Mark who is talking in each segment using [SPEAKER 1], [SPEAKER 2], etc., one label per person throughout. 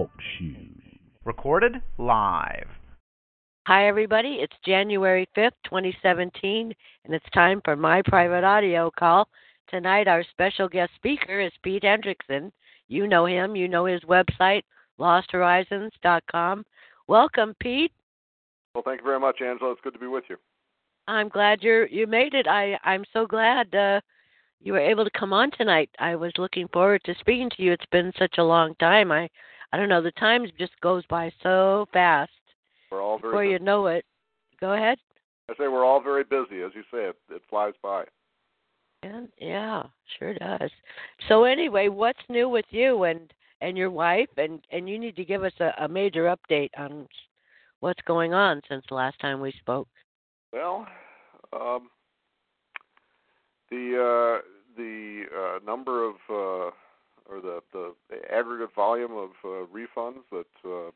[SPEAKER 1] Talk Shoe.
[SPEAKER 2] Recorded live.
[SPEAKER 3] Hi, everybody. It's January 5th, 2017, and it's time for my private audio call. Tonight, our special guest speaker is Pete Hendrickson. You know him, you know his website, losthorizons.com. Welcome, Pete.
[SPEAKER 4] Well, thank you very much, Angela. It's good to be with you.
[SPEAKER 3] I'm glad you're you made it. I I'm so glad uh, you were able to come on tonight. I was looking forward to speaking to you. It's been such a long time. I I don't know. The time just goes by so fast.
[SPEAKER 4] We're all very
[SPEAKER 3] Before
[SPEAKER 4] busy.
[SPEAKER 3] you know it, go ahead.
[SPEAKER 4] I say we're all very busy, as you say. It, it flies by.
[SPEAKER 3] Yeah, yeah, sure does. So anyway, what's new with you and and your wife? And and you need to give us a, a major update on what's going on since the last time we spoke.
[SPEAKER 4] Well, um, the uh, the uh, number of uh, or the, the aggregate volume of uh, refunds that uh,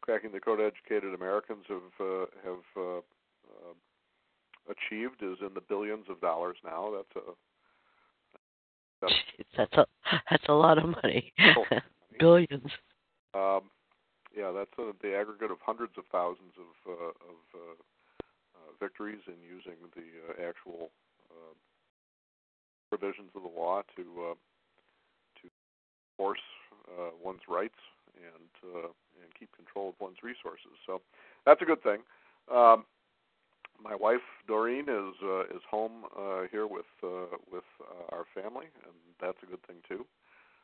[SPEAKER 4] cracking the code educated Americans have uh, have uh, uh, achieved is in the billions of dollars now. That's a that's,
[SPEAKER 3] that's a that's a lot of money.
[SPEAKER 4] Oh,
[SPEAKER 3] Billions.
[SPEAKER 4] Um, yeah, that's uh, the aggregate of hundreds of thousands of uh, of uh, uh, victories in using the uh, actual uh, provisions of the law to uh, to force uh, one's rights and uh, and keep control of one's resources. So that's a good thing. Um, my wife Doreen is uh, is home uh, here with uh, with uh, our family, and that's a good thing too.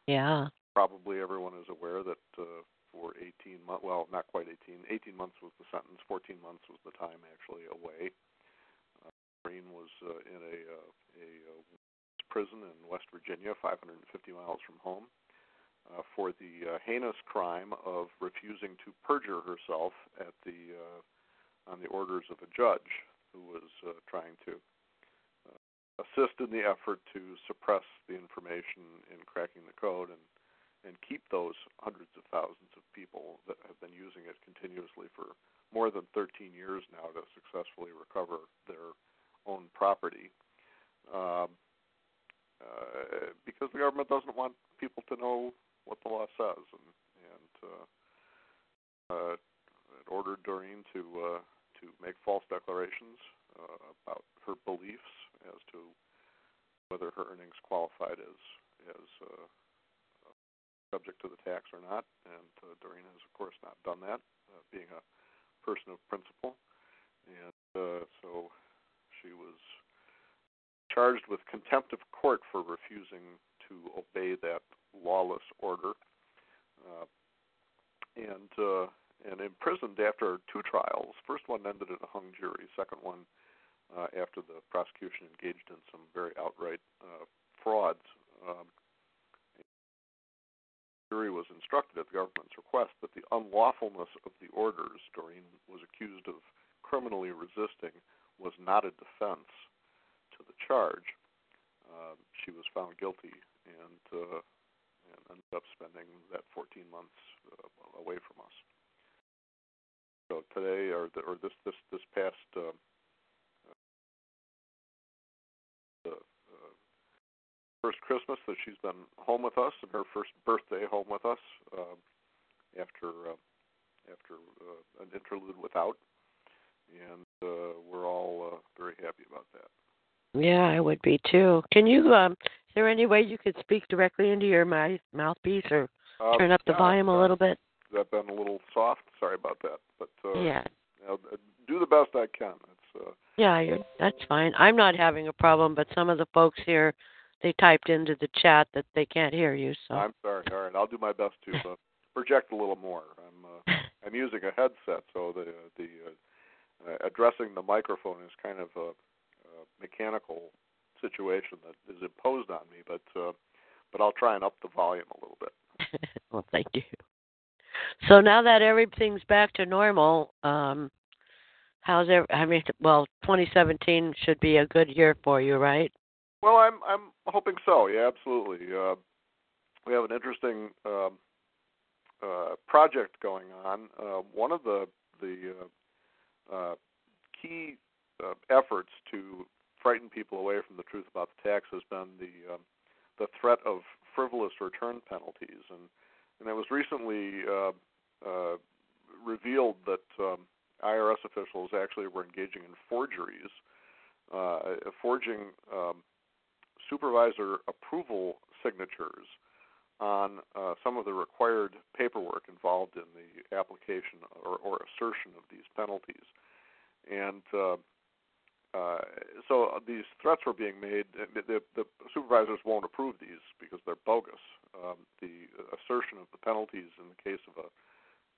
[SPEAKER 3] Yeah.
[SPEAKER 4] Probably everyone is aware that uh, for 18 months, well, not quite 18, 18 months was the sentence, 14 months was the time actually away. Uh, Doreen was uh, in a, uh, a uh, prison in West Virginia, 550 miles from home, uh, for the uh, heinous crime of refusing to perjure herself at the uh, on the orders of a judge who was uh, trying to uh, assist in the effort to suppress the information in cracking the code and and keep those hundreds of thousands of people that have been using it continuously for more than 13 years now to successfully recover their own property. Um, uh, because the government doesn't want people to know what the law says, and, and uh, uh, it ordered Doreen to uh, to make false declarations uh, about her beliefs as to whether her earnings qualified as as uh, subject to the tax or not. And uh, Doreen has, of course, not done that, uh, being a person of principle. And uh, so she was charged with contempt of court for refusing to obey that lawless order. Uh, and uh, and imprisoned after two trials. First one ended in a hung jury. Second one, uh, after the prosecution engaged in some very outright uh, frauds. Um, jury was instructed at the government's request that the unlawfulness of the orders Doreen was accused of criminally resisting was not a defense to the charge. Uh, she was found guilty and, uh, ended up spending that 14 months uh, away from us. So today, or the, or this this this past uh, the uh, first Christmas that she's been home with us, and her first birthday home with us uh, after uh, after uh, an interlude without, and uh, we're all uh, very happy about that.
[SPEAKER 3] Yeah, I would be too. Can you um there any way you could speak directly into your mouth mouthpiece or
[SPEAKER 4] Uh,
[SPEAKER 3] turn up the volume a little bit?
[SPEAKER 4] I've been a little soft. Sorry about that, but uh,
[SPEAKER 3] Yeah.
[SPEAKER 4] I'll uh, do the best I can. It's uh,
[SPEAKER 3] Yeah, you're, that's fine. I'm not having a problem, but some of the folks here, they typed into the chat that they can't hear you. So
[SPEAKER 4] I'm sorry. All right, I'll do my best to uh, project a little more. I'm uh, I'm using a headset, so the the uh, uh, addressing the microphone is kind of a, a mechanical situation that is imposed on me. But uh, but I'll try and up the volume a little bit.
[SPEAKER 3] well, thank you. So now that everything's back to normal, um, how's there? I mean, well, 2017 should be a good year for you, right?
[SPEAKER 4] Well, I'm I'm hoping so. Yeah, absolutely. Uh, we have an interesting um, uh, project going on. Uh, one of the the uh, uh, key uh, efforts to frighten people away from the truth about the tax has been the um, the threat of frivolous return penalties, and and it was recently uh, uh, revealed that um, IRS officials actually were engaging in forgeries, uh, forging um, supervisor approval signatures on uh, some of the required paperwork involved in the application or, or assertion of these penalties. And uh, uh, so these threats were being made. The, the, supervisors won't approve these because they're bogus. Um, the assertion of the penalties in the case of a,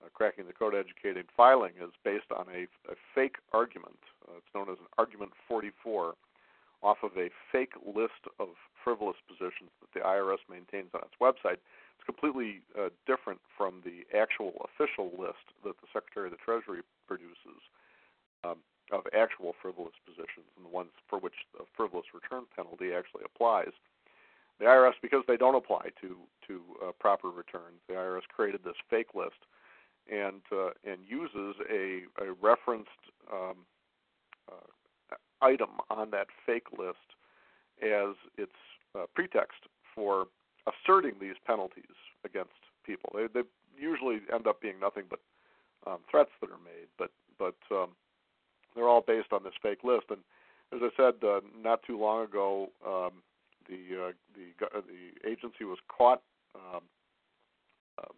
[SPEAKER 4] a cracking the code educated filing is based on a, a fake argument. Uh, it's known as an argument 44 off of a fake list of frivolous positions that the IRS maintains on its website. It's completely uh, different from the actual official list that the Secretary of the Treasury produces um, of actual frivolous positions and the ones for which the frivolous return penalty actually applies. The IRS, because they don't apply to to uh, proper returns, the IRS created this fake list and uh, and uses a, a referenced um, uh, item on that fake list as its uh, pretext for asserting these penalties against people. They, they usually end up being nothing but um, threats that are made, but but um, they're all based on this fake list. And as I said uh, not too long ago, um, the uh, the uh, the agency was caught um, uh,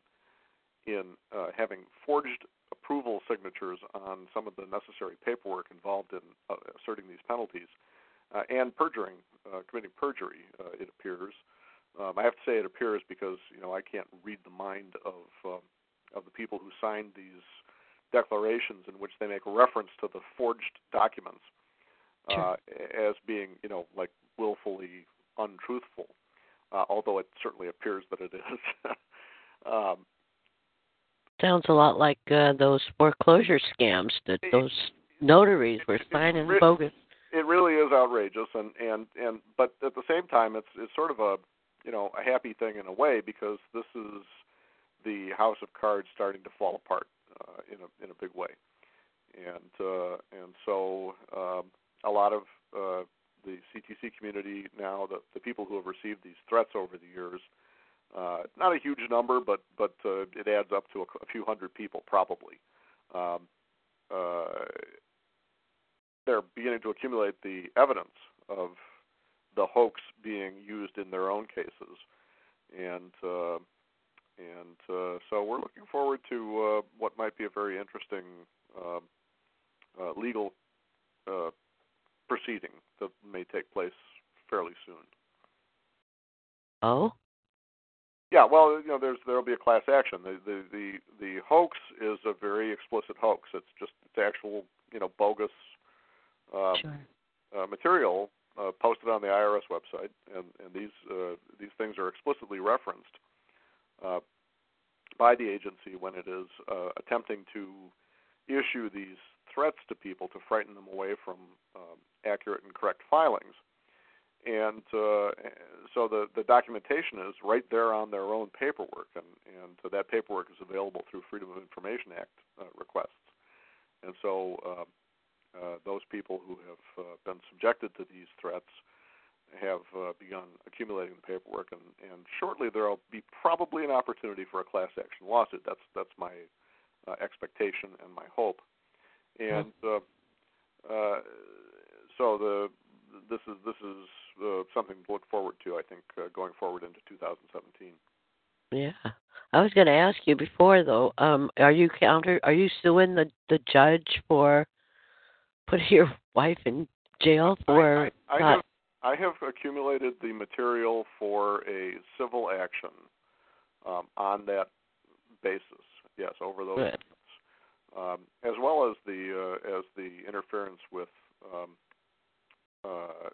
[SPEAKER 4] in uh, having forged approval signatures on some of the necessary paperwork involved in uh, asserting these penalties, uh, and perjuring, uh, committing perjury. Uh, it appears. Um, I have to say it appears because you know I can't read the mind of um, of the people who signed these declarations in which they make reference to the forged documents uh, as being you know like willfully untruthful. Uh, although it certainly appears that it is. um,
[SPEAKER 3] Sounds a lot like uh, those foreclosure scams that those notaries were signing
[SPEAKER 4] it,
[SPEAKER 3] bogus.
[SPEAKER 4] It really is outrageous, and and and but at the same time, it's it's sort of a you know a happy thing in a way because this is the house of cards starting to fall apart uh, in a in a big way, and uh, and so um, a lot of uh, the CTC community now, the the people who have received these threats over the years uh, not a huge number, but but uh, it adds up to a, a few hundred people probably. Um, uh, they're beginning to accumulate the evidence of the hoax being used in their own cases, and uh, and uh, so we're looking forward to uh, what might be a very interesting uh, uh, legal uh, proceeding that may take place fairly soon.
[SPEAKER 3] Oh.
[SPEAKER 4] Yeah, well, you know, there's there'll be a class action. The the the, the hoax is a very explicit hoax. It's just it's actual, you know, bogus uh,
[SPEAKER 3] sure.
[SPEAKER 4] uh, material uh, posted on the IRS website, and and these uh, these things are explicitly referenced uh, by the agency when it is uh, attempting to issue these threats to people to frighten them away from um, accurate and correct filings. And uh, so the the documentation is right there on their own paperwork, and and so that paperwork is available through Freedom of Information Act uh, requests, and so uh, uh, those people who have uh, been subjected to these threats have uh, begun accumulating the paperwork, and and shortly there will be probably an opportunity for a class action lawsuit. That's that's my uh, expectation and my hope, and. Uh, uh, so the this is this is uh, something to look forward to. I think uh, going forward into 2017.
[SPEAKER 3] Yeah, I was going to ask you before though. Um, are you counter? Are you suing the the judge for putting your wife in jail for
[SPEAKER 4] I, I, I
[SPEAKER 3] not?
[SPEAKER 4] I have accumulated the material for a civil action um, on that basis. Yes, over those.
[SPEAKER 3] Good.
[SPEAKER 4] Um, as well as the uh, as the interference with um, uh,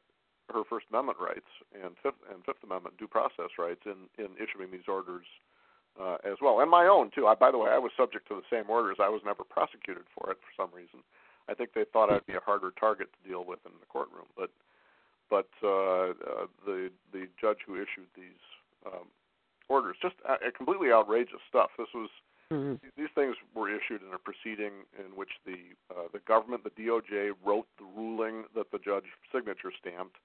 [SPEAKER 4] her First Amendment rights and Fifth and Fifth Amendment due process rights in in issuing these orders uh, as well, and my own too. I, by the way, I was subject to the same orders. I was never prosecuted for it for some reason. I think they thought I'd be a harder target to deal with in the courtroom, but but uh, uh, the the judge who issued these um, orders just uh, completely outrageous stuff. This was
[SPEAKER 3] Mm-hmm.
[SPEAKER 4] These things were issued in a proceeding in which the uh, the government, the DOJ, wrote the ruling that the judge signature stamped,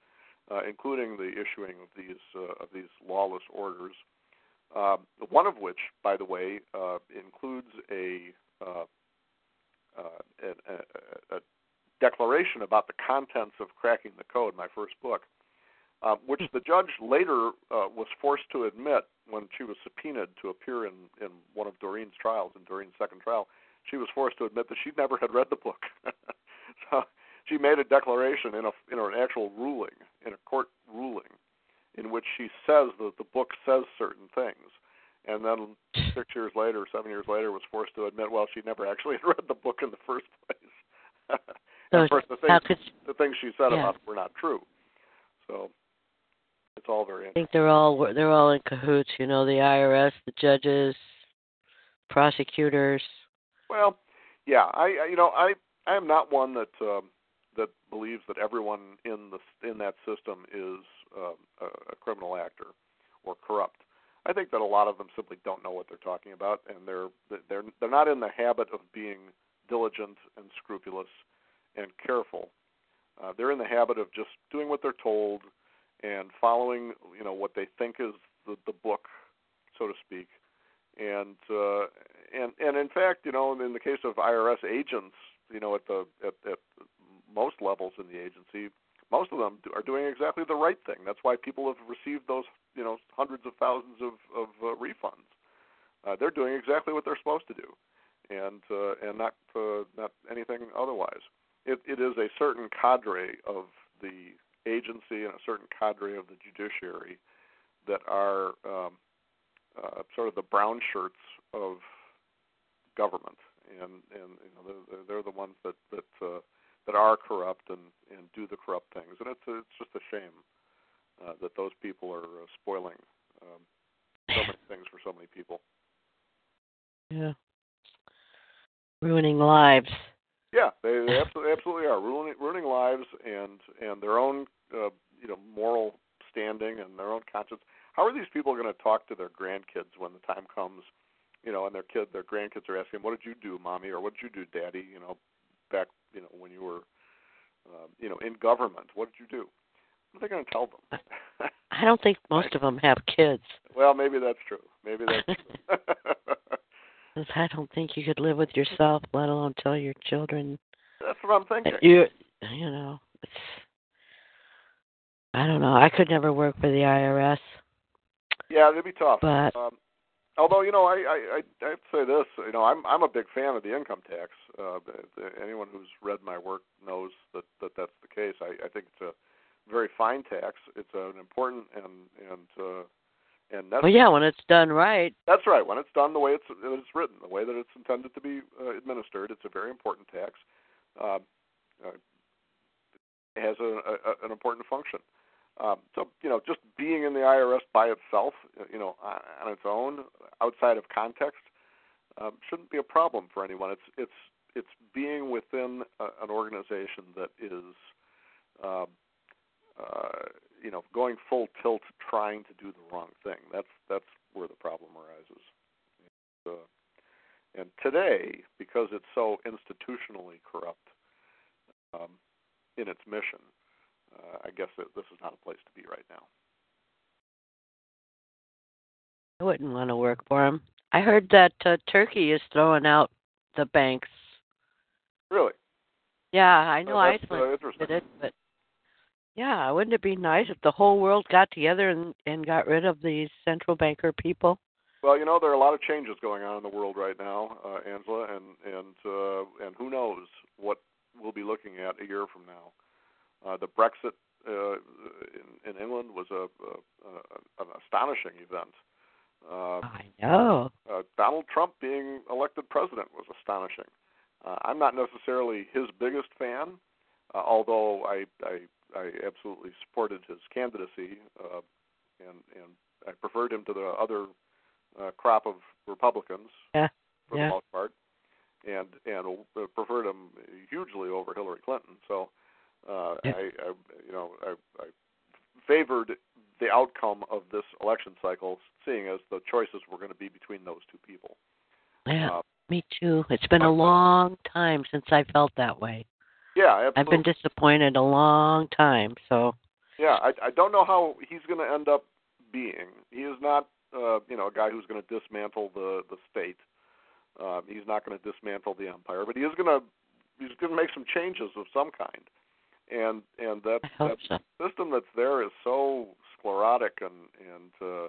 [SPEAKER 4] uh, including the issuing of these uh, of these lawless orders. Uh, one of which, by the way, uh, includes a, uh, uh, a, a, a, declaration about the contents of Cracking the Code, my first book, uh, which the judge later uh, was forced to admit when she was subpoenaed to appear in, in one of Doreen's trials, in Doreen's second trial. She was forced to admit that she never had read the book. so she made a declaration in a in an actual ruling, in a court ruling, in which she says that the book says certain things, and then six years later, seven years later, was forced to admit, well, she never actually read the book in the first place.
[SPEAKER 3] So
[SPEAKER 4] of course, the things,
[SPEAKER 3] could,
[SPEAKER 4] the things she said
[SPEAKER 3] yeah.
[SPEAKER 4] about it were not true. So it's all very.
[SPEAKER 3] I think they're all they're all in cahoots. You know, the IRS, the judges, prosecutors.
[SPEAKER 4] Well, yeah, I, you know I I am not one that um, that believes that everyone in the in that system is um, a, a criminal actor or corrupt. I think that a lot of them simply don't know what they're talking about, and they're they're they're not in the habit of being diligent and scrupulous and careful. Uh, they're in the habit of just doing what they're told and following, you know, what they think is the the book, so to speak. And uh, and and in fact, you know, in the case of IRS agents, you know, at the at, at most levels in the agency, most of them are doing exactly the right thing. That's why people have received those, you know, hundreds of thousands of of uh, refunds. Uh, they're doing exactly what they're supposed to do, and uh, and not uh, not anything otherwise. It it is a certain cadre of the agency and a certain cadre of the judiciary that are um, uh, sort of the brown shirts of government, and and you know they're, they're the ones that that uh, that are corrupt and and do the corrupt things, and it's it's just a shame uh, that those people are uh, spoiling um, so many things for so many people.
[SPEAKER 3] Yeah, ruining lives.
[SPEAKER 4] Yeah, they, they absolutely, absolutely are ruining ruining lives and and their own uh, you know moral standing and their own conscience. How are these people going to talk to their grandkids when the time comes? You know, and their kid, their grandkids are asking, "What did you do, mommy?" or "What did you do, daddy?" You know, back you know when you were uh, you know in government. What did you do? What are they going to tell them?
[SPEAKER 3] I don't think most of them have kids.
[SPEAKER 4] Well, maybe that's true. Maybe that's true.
[SPEAKER 3] I don't think you could live with yourself, let alone tell your children.
[SPEAKER 4] That's what I'm thinking.
[SPEAKER 3] You, you know, it's. I don't know. I could never work for the IRS.
[SPEAKER 4] Yeah, it'd be tough.
[SPEAKER 3] But
[SPEAKER 4] um, although you know, I, I I have to say this. You know, I'm I'm a big fan of the income tax. Uh, anyone who's read my work knows that that that's the case. I, I think it's a very fine tax. It's an important and and uh, and
[SPEAKER 3] well, yeah, when it's done right.
[SPEAKER 4] That's right. When it's done the way it's it's written, the way that it's intended to be uh, administered, it's a very important tax. Uh, uh, it has a, a, an important function. Um, so you know, just being in the IRS by itself, you know, on its own, outside of context, um, shouldn't be a problem for anyone. It's it's it's being within a, an organization that is, uh, uh, you know, going full tilt, trying to do the wrong thing. That's that's where the problem arises. And, uh, and today, because it's so institutionally corrupt um, in its mission, uh, I guess that this is not a place to be right now.
[SPEAKER 3] I wouldn't want to work for him. I heard that uh, Turkey is throwing out the banks.
[SPEAKER 4] Really?
[SPEAKER 3] Yeah, I know
[SPEAKER 4] oh,
[SPEAKER 3] Iceland
[SPEAKER 4] uh,
[SPEAKER 3] did it, but yeah, wouldn't it be nice if the whole world got together and and got rid of these central banker people?
[SPEAKER 4] Well, you know there are a lot of changes going on in the world right now, uh, Angela, and and uh, and who knows what we'll be looking at a year from now. Uh, the Brexit uh, in, in England was a, a, a an astonishing event. Uh,
[SPEAKER 3] I know.
[SPEAKER 4] Uh, Donald Trump being elected president was astonishing. Uh, I'm not necessarily his biggest fan, uh, although I, I I absolutely supported his candidacy, uh, and and I preferred him to the other uh, crop of Republicans
[SPEAKER 3] yeah.
[SPEAKER 4] for
[SPEAKER 3] yeah.
[SPEAKER 4] the most part, and and preferred him hugely over Hillary Clinton. So uh,
[SPEAKER 3] yeah.
[SPEAKER 4] I, I you know I, I favored the outcome of this election cycle, seeing as the choices were going to be between those two people.
[SPEAKER 3] Yeah,
[SPEAKER 4] uh,
[SPEAKER 3] me too. It's been a long time since I felt that way.
[SPEAKER 4] Yeah, absolutely.
[SPEAKER 3] I've been disappointed a long time. So
[SPEAKER 4] yeah, I, I don't know how he's going to end up being. He is not uh, you know a guy who's going to dismantle the the state. Uh, he's not going to dismantle the empire, but he is going to he's going to make some changes of some kind. And and that that
[SPEAKER 3] so.
[SPEAKER 4] system that's there is so sclerotic and and uh,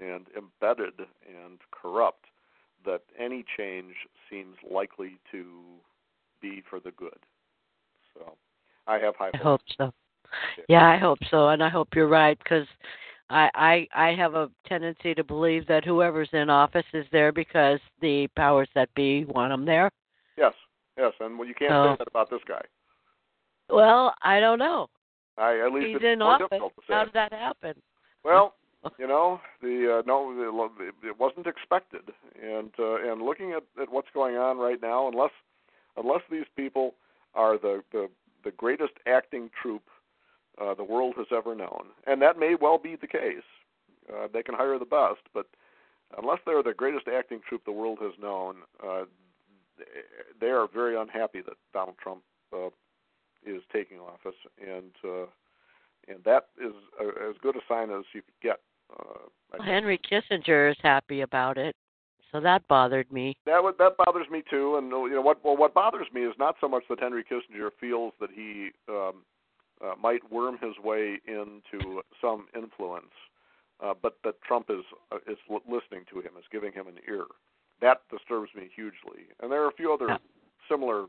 [SPEAKER 4] and embedded and corrupt that any change seems likely to be for the good. So I have high
[SPEAKER 3] I
[SPEAKER 4] hopes.
[SPEAKER 3] hope so.
[SPEAKER 4] Yeah.
[SPEAKER 3] Yeah, I hope so, and I hope you're right because I, I I have a tendency to believe that whoever's in office is there because the powers that be want them there.
[SPEAKER 4] Yes, yes, and well, you can't
[SPEAKER 3] So-
[SPEAKER 4] say that about this guy.
[SPEAKER 3] Well, I don't know.
[SPEAKER 4] I at least
[SPEAKER 3] He's in office. How did that happen?
[SPEAKER 4] Well, you know, the uh, no, the, it wasn't expected, and uh, and looking at, at what's going on right now, unless unless these people are the the, the greatest acting troupe uh, the world has ever known, and that may well be the case. Uh, they can hire the best, but unless they're the greatest acting troupe the world has known, uh, they are very unhappy that Donald Trump uh, is taking office, and uh, and that is a, as good a sign as you could get. Uh,
[SPEAKER 3] Well. Henry Kissinger is happy about it, so that bothered me.
[SPEAKER 4] That would, that bothers me too, and you know what? Well, what bothers me is not so much that Henry Kissinger feels that he um, uh, might worm his way into some influence, uh, but that Trump is uh, is listening to him, is giving him an ear. That disturbs me hugely, and there are a few other
[SPEAKER 3] Yeah.
[SPEAKER 4] similar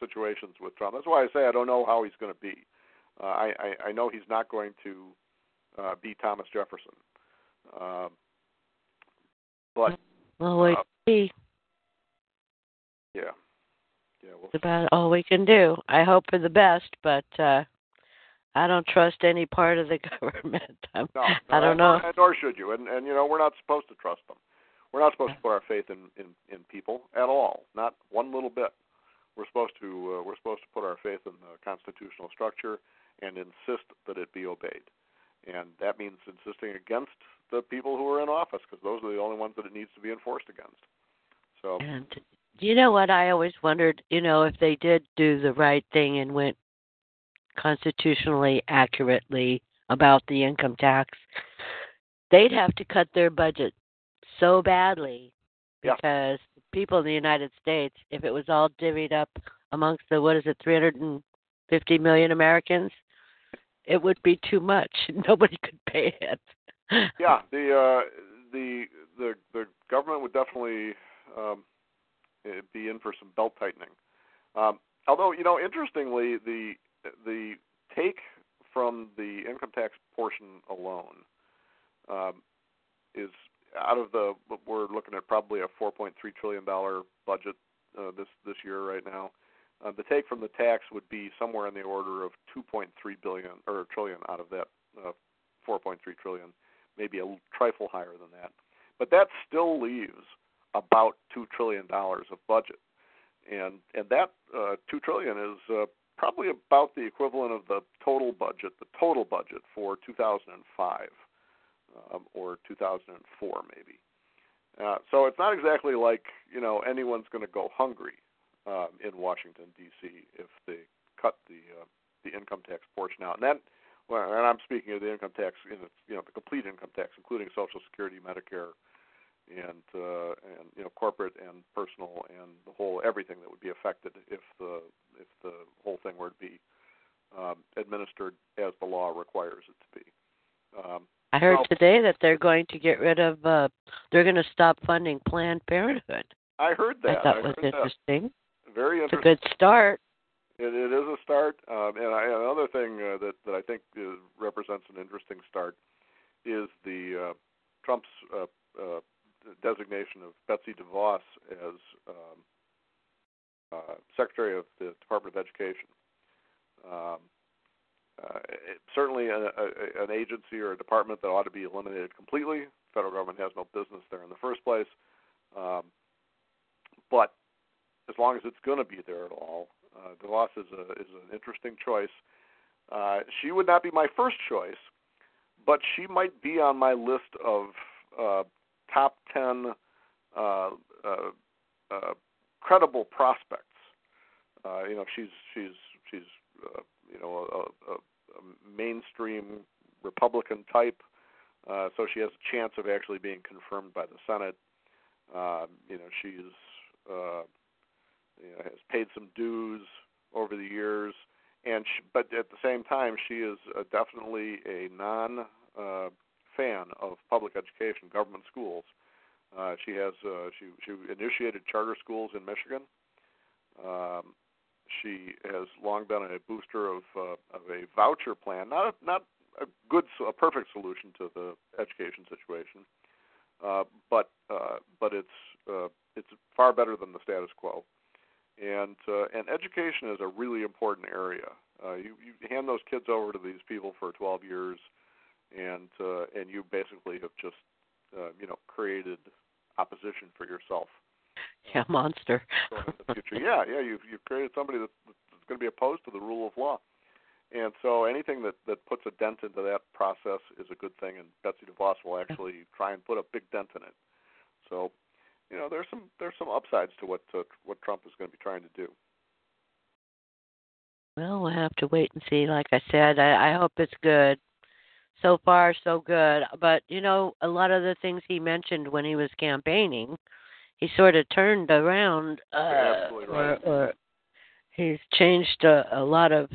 [SPEAKER 4] situations with Trump. That's why I say I don't know how he's going to be. Uh, I, I I know he's not going to uh, be Thomas Jefferson, uh, but
[SPEAKER 3] Well, we
[SPEAKER 4] Uh,
[SPEAKER 3] see.
[SPEAKER 4] yeah, yeah, we'll
[SPEAKER 3] That's about all we can do. I hope for the best, but uh I don't trust any part of the government. I'm,
[SPEAKER 4] No,
[SPEAKER 3] I don't know.
[SPEAKER 4] Nor should you. And and you know, we're not supposed to trust them. We're not supposed to put our faith in in, in people at all. Not one little bit. We're supposed to uh, we're supposed to put our faith in the constitutional structure and insist that it be obeyed. And that means insisting against the people who are in office because those are the only ones that it needs to be enforced against. So
[SPEAKER 3] And you know what? I always wondered, you know, if they did do the right thing and went constitutionally accurately about the income tax, they'd have to cut their budget so badly
[SPEAKER 4] Yeah.
[SPEAKER 3] because people in the United States, if it was all divvied up amongst the what is it, 350 million Americans, it would be too much. Nobody could pay it.
[SPEAKER 4] Yeah, the uh, the the the government would definitely um, eh, be in for some belt tightening. Um, although you know, interestingly, the the take from the income tax portion alone um, is out of the we're looking at probably a 4.3 trillion dollar budget uh, this this year right now. Uh, the take from the tax would be somewhere in the order of 2.3 billion or trillion out of that uh, 4.3 trillion, maybe a trifle higher than that. But that still leaves about two trillion dollars of budget, and and that uh, two trillion is uh, probably about the equivalent of the total budget, the total budget for 2005 um, or 2004 maybe. Uh, so it's not exactly like you know anyone's going to go hungry um, in Washington D.C. if they cut the uh, the income tax portion out, and that. Well, and I'm speaking of the income tax in its, you know, the complete income tax, including Social Security, Medicare, and uh, and you know, corporate and personal, and the whole everything that would be affected if the if the whole thing were to be um, administered as the law requires it to be. Um,
[SPEAKER 3] I heard
[SPEAKER 4] Well-
[SPEAKER 3] today that they're going to get rid of uh they're going to stop funding Planned Parenthood.
[SPEAKER 4] I heard that.
[SPEAKER 3] I thought
[SPEAKER 4] I
[SPEAKER 3] was
[SPEAKER 4] heard that.
[SPEAKER 3] interesting. It's a good start.
[SPEAKER 4] It, it is a start, um, and I, another thing uh, that that I think uh, represents an interesting start is the uh, Trump's uh, uh, designation of Betsy DeVos as um, uh, Secretary of the Department of Education. Um, uh, certainly, a, a, an agency or a department that ought to be eliminated completely. The federal government has no business there in the first place. Um, but as long as it's going to be there at all, uh, DeVos is a is an interesting choice. Uh, she would not be my first choice, but she might be on my list of uh, top ten uh, uh, uh, credible prospects. Uh, you know, she's she's she's uh, you know a, a, a mainstream Republican type, uh, so she has a chance of actually being confirmed by the Senate. Um, you know, she's uh, you know, has paid some dues over the years, and she, but at the same time, she is uh, definitely a non uh, fan of public education, government schools. Uh, she has uh, she she initiated charter schools in Michigan. Um, she has long been a booster of uh, of a voucher plan, not a, not a good a perfect solution to the education situation, uh, but uh, but it's uh, it's far better than the status quo. And uh, and education is a really important area. Uh, you you hand those kids over to these people for 12 years, and uh, and you basically have just uh, you know created opposition for yourself.
[SPEAKER 3] Yeah, monster.
[SPEAKER 4] in the future. yeah, yeah, you've you've created somebody that's, that's going to be opposed to the rule of law. And so anything that that puts a dent into that process is a good thing, and Betsy DeVos will actually try and put a big dent in it. So, you know, there's some there's some upsides to what uh, what Trump is going to be trying to do.
[SPEAKER 3] Well, we'll have to wait and see. Like I said, I, I hope it's good. So far, so good. But you know, a lot of the things he mentioned when he was campaigning, he sort of turned around, uh,
[SPEAKER 4] absolutely right.
[SPEAKER 3] or, or he's changed a, a lot of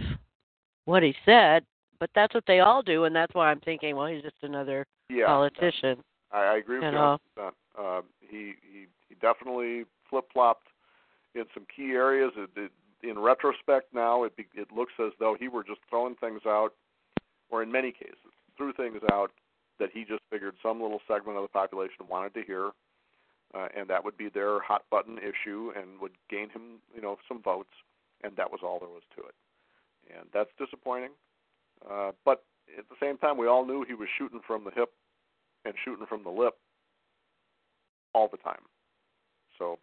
[SPEAKER 3] what he said. But that's what they all do, and that's why I'm thinking, well, he's just another
[SPEAKER 4] Yeah,
[SPEAKER 3] politician.
[SPEAKER 4] I, I agree with
[SPEAKER 3] You
[SPEAKER 4] you.
[SPEAKER 3] know.
[SPEAKER 4] 100%. Uh, he he he definitely flip flopped in some key areas. It, it, in retrospect, now it be, it looks as though he were just throwing things out, or in many cases, threw things out that he just figured some little segment of the population wanted to hear, uh, and that would be their hot button issue and would gain him, you know, some votes, and that was all there was to it. And that's disappointing. Uh, but at the same time, we all knew he was shooting from the hip and shooting from the lip all the time. So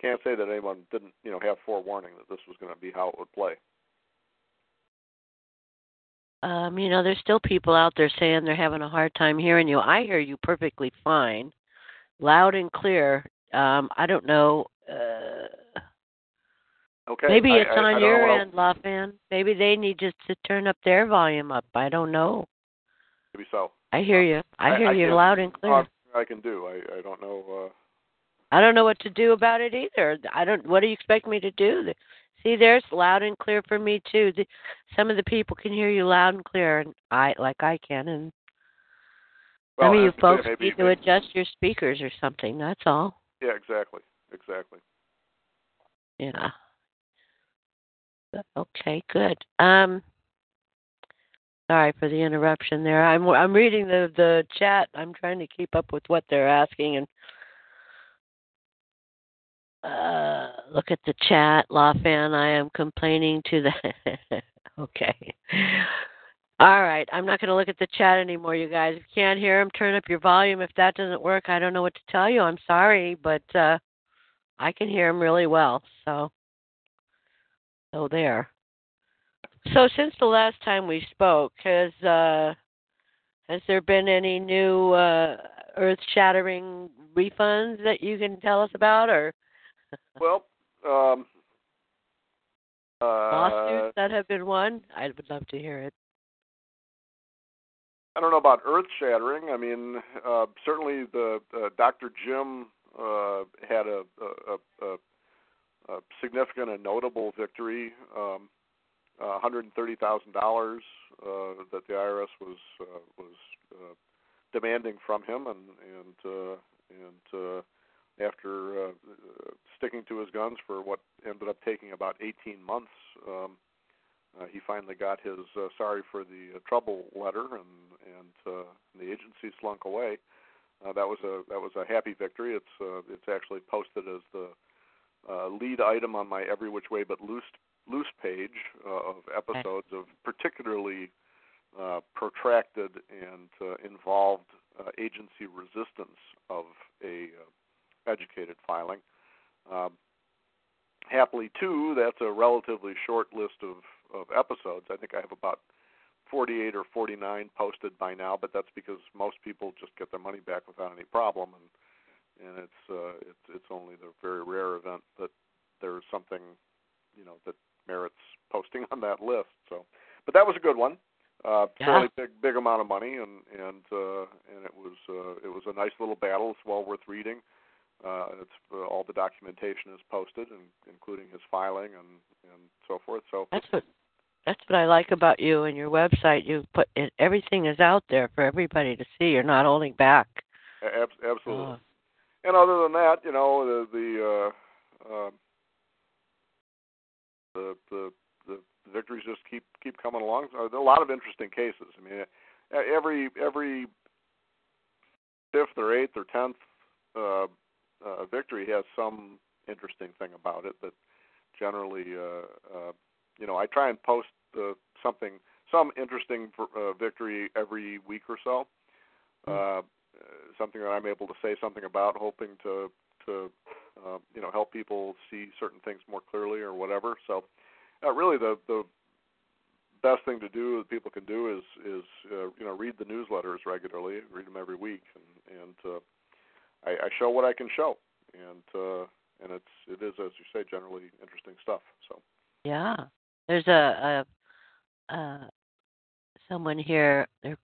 [SPEAKER 4] can't say that anyone didn't, you know, have forewarning that this was going to be how it would play.
[SPEAKER 3] Um, you know, there's still people out there saying they're having a hard time hearing you. I hear you perfectly fine, loud and clear. Um, I don't know. Uh,
[SPEAKER 4] Okay.
[SPEAKER 3] maybe it's
[SPEAKER 4] I- I
[SPEAKER 3] on
[SPEAKER 4] don't
[SPEAKER 3] your end, Lafan. Maybe they need just to turn up their volume up. I don't know.
[SPEAKER 4] Maybe so.
[SPEAKER 3] I hear you. I
[SPEAKER 4] I-
[SPEAKER 3] hear
[SPEAKER 4] I
[SPEAKER 3] you loud and clear.
[SPEAKER 4] I can do. I I don't know. Uh,
[SPEAKER 3] I don't know what to do about it either. I don't. What do you expect me to do? See, there's loud and clear for me too. The, some of the people can hear you loud and clear, and I like I can. And
[SPEAKER 4] well,
[SPEAKER 3] some of you
[SPEAKER 4] I
[SPEAKER 3] folks
[SPEAKER 4] maybe,
[SPEAKER 3] need to
[SPEAKER 4] maybe-
[SPEAKER 3] adjust your speakers or something. That's all.
[SPEAKER 4] Yeah, exactly. Exactly.
[SPEAKER 3] Yeah. Okay, good. Um sorry for the interruption there. I'm I'm reading the the chat. I'm trying to keep up with what they're asking and uh look at the chat, Lafan. I am complaining to the Okay. All right, I'm not going to look at the chat anymore, you guys. If you can't hear them, turn up your volume. If that doesn't work, I don't know what to tell you. I'm sorry, but uh I can hear them really well. So so there. So since the last time we spoke, has uh has there been any new uh earth shattering refunds that you can tell us about or
[SPEAKER 4] Well, um, uh,
[SPEAKER 3] lawsuits that have been won? I would love to hear it.
[SPEAKER 4] I don't know about earth shattering. I mean, uh, certainly the uh, Dr. Jim uh, had a, a, a, a significant and notable victory. Um, uh, $130,000 uh, that the IRS was uh, was uh, demanding from him, and and uh, and uh, after uh, sticking to his guns for what ended up taking about 18 months, um, uh, he finally got his uh, sorry for the uh, trouble letter, and and uh, the agency slunk away. Uh, that was a that was a happy victory. It's uh, it's actually posted as the uh, lead item on my Every Which Way But Loose loose page uh, of episodes of particularly uh, protracted and uh, involved uh, agency resistance of a uh, educated filing. Um, happily, too, that's a relatively short list of, of episodes. I think I have about 48 or 49 posted by now, but that's because most people just get their money back without any problem, and and it's uh, it's it's only the very rare event that there's something, you know, that merits posting on that list. So, but that was a good one. uh,
[SPEAKER 3] Yeah.
[SPEAKER 4] fairly big big amount of money, and and uh, and it was uh, it was a nice little battle. It's well worth reading. Uh, it's uh, all the documentation is posted, and including his filing and and so forth. So
[SPEAKER 3] That's what that's what I like about you and your website. You put it, everything is out there for everybody to see. You're not holding back.
[SPEAKER 4] ab- absolutely.
[SPEAKER 3] Oh,
[SPEAKER 4] And other than that, you know, the the uh, um the the the victories just keep keep coming along. A lot of interesting cases. I mean, every every fifth or eighth or tenth uh, uh, victory has some interesting thing about it that generally, uh, uh, you know, I try and post uh, something, some interesting uh, victory every week or so. Uh, something that I'm able to say something about, hoping to to uh, you know help people see certain things more clearly or whatever. So, uh, really, the the best thing to do that people can do is is uh, you know read the newsletters regularly, read them every week, and and uh, I, I show what I can show, and uh, and it's it is as you say generally interesting stuff. So
[SPEAKER 3] yeah. There's a, a uh someone here they're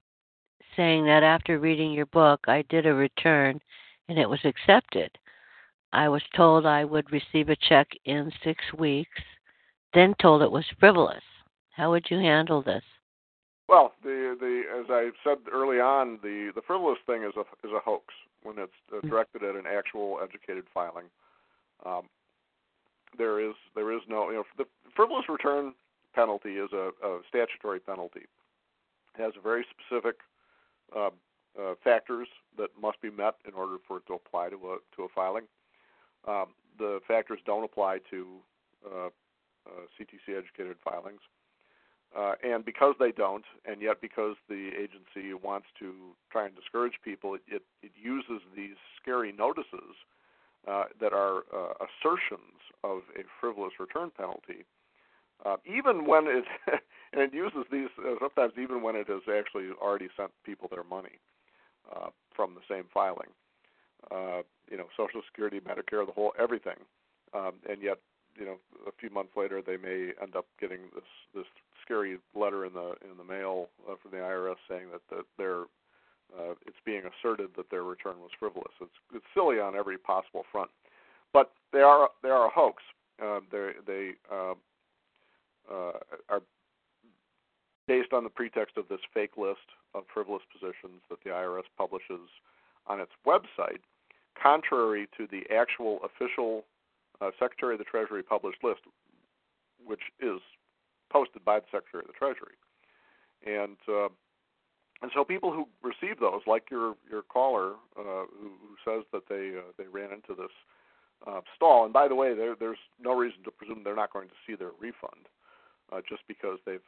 [SPEAKER 3] saying that after reading your book I did a return and it was accepted. I was told I would receive a check in 6 weeks, then told it was frivolous. How would you handle this?
[SPEAKER 4] Well, the the as I said early on, the the frivolous thing is a is a hoax when it's uh, directed at an actual educated filing. Um, there is there is no you know the frivolous return penalty is a, a statutory penalty. It has very specific uh, uh, factors that must be met in order for it to apply to a to a filing. Um, the factors don't apply to uh, uh, CTC educated filings. Uh, and because they don't, and yet because the agency wants to try and discourage people, it, it, it uses these scary notices uh, that are uh, assertions of a frivolous return penalty, uh, even when it and it uses these uh, sometimes even when it has actually already sent people their money uh, from the same filing. You know, Social Security, Medicare, the whole everything, um, and yet you know a few months later they may end up getting this this scary letter in the in the mail uh, from the IRS saying that that they're uh, it's being asserted that their return was frivolous. It's it's silly on every possible front, but they are they are a hoax. Uh, they they uh, uh, are based on the pretext of this fake list of frivolous positions that the IRS publishes on its website, contrary to the actual official uh, Secretary of the Treasury published list, which is posted by the Secretary of the Treasury. And uh, and so people who receive those, like your your caller uh, who, who says that they uh, they ran into this uh, stall, and by the way, there, there's no reason to presume they're not going to see their refund uh, just because they've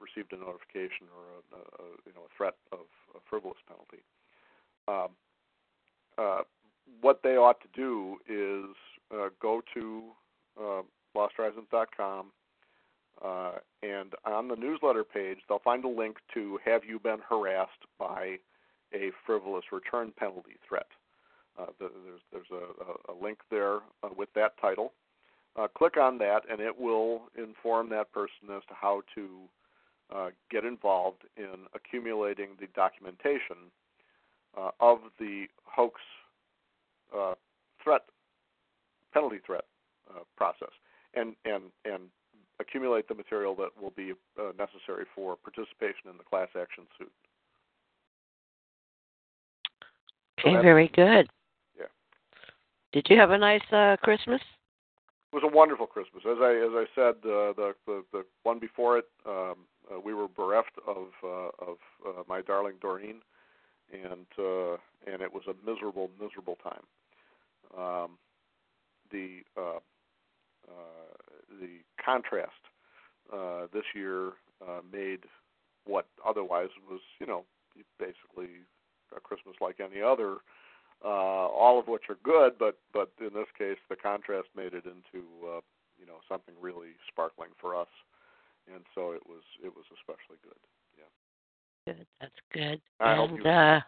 [SPEAKER 4] received a notification or a, a you know a threat of a frivolous penalty. Um, uh, what they ought to do is uh, go to uh, losthorizons.com uh, and on the newsletter page, they'll find a link to Have You Been Harassed by a Frivolous Return Penalty Threat? Uh, there's there's a, a link there uh, with that title. Uh, click on that, and it will inform that person as to how to uh, get involved in accumulating the documentation of the hoax uh, threat penalty threat process, and and and accumulate the material that will be uh, necessary for participation in the class action suit.
[SPEAKER 3] Okay, so very good.
[SPEAKER 4] Yeah.
[SPEAKER 3] Did you have a nice uh, Christmas?
[SPEAKER 4] It was a wonderful Christmas. As I as I said, uh, the, the the one before it, um, uh, we were bereft of uh, of uh, my darling Doreen, and uh, and it was a miserable, miserable time. Um, the uh, uh, the contrast uh, this year uh, made what otherwise was, you know, basically a Christmas like any other, uh, all of which are good, but but in this case, the contrast made it into, uh, you know, something really sparkling for us, and so it was it was especially good.
[SPEAKER 3] Good. That's good.
[SPEAKER 4] I
[SPEAKER 3] and
[SPEAKER 4] you
[SPEAKER 3] uh,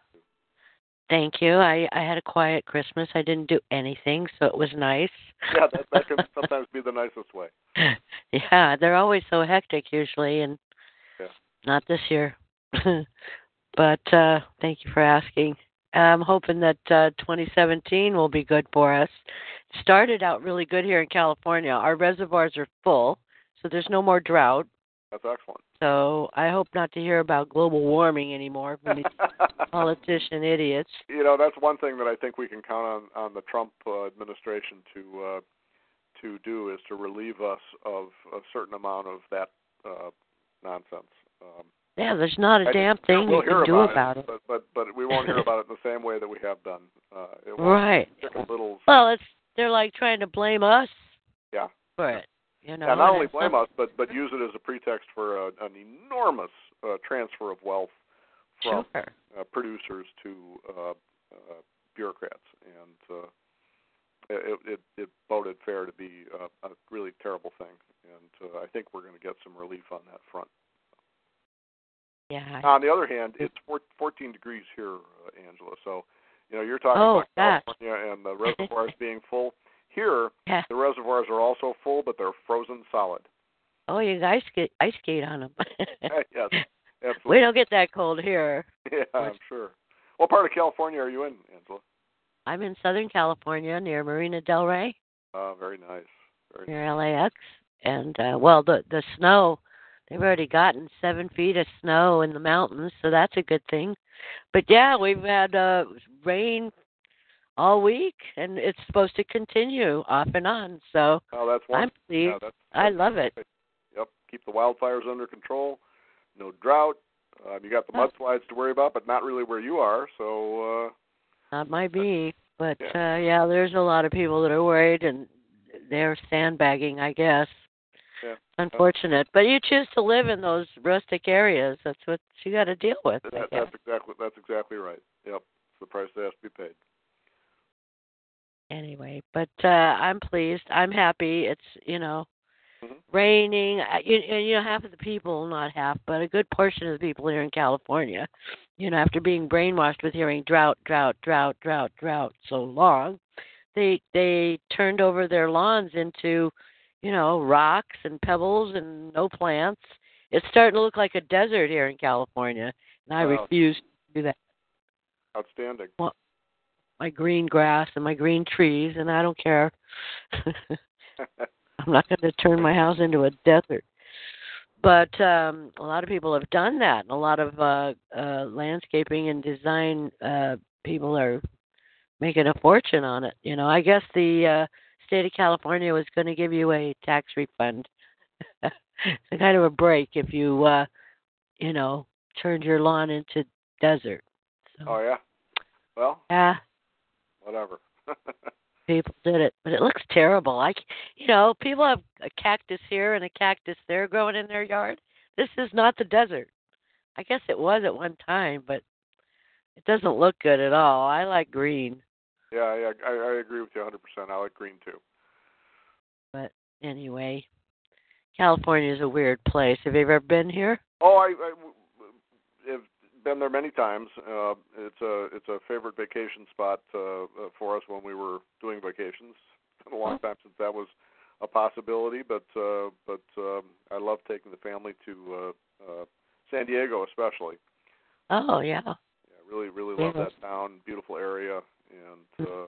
[SPEAKER 3] Thank you. I I had a quiet Christmas. I didn't do anything, so it was nice.
[SPEAKER 4] yeah, that that can sometimes be the nicest way.
[SPEAKER 3] yeah, they're always so hectic usually, and
[SPEAKER 4] Yeah.
[SPEAKER 3] not this year. but uh, thank you for asking. I'm hoping that uh, 2017 will be good for us. Started out really good here in California. Our reservoirs are full, so there's no more drought.
[SPEAKER 4] That's excellent.
[SPEAKER 3] So I hope not to hear about global warming anymore from these politician idiots.
[SPEAKER 4] You know, that's one thing that I think we can count on on the Trump uh, administration to uh, to do is to relieve us of a certain amount of that uh, nonsense. Um,
[SPEAKER 3] yeah, there's not a
[SPEAKER 4] I-
[SPEAKER 3] damn thing
[SPEAKER 4] we'll
[SPEAKER 3] you can do
[SPEAKER 4] about,
[SPEAKER 3] about
[SPEAKER 4] it,
[SPEAKER 3] it.
[SPEAKER 4] But but but we won't hear about it in the same way that we have done. Uh, it
[SPEAKER 3] Right.
[SPEAKER 4] littles.
[SPEAKER 3] Well, it's they're like trying to blame us
[SPEAKER 4] Yeah.
[SPEAKER 3] for it. You know,
[SPEAKER 4] and not only blame us, but but use it as a pretext for a, an enormous uh, transfer of wealth from
[SPEAKER 3] Sure.
[SPEAKER 4] uh, producers to uh, uh, bureaucrats, and uh, it, it it voted fair to be uh, a really terrible thing, and uh, I think we're going to get some relief on that front.
[SPEAKER 3] Yeah.
[SPEAKER 4] On the other hand, it's four, 14 degrees here, uh, Angela. So, you know, you're talking
[SPEAKER 3] Oh,
[SPEAKER 4] about. California and the reservoirs being full. Here,
[SPEAKER 3] Yeah.
[SPEAKER 4] the reservoirs are also full, but they're frozen solid.
[SPEAKER 3] Oh, you guys skate ice skate on them.
[SPEAKER 4] yes, absolutely.
[SPEAKER 3] we don't get that cold here.
[SPEAKER 4] Yeah, I'm sure. What part of California are you in, Angela?
[SPEAKER 3] I'm in Southern California near Marina Del Rey,
[SPEAKER 4] Uh, very nice. Very
[SPEAKER 3] near LAX, and uh, well, the the snow. They've already gotten seven feet of snow in the mountains, so that's a good thing. But yeah, we've had uh, rain all week, and it's supposed to continue off and on. So
[SPEAKER 4] Oh, that's
[SPEAKER 3] I'm pleased.
[SPEAKER 4] Yeah, that's,
[SPEAKER 3] I love it.
[SPEAKER 4] Yep. Keep the wildfires under control. No drought. Uh, you got the
[SPEAKER 3] Oh.
[SPEAKER 4] mudslides to worry about, but not really where you are. So, uh,
[SPEAKER 3] Not my me, but
[SPEAKER 4] Yeah.
[SPEAKER 3] uh yeah, there's a lot of people that are worried and they're sandbagging, I guess.
[SPEAKER 4] Yeah.
[SPEAKER 3] Unfortunate, but you choose to live in those rustic areas. That's what you got to deal with.
[SPEAKER 4] That, that's exactly that's exactly right. Yep. It's the price that has to be paid.
[SPEAKER 3] Anyway, but uh I'm pleased. I'm happy. It's you know
[SPEAKER 4] Mhm.
[SPEAKER 3] raining. I- You, and, you know, half of the people, not half, but a good portion of the people here in California, you know, after being brainwashed with hearing drought, drought, drought, drought, drought so long, they they turned over their lawns into, you know, rocks and pebbles and no plants. It's starting to look like a desert here in California, and I
[SPEAKER 4] Wow.
[SPEAKER 3] refuse to do that.
[SPEAKER 4] Outstanding.
[SPEAKER 3] My green grass and my green trees, and I don't care. I'm not going to turn my house into a desert. But um a lot of people have done that. And a lot of uh uh landscaping and design uh people are making a fortune on it. You know, I guess the uh state of California was going to give you a tax refund. it's a kind of a break if you uh you know, turned your lawn into desert. So
[SPEAKER 4] oh yeah. Well,
[SPEAKER 3] yeah,
[SPEAKER 4] whatever.
[SPEAKER 3] people did it, but it looks terrible. Like, you know, people have a cactus here and a cactus there growing in their yard. This is not the desert. I guess it was at one time, but it doesn't look good at all. I like green,
[SPEAKER 4] yeah, yeah. I, I agree with you 100%. I like green too.
[SPEAKER 3] but anyway, California is a weird place. Have you ever been here?
[SPEAKER 4] Oh, I, I w- w- have been there many times. Uh, it's a it's a favorite vacation spot uh, uh, for us when we were doing vacations. It's been a long time since that was a possibility, but uh, but um, I love taking the family to uh, uh, San Diego, especially.
[SPEAKER 3] Oh yeah.
[SPEAKER 4] Yeah, really really love
[SPEAKER 3] Mhm.
[SPEAKER 4] that town. Beautiful area, and uh,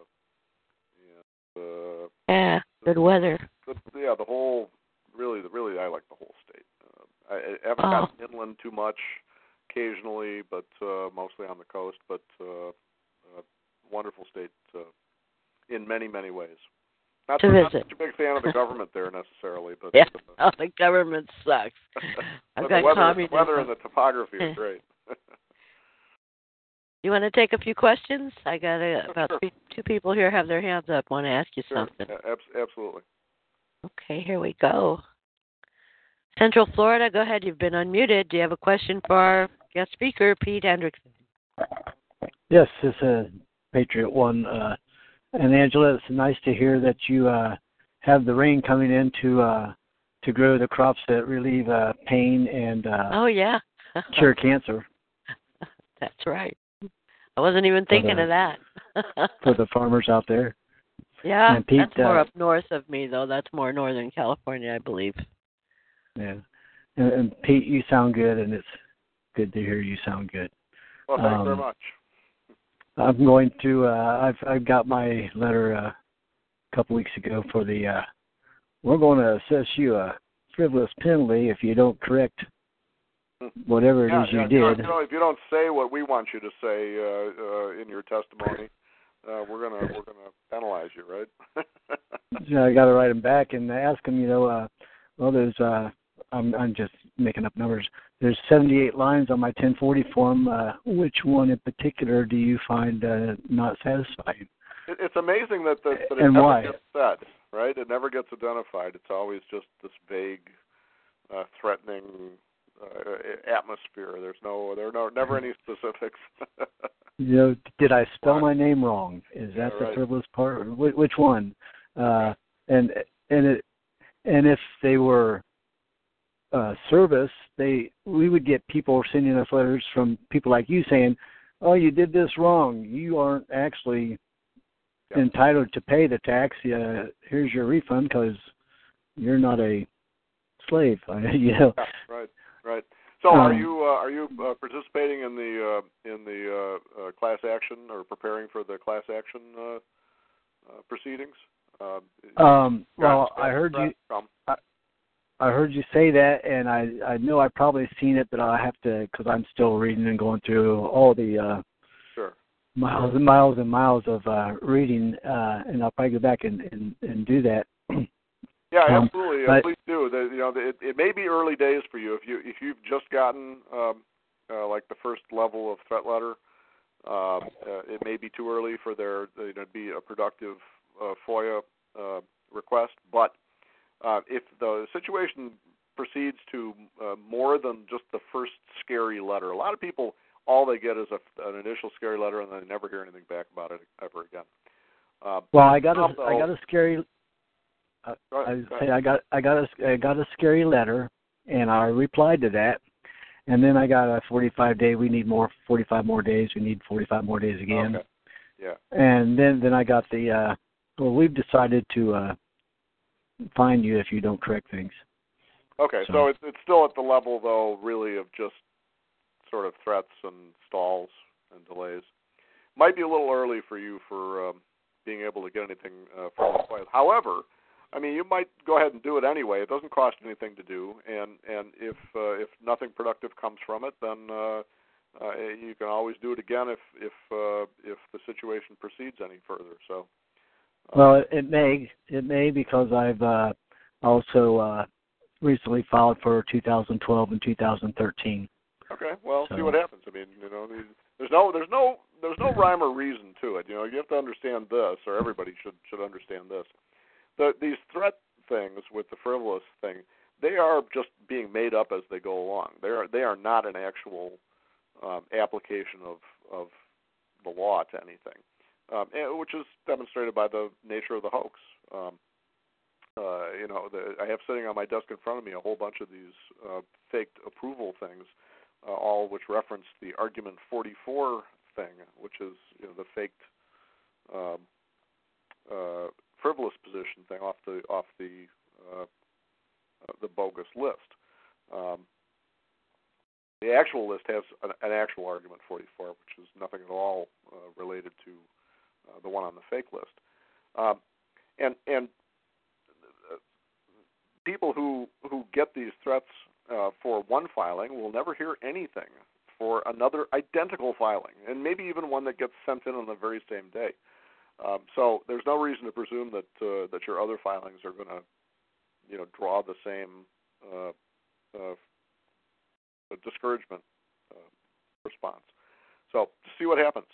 [SPEAKER 4] and uh,
[SPEAKER 3] Yeah, good weather.
[SPEAKER 4] the, yeah, the whole really, the really, I like the whole state. Uh, I, I haven't
[SPEAKER 3] Oh.
[SPEAKER 4] gotten inland too much, occasionally, but uh, mostly on the coast. But uh, uh, wonderful state uh, in many, many ways. Not,
[SPEAKER 3] To
[SPEAKER 4] not
[SPEAKER 3] visit.
[SPEAKER 4] such a big fan of the government there necessarily, but
[SPEAKER 3] Yeah.
[SPEAKER 4] uh,
[SPEAKER 3] Oh, the government sucks. I've got
[SPEAKER 4] the weather, the weather and the topography
[SPEAKER 3] Yeah.
[SPEAKER 4] are great.
[SPEAKER 3] You want to take a few questions? I got a, about
[SPEAKER 4] sure.
[SPEAKER 3] three, two people here have their hands up. Want to ask you
[SPEAKER 4] sure,
[SPEAKER 3] something?
[SPEAKER 4] a- abs- absolutely.
[SPEAKER 3] Okay, here we go. Central Florida, go ahead. You've been unmuted. Do you have a question for our guest speaker, Pete Hendrickson?
[SPEAKER 1] Yes, it's a Patriot one. Uh, and Angela, it's nice to hear that you uh, have the rain coming in to uh, to grow the crops that relieve uh, pain and uh,
[SPEAKER 3] Oh yeah,
[SPEAKER 1] cure cancer
[SPEAKER 3] That's right. I wasn't even thinking
[SPEAKER 1] the-
[SPEAKER 3] of that.
[SPEAKER 1] for the farmers out there.
[SPEAKER 3] yeah,
[SPEAKER 1] and Pete,
[SPEAKER 3] that's more
[SPEAKER 1] uh,
[SPEAKER 3] up north of me though. That's more northern California, I believe.
[SPEAKER 1] Yeah. And, and Pete, you sound good, and it's good to hear you sound good.
[SPEAKER 4] Well, thanks
[SPEAKER 1] Um,
[SPEAKER 4] very much.
[SPEAKER 1] I'm going to. Uh, I've I've got my letter uh, a couple weeks ago for the. Uh, we're going to assess you a frivolous penalty if you don't correct whatever it
[SPEAKER 4] yeah,
[SPEAKER 1] is
[SPEAKER 4] yeah,
[SPEAKER 1] you
[SPEAKER 4] if
[SPEAKER 1] did.
[SPEAKER 4] You know, if you don't say what we want you to say uh, uh, in your testimony, uh, we're gonna we're gonna penalize you, right?
[SPEAKER 1] So I got to write them back and ask them. You know, uh, well, there's. Uh, I'm I'm just making up numbers. There's 78 lines on my 1040 form. Uh, which one in particular do you find uh, not satisfying?
[SPEAKER 4] It, it's amazing that the, that it
[SPEAKER 1] And
[SPEAKER 4] never
[SPEAKER 1] why?
[SPEAKER 4] gets said, right? It never gets identified. It's always just this vague, uh, threatening uh, atmosphere. There's no, there are no, never any specifics.
[SPEAKER 1] You know, did I spell my name wrong? Is that
[SPEAKER 4] Yeah,
[SPEAKER 1] the
[SPEAKER 4] right.
[SPEAKER 1] frivolous part? Wh- Which one? Uh, and and it and if they were uh, service, they we would get people sending us letters from people like you saying, "Oh, you did this wrong. You aren't actually
[SPEAKER 4] Yeah.
[SPEAKER 1] entitled to pay the tax. Uh, here's your refund because you're not a slave." you know.
[SPEAKER 4] yeah, right, right. So, are
[SPEAKER 1] Um,
[SPEAKER 4] you uh, are you uh, participating in the uh, in the uh, uh, class action or preparing for the class action uh, uh, proceedings? Uh,
[SPEAKER 1] Um, well, I heard you.
[SPEAKER 4] From,
[SPEAKER 1] I heard you say that, and I I know I've probably seen it, but I have to because I'm still reading and going through all the uh,
[SPEAKER 4] sure.
[SPEAKER 1] miles and miles and miles of uh, reading, uh, and I'll probably go back and and, and do that.
[SPEAKER 4] Yeah,
[SPEAKER 1] Um,
[SPEAKER 4] absolutely.
[SPEAKER 1] But-
[SPEAKER 4] please do. The, you know, the, it, it may be early days for you if you if you've just gotten um, uh, like the first level of threat letter. Um, uh, it may be too early for there you know, to be a productive uh, FOIA uh, request, but uh, if the situation proceeds to uh, more than just the first scary letter, a lot of people all they get is a, an initial scary letter and they never hear anything back about it ever again. Uh,
[SPEAKER 1] Well, I got
[SPEAKER 4] some,
[SPEAKER 1] a I got a scary
[SPEAKER 4] go
[SPEAKER 1] I
[SPEAKER 4] go
[SPEAKER 1] say. I got I got a I got a scary letter, and I replied to that, and then I got a 45 day. We need more 45 more days. We need 45 more days again.
[SPEAKER 4] Okay. Yeah.
[SPEAKER 1] And then then I got the uh well we've decided to uh find you if you don't correct things.
[SPEAKER 4] Okay, so,
[SPEAKER 1] So-
[SPEAKER 4] it's it's still at the level though, really of just sort of threats and stalls and delays. Might be a little early for you for um, being able to get anything uh, from the client. However, I mean, you might go ahead and do it anyway. It doesn't cost anything to do, and and if uh, if nothing productive comes from it, then uh, uh, you can always do it again if if uh, if the situation proceeds any further. So.
[SPEAKER 1] Well, it, it may it may because I've uh also uh recently filed for 2012 and 2013.
[SPEAKER 4] Okay, well, see what happens. I mean, you know, there's no, there's no, there's no rhyme or reason to it. You know, you have to understand this, or everybody should should understand this. The these threat things with the frivolous thing, they are just being made up as they go along. They are they are not an actual um, application of of the law to anything, um, and, which is demonstrated by the nature of the hoax. Um, uh, you know, the, I have sitting on my desk in front of me a whole bunch of these uh, faked approval things uh, all which reference the argument 44 thing, which is you know the faked um, uh, frivolous position thing off the off the uh, the bogus list. Um, the actual list has an, an actual argument 44, which is nothing at all uh, related to uh, the one on the fake list. Um, and and people who who get these threats uh, for one filing will never hear anything for another identical filing, and maybe even one that gets sent in on the very same day. Um, so there's no reason to presume that uh, that your other filings are going to, you know, draw the same uh, uh, discouragement uh, response. So see what happens.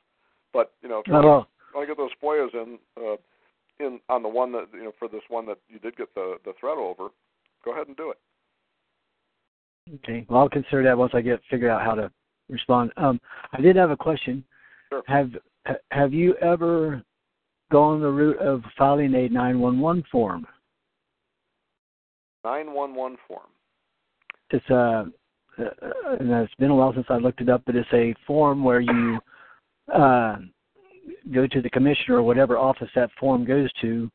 [SPEAKER 4] But you know, if you To get those FOIAs in uh, in on the one that you know for this one that you did get the the threat over, go ahead and do it.
[SPEAKER 1] okay. Well, I'll consider that once I get figure out how to respond. Um, I did have a question.
[SPEAKER 4] Sure.
[SPEAKER 1] Have Have you ever gone the route of filing a 911 form?
[SPEAKER 4] 911 form.
[SPEAKER 1] It's a, uh, and it's been a while since I looked it up, but it's a form where you uh, go to the commissioner or whatever office that form goes to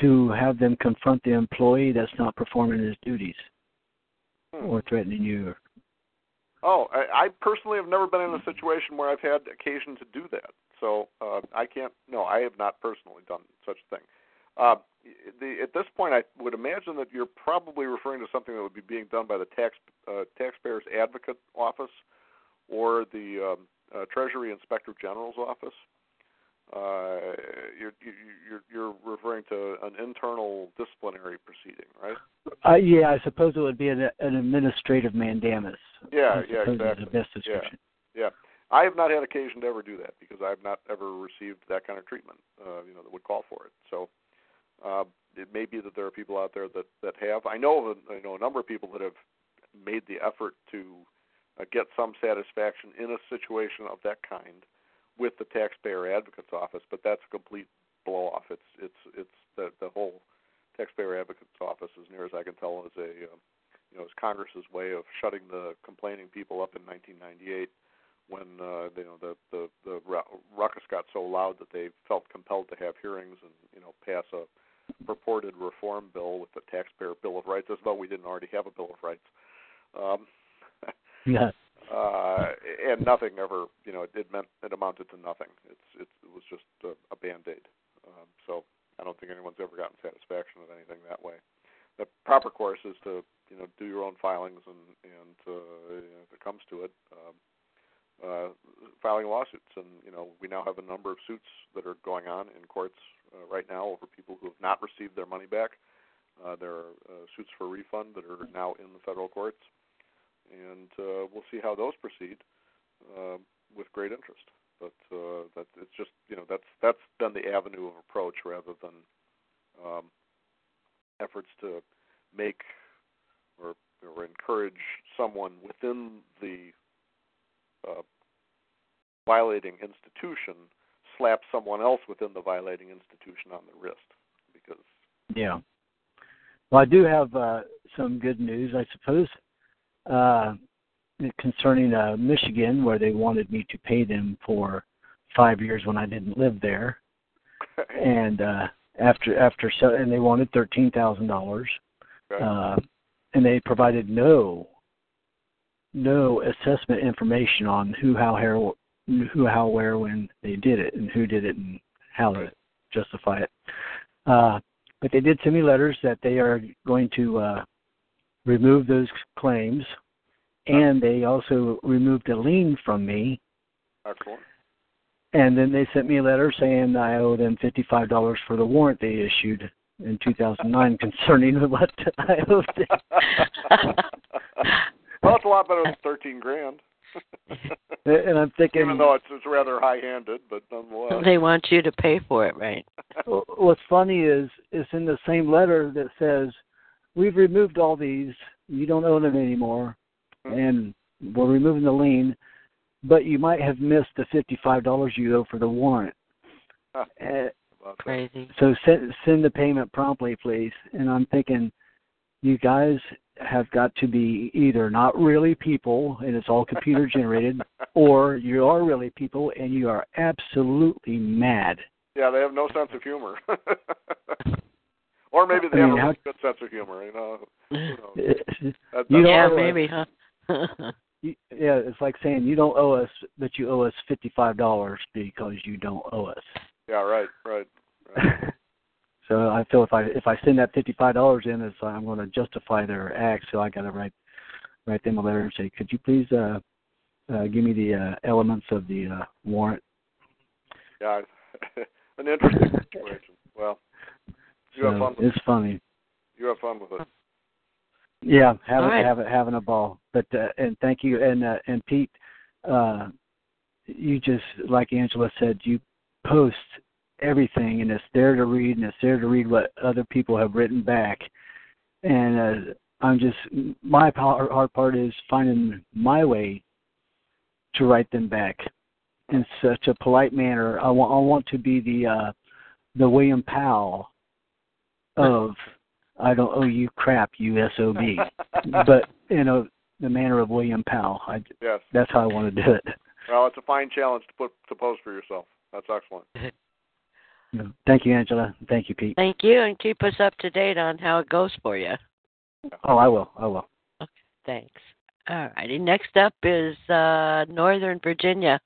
[SPEAKER 1] to have them confront the employee that's not performing his duties
[SPEAKER 4] Hmm.
[SPEAKER 1] or threatening you.
[SPEAKER 4] Oh, I, I personally have never been in a situation where I've had occasion to do that. So uh, I can't. No, I have not personally done such a thing. Uh, the, at this point, I would imagine that you're probably referring to something that would be being done by the tax uh, taxpayers advocate office or the um, uh, Treasury Inspector General's office. Uh, you're, you're you're referring to an internal disciplinary proceeding, right?
[SPEAKER 1] Uh, yeah, I suppose it would be an, an administrative mandamus.
[SPEAKER 4] Yeah,
[SPEAKER 1] I
[SPEAKER 4] yeah, exactly.
[SPEAKER 1] The best description.
[SPEAKER 4] Yeah, I have not had occasion to ever do that because I have not ever received that kind of treatment, uh, you know, that would call for it. So uh, it may be that there are people out there that that have. I know I know a number of people that have made the effort to uh, get some satisfaction in a situation of that kind with the taxpayer advocate's office, but that's a complete blow off. It's it's it's the the whole taxpayer advocate's office, as near as I can tell, is a uh, you know is Congress's way of shutting the complaining people up in 1998 when uh, you know the the the ruckus got so loud that they felt compelled to have hearings and you know pass a purported reform bill with the taxpayer bill of rights, as though we didn't already have a bill of rights. Um,
[SPEAKER 1] yeah
[SPEAKER 4] uh, and nothing ever, you know, it, it meant it amounted to nothing. It's it, it was just a, a band aid. Um, so I don't think anyone's ever gotten satisfaction with anything that way. The proper course is to you know do your own filings and and uh, you know, if it comes to it, um, uh, filing lawsuits. And you know we now have a number of suits that are going on in courts uh, right now over people who have not received their money back. Uh, there are uh, suits for refund that are now in the federal courts and uh, we'll see how those proceed uh, with great interest. But uh, that it's just you know that's that's been the avenue of approach rather than um, efforts to make or or encourage someone within the uh, violating institution slap someone else within the violating institution on the wrist because
[SPEAKER 1] yeah well i do have uh, some good news i suppose uh, concerning uh, Michigan, where they wanted me to pay them for five years when I didn't live there, and uh, after after so, and they wanted thirteen thousand dollars, uh, and they provided no no assessment information on who, how, where, who, how, where, when they did it, and who did it, and how to justify it. Uh, but they did send me letters that they are going to uh, remove those claims, and they also removed a lien from me.
[SPEAKER 4] Excellent.
[SPEAKER 1] And then they sent me a letter saying I owe them fifty-five dollars for the warrant they issued in 2009 concerning what I owed them.
[SPEAKER 4] well, that's a lot better than thirteen grand.
[SPEAKER 1] and I'm thinking,
[SPEAKER 4] even though it's, it's rather high-handed, but nonetheless,
[SPEAKER 3] they want you to pay for it, right?
[SPEAKER 1] What's funny is it's in the same letter that says we've removed all these. You don't own them anymore, mm-hmm. and we're removing the lien. But you might have missed the fifty-five dollars you owe for the warrant.
[SPEAKER 4] Huh.
[SPEAKER 1] Uh,
[SPEAKER 3] Crazy.
[SPEAKER 1] So send send the payment promptly, please. And I'm thinking, you guys have got to be either not really people and it's all computer generated, or you are really people and you are absolutely mad.
[SPEAKER 4] Yeah, they have no sense of humor. Or maybe they
[SPEAKER 1] I
[SPEAKER 4] have a good sense of humor, you know. You know that,
[SPEAKER 1] you
[SPEAKER 3] yeah, maybe, huh?
[SPEAKER 1] you, yeah, it's like saying you don't owe us, but you owe us fifty-five dollars because you don't owe us.
[SPEAKER 4] Yeah, right, right. right.
[SPEAKER 1] so I feel if I if I send that fifty-five dollars in, it's I'm going to justify their act. So I got to write write them a letter and say, could you please uh, uh, give me the uh, elements of the uh, warrant?
[SPEAKER 4] Yeah, an interesting situation. Well, you have fun.
[SPEAKER 1] it's funny.
[SPEAKER 4] You have fun with it.
[SPEAKER 1] Yeah, having
[SPEAKER 3] right.
[SPEAKER 1] having having a ball. But uh, and thank you and uh, and Pete, uh, you just like Angela said, you post everything and it's there to read and it's there to read what other people have written back. And uh, I'm just my hard part is finding my way to write them back in such a polite manner. I want I want to be the uh, the William Powell of I don't owe you crap, you SOB. but you know the manner of William Powell. I,
[SPEAKER 4] yes.
[SPEAKER 1] That's how I want to do it.
[SPEAKER 4] Well, it's a fine challenge to put to pose for yourself. That's excellent.
[SPEAKER 1] Thank you, Angela. Thank you, Pete.
[SPEAKER 3] Thank you, and keep us up to date on how it goes for you.
[SPEAKER 1] Oh, I will. I will.
[SPEAKER 3] Okay, thanks. All righty. Next up is uh, Northern Virginia.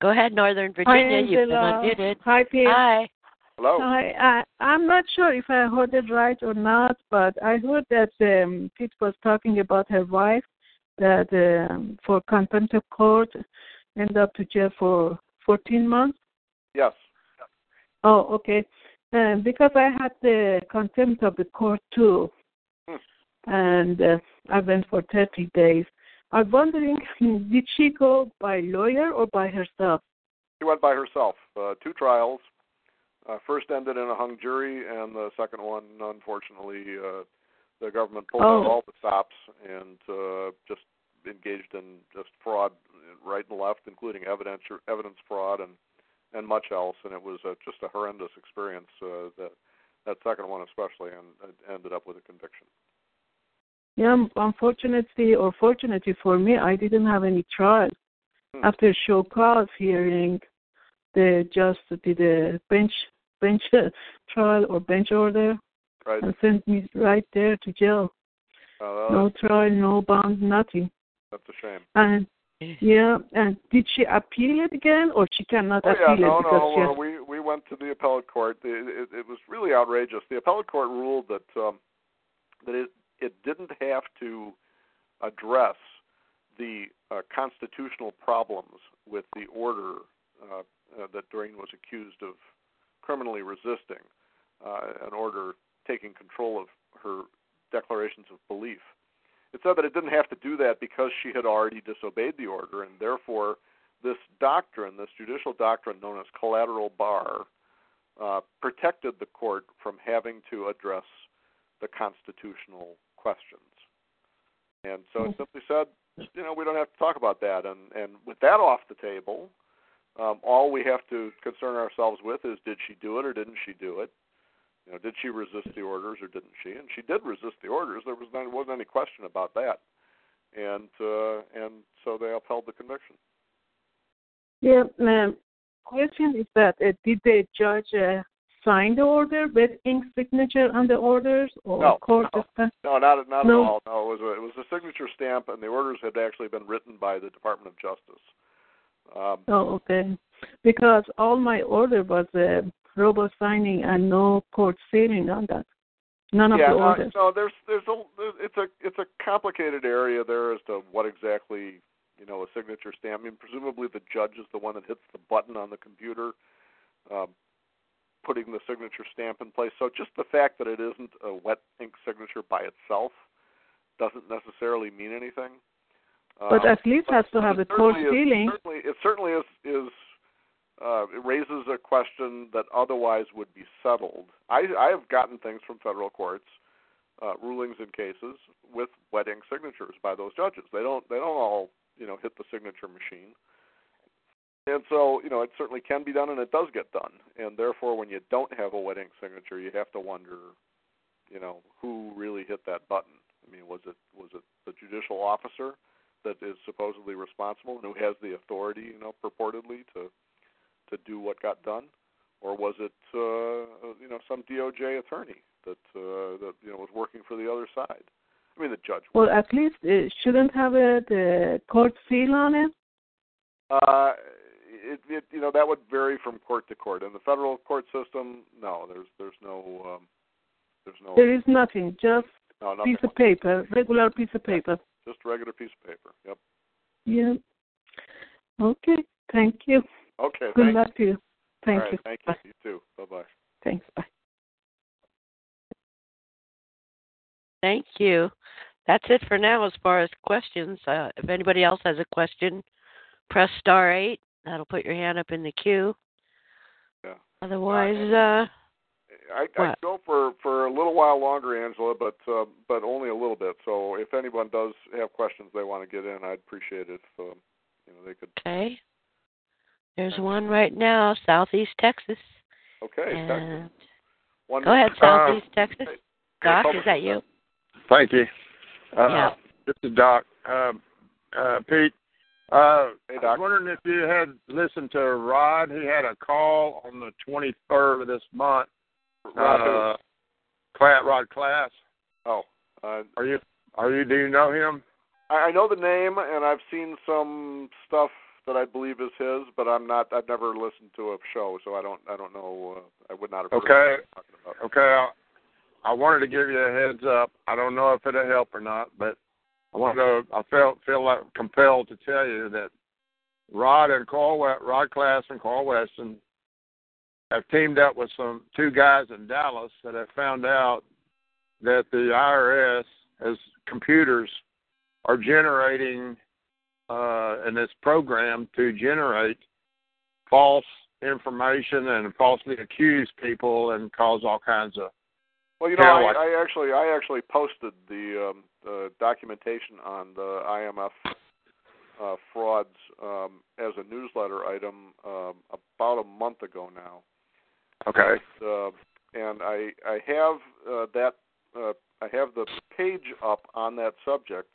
[SPEAKER 3] Go ahead, Northern Virginia.
[SPEAKER 5] Hi,
[SPEAKER 3] You've been
[SPEAKER 5] Angela.
[SPEAKER 3] unmuted.
[SPEAKER 5] Hi, Pete.
[SPEAKER 3] Hi.
[SPEAKER 4] Hello.
[SPEAKER 5] Hi. I, I'm not sure if I heard it right or not, but I heard that um, Pete was talking about her wife that um, for contempt of court ended up to jail for 14 months.
[SPEAKER 4] Yes.
[SPEAKER 5] Oh, okay. Um, because I had the contempt of the court too,
[SPEAKER 4] Hmm.
[SPEAKER 5] and uh, I went for 30 days. I'm wondering, did she go by lawyer or by herself?
[SPEAKER 4] She went by herself. Uh, two trials. Uh, first ended in a hung jury, and the second one, unfortunately, uh, the government pulled out
[SPEAKER 5] Oh.
[SPEAKER 4] all the stops and uh, just engaged in just fraud right and left, including evidence evidence fraud and and much else. And it was uh, just a horrendous experience. Uh, that that second one especially, and it ended up with a conviction.
[SPEAKER 5] Yeah, unfortunately or fortunately for me, I didn't have any trial.
[SPEAKER 4] Hmm.
[SPEAKER 5] After show cause hearing, they just did a bench bench trial or bench order
[SPEAKER 4] Right.
[SPEAKER 5] and sent me right there to jail.
[SPEAKER 4] Uh,
[SPEAKER 5] No trial, no bond, nothing.
[SPEAKER 4] That's a shame.
[SPEAKER 5] And yeah, and did she appeal it again, or she cannot
[SPEAKER 4] Oh yeah,
[SPEAKER 5] appeal
[SPEAKER 4] no,
[SPEAKER 5] it because
[SPEAKER 4] no.
[SPEAKER 5] has,
[SPEAKER 4] we we went to the appellate court. The, it, it was really outrageous. The appellate court ruled that um, that it it didn't have to address the uh, constitutional problems with the order uh, uh, that Doreen was accused of criminally resisting, uh, an order taking control of her declarations of belief. It said that it didn't have to do that because she had already disobeyed the order, and therefore this doctrine, this judicial doctrine known as collateral bar, uh, protected the court from having to address the constitutional questions. And so it simply said, you know, we don't have to talk about that. And and with that off the table, um, all we have to concern ourselves with is did she do it or didn't she do it? You know, did she resist the orders or didn't she? And she did resist the orders. There was there wasn't any question about that. And uh, and so they upheld the conviction.
[SPEAKER 5] yeah. ma'am. question is that uh, did the judge uh, sign the order with ink signature on the orders, or
[SPEAKER 4] No,
[SPEAKER 5] court
[SPEAKER 4] no. No, not not
[SPEAKER 5] No.
[SPEAKER 4] at all. No, it was a it was a signature stamp, and the orders had actually been written by the Department of Justice. Um,
[SPEAKER 5] Oh, okay. Because all my order was uh, robo signing and no court sealing on that. None of
[SPEAKER 4] yeah,
[SPEAKER 5] the
[SPEAKER 4] no,
[SPEAKER 5] orders.
[SPEAKER 4] no, there's there's a there's, it's a it's a complicated area there as to what exactly you know a signature stamp. I mean, presumably the judge is the one that hits the button on the computer, um, putting the signature stamp in place. So just the fact that it isn't a wet ink signature by itself doesn't necessarily mean anything.
[SPEAKER 5] But
[SPEAKER 4] Um,
[SPEAKER 5] at least has to have a court
[SPEAKER 4] certainly. Certainly, it certainly is is uh, it raises a question that otherwise would be settled. I I have gotten things from federal courts, uh, rulings in cases with wet ink signatures by those judges. They don't they don't all you know hit the signature machine. And so, you know, it certainly can be done and it does get done. And therefore when you don't have a wet ink signature, you have to wonder, you know, who really hit that button. I mean, was it was it the judicial officer that is supposedly responsible and who has the authority, you know, purportedly to to do what got done, or was it uh, you know some DOJ attorney that uh, that you know was working for the other side? I mean, the judge.
[SPEAKER 5] Well, at least it shouldn't have a the court seal on it.
[SPEAKER 4] Uh, it, it you know that would vary from court to court. In the federal court system, no, there's there's no um, there's no
[SPEAKER 5] There is nothing, just
[SPEAKER 4] no nothing.
[SPEAKER 5] piece of paper, regular piece of paper.
[SPEAKER 4] Just a regular piece of paper. Yep.
[SPEAKER 5] Yeah. Okay. Thank you.
[SPEAKER 4] Okay.
[SPEAKER 5] Good
[SPEAKER 4] thank
[SPEAKER 5] luck to you. Thank
[SPEAKER 4] All right,
[SPEAKER 5] you.
[SPEAKER 4] Thank you.
[SPEAKER 5] Bye.
[SPEAKER 4] You too. Bye bye.
[SPEAKER 5] Thanks. Bye.
[SPEAKER 3] Thank you. That's it for now as far as questions. Uh, if anybody else has a question, press star eight. That'll put your hand up in the queue.
[SPEAKER 4] Yeah.
[SPEAKER 3] Otherwise, uh,
[SPEAKER 4] I I go for for a little while longer, Angela, but uh, but only a little bit. So if anyone does have questions they want to get in, I'd appreciate it if um, you know they could.
[SPEAKER 3] okay. There's one right now, Southeast Texas.
[SPEAKER 4] Okay. Texas. One.
[SPEAKER 3] go ahead, Southeast Texas. Doc,
[SPEAKER 4] public
[SPEAKER 3] is that you?
[SPEAKER 6] Thank you. Uh,
[SPEAKER 3] Yeah.
[SPEAKER 6] This is Doc. Um, uh, Pete, uh,
[SPEAKER 4] Hey,
[SPEAKER 6] I
[SPEAKER 4] Doc.
[SPEAKER 6] was wondering if you had listened to Rod. He had a call on the 23rd of this month.
[SPEAKER 4] Rod?
[SPEAKER 6] Uh, Cla- Rod Class.
[SPEAKER 4] Oh, uh,
[SPEAKER 6] Are you? Are you? Do you know him?
[SPEAKER 4] I, I know the name, and I've seen some stuff that I believe is his, but I'm not. I've never listened to a show, so I don't. I don't know. Uh, I would not have. Heard
[SPEAKER 6] Okay.
[SPEAKER 4] what you're talking about.
[SPEAKER 6] Okay, I, I wanted to give you a heads up. I don't know if it'll help or not, but I want to. I felt feel like compelled to tell you that Rod and Carl, Rod Class and Carl Weston have teamed up with some two guys in Dallas that have found out that the IRS has computers are generating uh, in this program to generate false information and falsely accuse people and cause all kinds of
[SPEAKER 4] Well, you know, I,
[SPEAKER 6] like-
[SPEAKER 4] I actually, I actually posted the, um, the documentation on the IMF uh, frauds um, as a newsletter item um, about a month ago now.
[SPEAKER 6] Okay
[SPEAKER 4] uh, and I I have uh, that uh, I have the page up on that subject.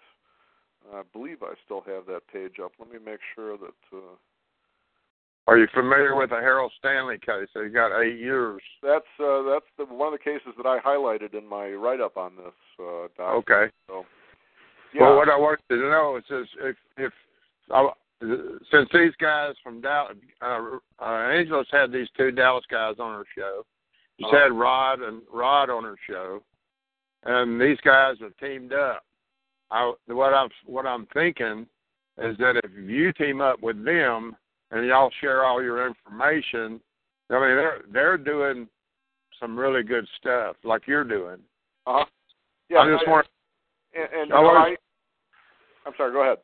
[SPEAKER 4] I believe I still have that page up. Let me make sure that. Uh,
[SPEAKER 6] Are you familiar with the Harold Stanley case? He got eight years.
[SPEAKER 4] that's uh, that's the one of the cases that I highlighted in my write up on this. Uh, doc.
[SPEAKER 6] Okay.
[SPEAKER 4] So, yeah.
[SPEAKER 6] Well, what I want you to know is this, if if I, since these guys from Dallas, uh, uh, Angela's had these two Dallas guys on her show. She's
[SPEAKER 4] Uh-huh.
[SPEAKER 6] had Rod and Rod on her show, and these guys have teamed up. I, what I'm what I'm thinking is that if you team up with them and y'all share all your information, I mean they're they're doing some really good stuff like you're doing.
[SPEAKER 4] uh-huh. Yeah.
[SPEAKER 6] I just
[SPEAKER 4] I-
[SPEAKER 6] want
[SPEAKER 4] And, and
[SPEAKER 6] I
[SPEAKER 4] I'm sorry. Go ahead.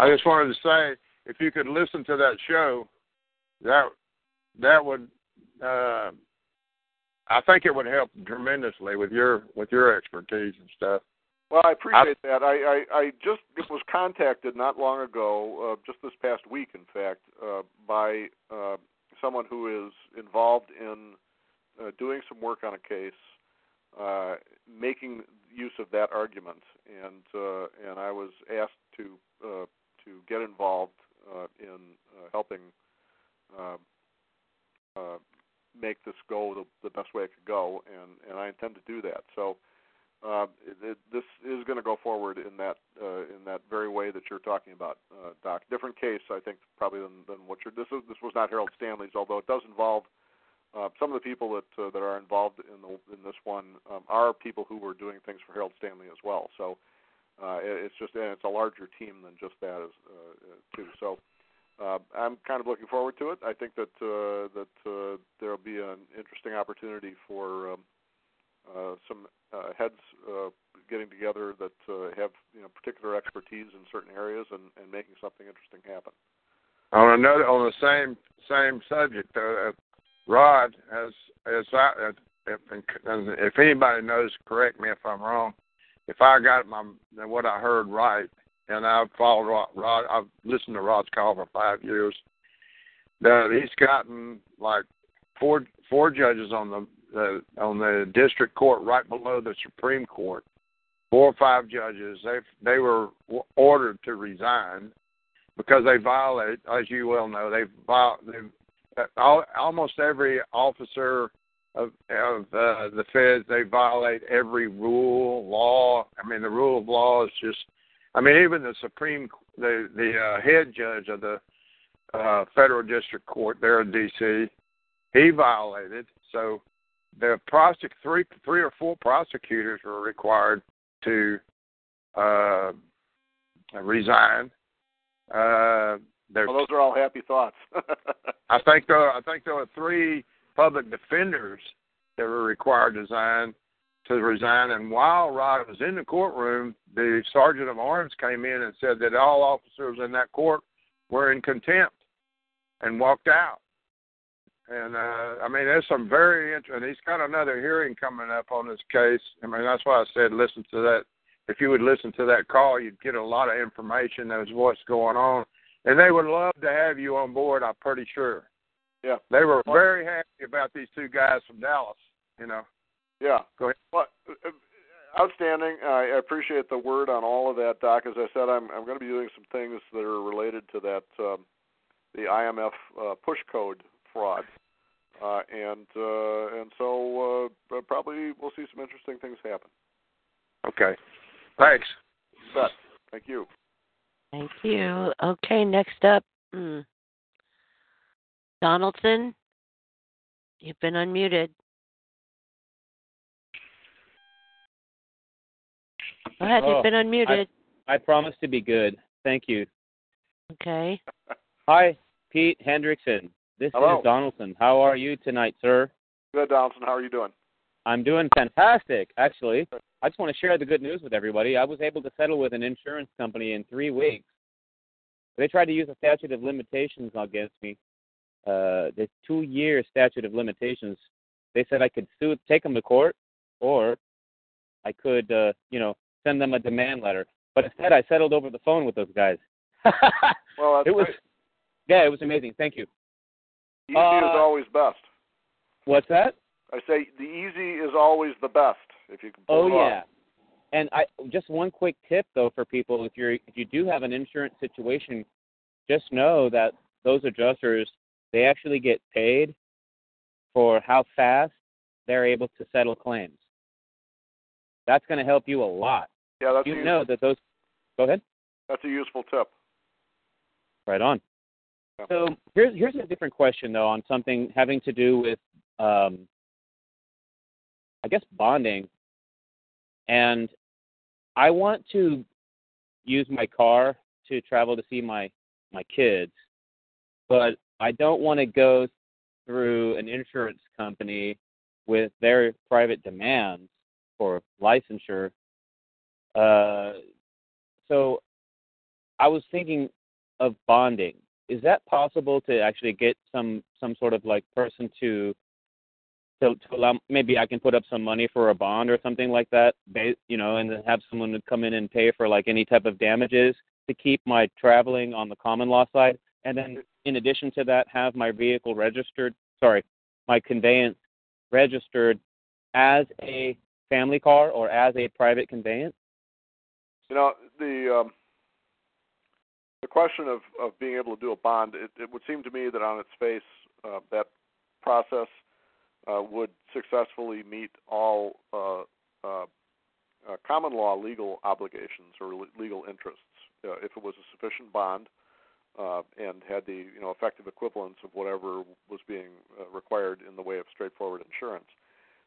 [SPEAKER 6] I just wanted to say, if you could listen to that show, that that would, uh, I think it would help tremendously with your with your expertise and stuff.
[SPEAKER 4] Well, I appreciate that. I, I, I just was contacted not long ago, uh, just this past week, in fact, uh, by uh, someone who is involved in uh, doing some work on a case, uh, making use of that argument, and uh, and I was asked to uh, to get involved uh, in uh, helping uh, uh, make this go the, the best way it could go, and and I intend to do that. So uh, it, it, this is going to go forward in that uh, in that very way that you're talking about, uh, Doc. Different case, I think, probably than, than what you're. This is this was not Harold Stanley's, although it does involve uh, some of the people that uh, that are involved in the in this one um, are people who were doing things for Harold Stanley as well. So uh, it, it's just and it's a larger team than just that as uh, uh, too. So. Uh, I'm kind of looking forward to it. I think that uh, that uh, there'll be an interesting opportunity for um, uh, some uh, heads uh, getting together that uh, have you know particular expertise in certain areas and, and making something interesting happen.
[SPEAKER 6] On another, on the same same subject, uh, Rod has as I, if, if anybody knows, correct me if I'm wrong. If I got my what I heard right, and I've followed Rod, Rod I've listened to Rod's call for five years. That he's gotten like four four judges on the, the on the district court right below the Supreme Court. Four or five judges. They they were ordered to resign because they violate, as you well know, they viol they uh, all, almost every officer of of uh, the feds they violate every rule law. I mean, the rule of law is just. I mean, even the Supreme, the the uh, head judge of the uh, federal district court there in D.C., he violated. So the prosec three three or four prosecutors were required to uh, resign. Uh,
[SPEAKER 4] Well, those are all happy thoughts.
[SPEAKER 6] I think there, I think there were three public defenders that were required to resign. To resign, and while Rod was in the courtroom, the sergeant of arms came in and said that all officers in that court were in contempt, and walked out. And uh, I mean, there's some very interesting. He's got another hearing coming up on this case. I mean, that's why I said listen to that. If you would listen to that call, you'd get a lot of information as what's going on. And they would love to have you on board. I'm pretty sure.
[SPEAKER 4] Yeah.
[SPEAKER 6] They were very happy about these two guys from Dallas. You know.
[SPEAKER 4] Yeah.
[SPEAKER 6] Go ahead.
[SPEAKER 4] Well, uh, outstanding. I appreciate the word on all of that, Doc. As I said, I'm I'm going to be doing some things that are related to that um, the IMF uh, push code fraud, uh, and uh, and so uh, probably we'll see some interesting things happen.
[SPEAKER 6] Okay. Thanks.
[SPEAKER 4] But Thank you.
[SPEAKER 3] Thank you. Okay, next up, hmm. Donaldson. You've been unmuted. Go ahead,
[SPEAKER 7] Oh,
[SPEAKER 3] you've been unmuted.
[SPEAKER 7] I promise to be good. Thank you.
[SPEAKER 3] Okay.
[SPEAKER 7] Hi, Pete Hendrickson. This
[SPEAKER 4] Hello.
[SPEAKER 7] is Donaldson. How are you tonight, sir?
[SPEAKER 4] Good, Donaldson. How are you doing?
[SPEAKER 7] I'm doing fantastic, actually. I just want to share the good news with everybody. I was able to settle with an insurance company in three weeks. They tried to use a statute of limitations against me. Uh, the two-year statute of limitations. They said I could sue, take them to court, or I could, uh, you know, send them a demand letter. But instead, I settled over the phone with those guys.
[SPEAKER 4] Well, that's
[SPEAKER 7] it was,
[SPEAKER 4] great.
[SPEAKER 7] yeah, it was amazing. Thank you.
[SPEAKER 4] Easy is
[SPEAKER 7] uh,
[SPEAKER 4] always best.
[SPEAKER 7] What's that?
[SPEAKER 4] I say the easy is always the best if you can pull
[SPEAKER 7] Oh
[SPEAKER 4] it off.
[SPEAKER 7] yeah. And I just one quick tip though for people if you're if you do have an insurance situation, just know that those adjusters they actually get paid for how fast they're able to settle claims. That's going to help you a lot.
[SPEAKER 4] Yeah, that's
[SPEAKER 7] You know that those. Go ahead.
[SPEAKER 4] that's a useful tip.
[SPEAKER 7] Right on.
[SPEAKER 4] Yeah.
[SPEAKER 7] So here's here's a different question though on something having to do with um, I guess bonding, and I want to use my car to travel to see my my kids, but I don't want to go through an insurance company with their private demands for licensure. Uh, so I was thinking of bonding. Is that possible to actually get some some sort of like person to to, to allow maybe I can put up some money for a bond or something like that, you know, and then have someone come in and pay for like any type of damages to keep my traveling on the common law side, and then in addition to that, have my vehicle registered. Sorry, my conveyance registered as a family car or as a private conveyance.
[SPEAKER 4] You know the um, the question of, of being able to do a bond. It, it would seem to me that on its face, uh, that process uh, would successfully meet all uh, uh, uh, common law legal obligations or le- legal interests uh, if it was a sufficient bond uh, and had the you know effective equivalence of whatever was being uh, required in the way of straightforward insurance.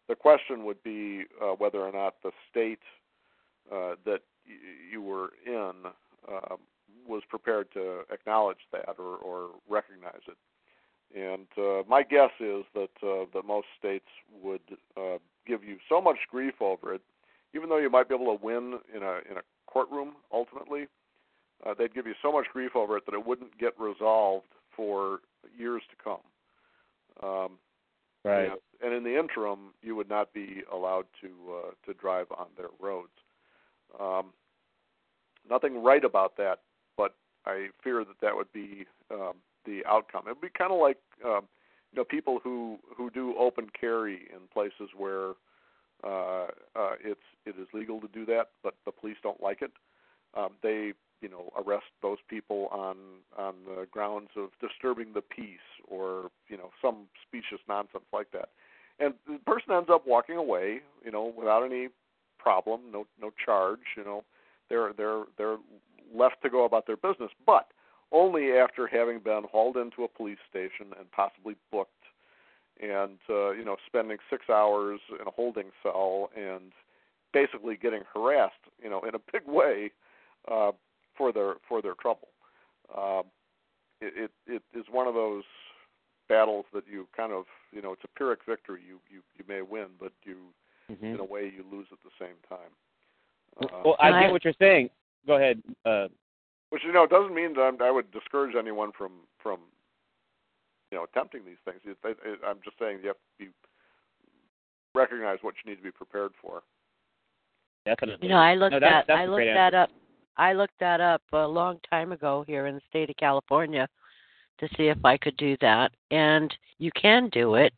[SPEAKER 4] The question would be uh, whether or not the state uh, that y- you were in uh, was prepared to acknowledge that or, or recognize it. And uh, my guess is that uh, that most states would uh, give you so much grief over it, even though you might be able to win in a in a courtroom ultimately. Uh, they'd give you so much grief over it that it wouldn't get resolved for years to come. Um, and, and in the interim, you would not be allowed to uh, to drive on their roads. Um, nothing right about that, but I fear that that would be um, the outcome. It would be kind of like um, you know people who who do open carry in places where uh, uh, it's it is legal to do that, but the police don't like it. Um, they you know arrest those people on on the grounds of disturbing the peace or you know some specious nonsense like that. And the person ends up walking away you know without any problem no no charge you know. They're they're they're left to go about their business but only after having been hauled into a police station and possibly booked and uh, you know spending 6 hours in a holding cell and basically getting harassed you know in a big way uh for their for their trouble. Um, it, it it is one of those battles that you kind of you know it's a pyrrhic victory. You you you may win, but you
[SPEAKER 7] Mhm.
[SPEAKER 4] in a way you lose at the same time. Uh,
[SPEAKER 7] Well, I
[SPEAKER 3] I-
[SPEAKER 7] get what you're saying. Go ahead. Uh,
[SPEAKER 4] which you know doesn't mean that I'm, I would discourage anyone from from you know attempting these things. It, it, it, I'm just saying you have to be recognize what you need to be prepared for.
[SPEAKER 7] definitely.
[SPEAKER 3] You know, I looked
[SPEAKER 7] no, that,
[SPEAKER 3] that
[SPEAKER 7] that's
[SPEAKER 3] I
[SPEAKER 7] a
[SPEAKER 3] looked that
[SPEAKER 7] answer.
[SPEAKER 3] up. I looked that up a long time ago here in the state of California to see if I could do that. And you can do it,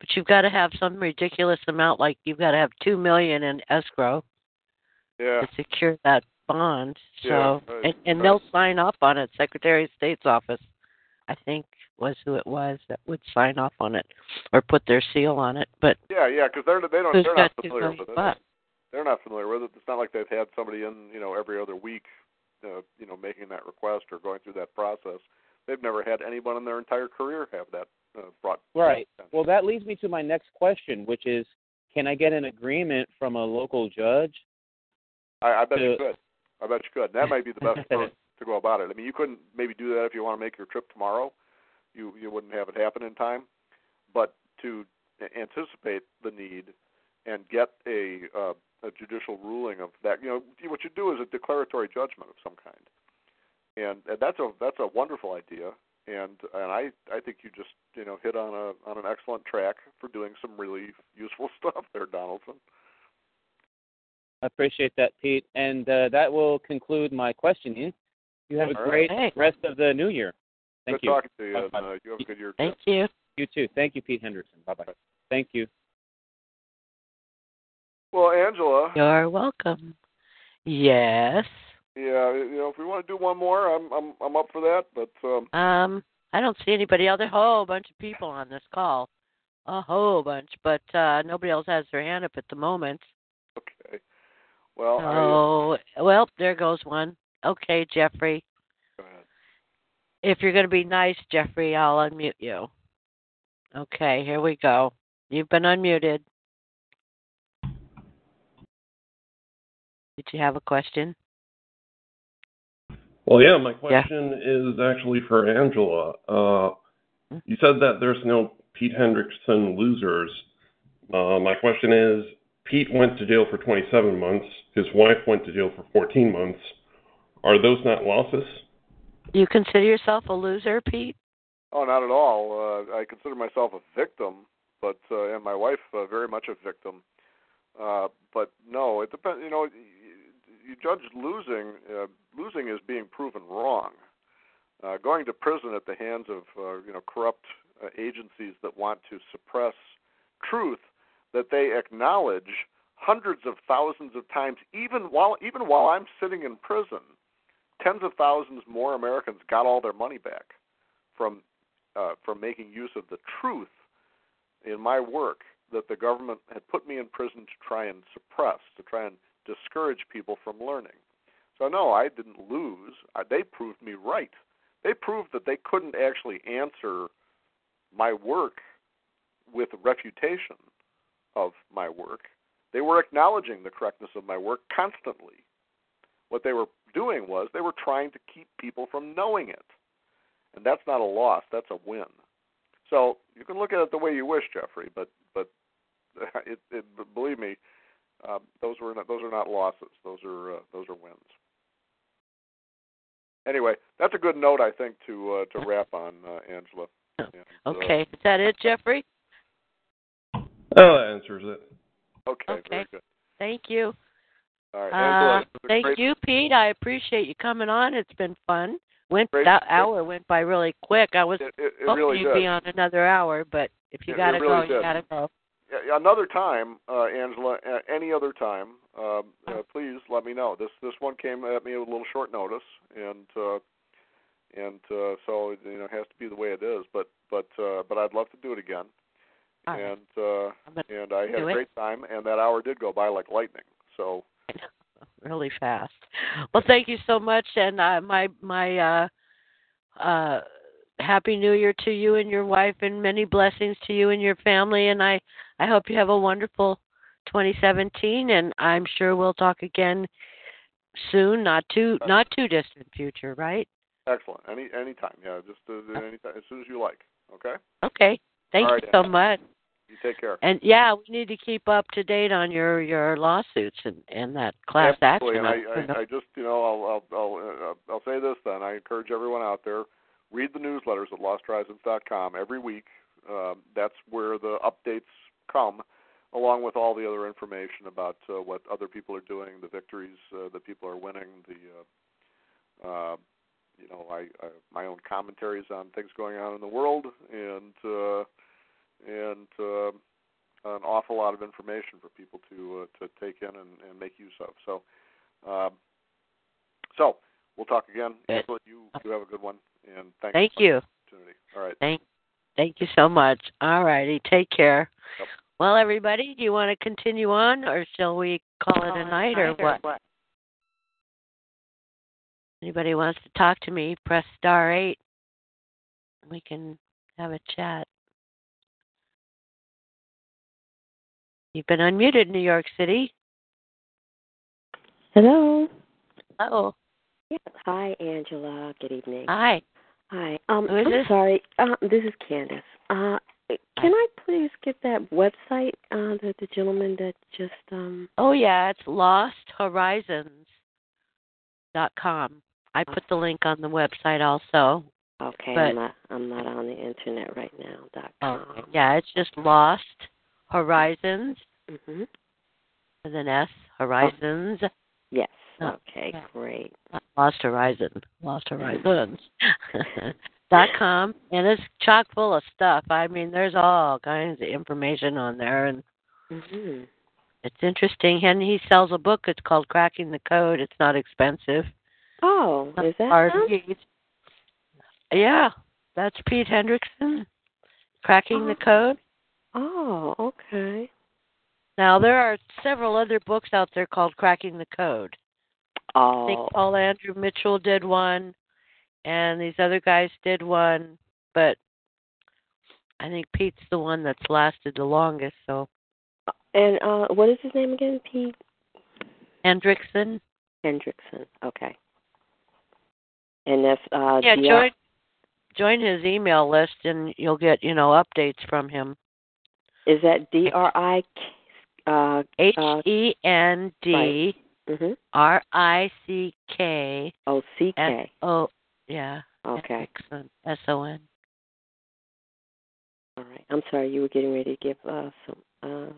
[SPEAKER 3] but you've got to have some ridiculous amount like you've got to have 2 million in escrow
[SPEAKER 4] Yeah.
[SPEAKER 3] to secure that bond. So
[SPEAKER 4] Yeah, right,
[SPEAKER 3] and, and they'll sign off on it. Secretary of State's office, I think, was who it was that would sign off on it or put their seal on it. But
[SPEAKER 4] Yeah, yeah, because they're they don't they're not familiar with it.
[SPEAKER 3] bucks?
[SPEAKER 4] They're not familiar with it. It's not like they've had somebody in, you know, every other week uh, you know making that request or going through that process. They've never had anyone in their entire career have that uh, brought.
[SPEAKER 7] Right. Well, that leads me to my next question, which is, can I get an agreement from a local judge?
[SPEAKER 4] I, I bet
[SPEAKER 7] to-
[SPEAKER 4] you could. I bet you could. That might be the best approach to go about it. I mean, you couldn't maybe do that if you want to make your trip tomorrow. You you wouldn't have it happen in time, but to anticipate the need and get a uh, a judicial ruling of that, you know, what you do is a declaratory judgment of some kind, and, and that's a that's a wonderful idea. And and I I think you just you know hit on a on an excellent track for doing some really useful stuff there, Donaldson.
[SPEAKER 7] I appreciate that, Pete. And uh, that will conclude my questioning. You have a great
[SPEAKER 3] Hey.
[SPEAKER 7] rest of the new year. Thank
[SPEAKER 4] Good
[SPEAKER 7] you.
[SPEAKER 4] talking to you, and
[SPEAKER 7] Bye-bye.
[SPEAKER 4] uh, you have a good year.
[SPEAKER 3] Thank you.
[SPEAKER 7] You too. Thank you, Pete Henderson. Bye bye. Thank you.
[SPEAKER 4] Well, Angela,
[SPEAKER 3] You're welcome. Yes.
[SPEAKER 4] yeah, you know, if we want to do one more, I'm I'm I'm up for that. But um,
[SPEAKER 3] Um, I don't see anybody else. There's a whole bunch of people on this call, a whole bunch, but uh nobody else has their hand up at the moment.
[SPEAKER 4] okay. Well, I,
[SPEAKER 3] Oh, well, there goes one. Okay, Jeffrey.
[SPEAKER 4] go ahead.
[SPEAKER 3] If you're going to be nice, Jeffrey, I'll unmute you. Okay, here we go. You've been unmuted. Did you have a question?
[SPEAKER 8] Well, yeah, my
[SPEAKER 3] Yeah.
[SPEAKER 8] question is actually for Angela. Uh,
[SPEAKER 3] Hmm.
[SPEAKER 8] you said that there's no Pete Hendrickson losers. Uh, my question is Pete went to jail for 27 months, his wife went to jail for 14 months. Are those not losses?
[SPEAKER 3] You consider yourself a loser, Pete?
[SPEAKER 4] Oh, not at all. Uh, I consider myself a victim, but uh, and my wife uh, very much a victim. Uh, but no, it depends. You know, you, judge losing. Uh, losing is being proven wrong. Uh, going to prison at the hands of uh, you know corrupt uh, agencies that want to suppress truth that they acknowledge hundreds of thousands of times, even while even while I'm sitting in prison, tens of thousands more Americans got all their money back from uh, from making use of the truth in my work that the government had put me in prison to try and suppress, to try and discourage people from learning. So no, I didn't lose. They proved me right. They proved that they couldn't actually answer my work with refutation of my work. They were acknowledging the correctness of my work constantly. What they were doing was they were trying to keep people from knowing it. And that's not a loss, that's a win. So you can look at it the way you wish, Jeffrey, but but it, it believe me, um, those were not, those are not losses. Those are uh, those are wins. Anyway, that's a good note I think to uh, to wrap on, uh, Angela. And, uh,
[SPEAKER 3] Okay, is that it, Jeffrey?
[SPEAKER 8] Oh, that answers it.
[SPEAKER 4] okay.
[SPEAKER 3] Okay.
[SPEAKER 4] Very good.
[SPEAKER 3] Thank you.
[SPEAKER 4] All right,
[SPEAKER 3] Uh,
[SPEAKER 4] Angela. it
[SPEAKER 3] thank
[SPEAKER 4] great-
[SPEAKER 3] you, Pete. I appreciate you coming on. It's been fun. Went
[SPEAKER 4] Great-
[SPEAKER 3] that
[SPEAKER 4] great-
[SPEAKER 3] hour went by really quick. I was
[SPEAKER 4] It, it, it
[SPEAKER 3] hoping
[SPEAKER 4] really
[SPEAKER 3] you'd
[SPEAKER 4] did.
[SPEAKER 3] be on another hour, but if you
[SPEAKER 4] It- it
[SPEAKER 3] gotta
[SPEAKER 4] really
[SPEAKER 3] go, you
[SPEAKER 4] did.
[SPEAKER 3] gotta go.
[SPEAKER 4] Yeah, another time, uh, Angela, uh, any other time, um,
[SPEAKER 3] Oh.
[SPEAKER 4] uh, please let me know. This this one came at me with a little short notice, and uh, and uh, so you know it has to be the way it is. But but uh, but I'd love to do it again,
[SPEAKER 3] All right.
[SPEAKER 4] and uh, and I had a
[SPEAKER 3] it.
[SPEAKER 4] great time, and that hour did go by like lightning. So
[SPEAKER 3] really fast. Well, thank you so much, and uh, my my uh, uh, happy New Year to you and your wife, and many blessings to you and your family. And I I hope you have a wonderful 2017, and I'm sure we'll talk again soon, not too not too distant future, right?
[SPEAKER 4] excellent. Any any time, yeah, just uh, any time as soon as you like. Okay.
[SPEAKER 3] Okay. Thank
[SPEAKER 4] All
[SPEAKER 3] you
[SPEAKER 4] right,
[SPEAKER 3] so
[SPEAKER 4] Anna.
[SPEAKER 3] much.
[SPEAKER 4] You take care.
[SPEAKER 3] And yeah, we need to keep up to date on your your lawsuits and and that class
[SPEAKER 4] Absolutely.
[SPEAKER 3] action.
[SPEAKER 4] And I, I, I just, you know, I'll, I'll, I'll, uh, I'll say this then. I encourage everyone out there read the newsletters at losthorizons.com every week. Um, that's where the updates come, along with all the other information about uh, what other people are doing, the victories uh, that people are winning, the, uh, uh, you know, I, I my own commentaries on things going on in the world, and uh, and uh, an awful lot of information for people to uh, to take in and, and make use of. So, um, so we'll talk again. Angela, you you have a good one, and thanks
[SPEAKER 3] Thank
[SPEAKER 4] for the
[SPEAKER 3] you.
[SPEAKER 4] opportunity. All right.
[SPEAKER 3] Thank thank you so much. All righty, take care.
[SPEAKER 4] Yep.
[SPEAKER 3] Well, everybody, do you want to continue on, or shall we call it a night, or what? Anybody wants to talk to me, press star eight. We can have a chat. You've been unmuted, New York City.
[SPEAKER 9] Hello.
[SPEAKER 3] Oh,
[SPEAKER 9] Yes. Hi, Angela. Good evening.
[SPEAKER 3] hi.
[SPEAKER 9] Hi. Um,
[SPEAKER 3] Who is
[SPEAKER 9] I'm
[SPEAKER 3] this?
[SPEAKER 9] sorry. Uh, this is Candace. Uh, can I please get that website uh, that the gentleman that just um?
[SPEAKER 3] Oh yeah, it's losthorizons.com. I put the link on the website also.
[SPEAKER 9] Okay,
[SPEAKER 3] But-
[SPEAKER 9] I'm not. I'm not on the internet right now. Dot com.
[SPEAKER 3] Yeah, it's just Lost Horizons
[SPEAKER 9] Mm-hmm.
[SPEAKER 3] with an S. Horizons.
[SPEAKER 9] Yes. Okay. Great.
[SPEAKER 3] Lost Horizon. Lost Horizons. dot com and it's chock full of stuff. I mean, there's all kinds of information on there, and
[SPEAKER 9] Mhm.
[SPEAKER 3] it's interesting. And he sells a book. It's called Cracking the Code. It's not expensive.
[SPEAKER 9] Oh, is that.
[SPEAKER 3] Yeah, that's Pete Hendrickson. Cracking the
[SPEAKER 9] Oh.
[SPEAKER 3] Code.
[SPEAKER 9] Oh, okay.
[SPEAKER 3] Now there are several other books out there called Cracking the Code. I think
[SPEAKER 9] Oh.
[SPEAKER 3] Paul Andrew Mitchell did one, and these other guys did one, but I think Pete's the one that's lasted the longest. So
[SPEAKER 9] And uh, what is his name again? Pete
[SPEAKER 3] Hendrickson.
[SPEAKER 9] Hendrickson. Okay. And that's uh.
[SPEAKER 3] Yeah, join join his email list, and you'll get you know updates from him.
[SPEAKER 9] Is that D R I K? Uh.
[SPEAKER 3] H E N D
[SPEAKER 9] Mhm.
[SPEAKER 3] R I C K
[SPEAKER 9] Oh, C K.
[SPEAKER 3] O. Yeah.
[SPEAKER 9] Okay.
[SPEAKER 3] S O N.
[SPEAKER 9] All right. I'm sorry. You were getting ready to give uh some. Uh.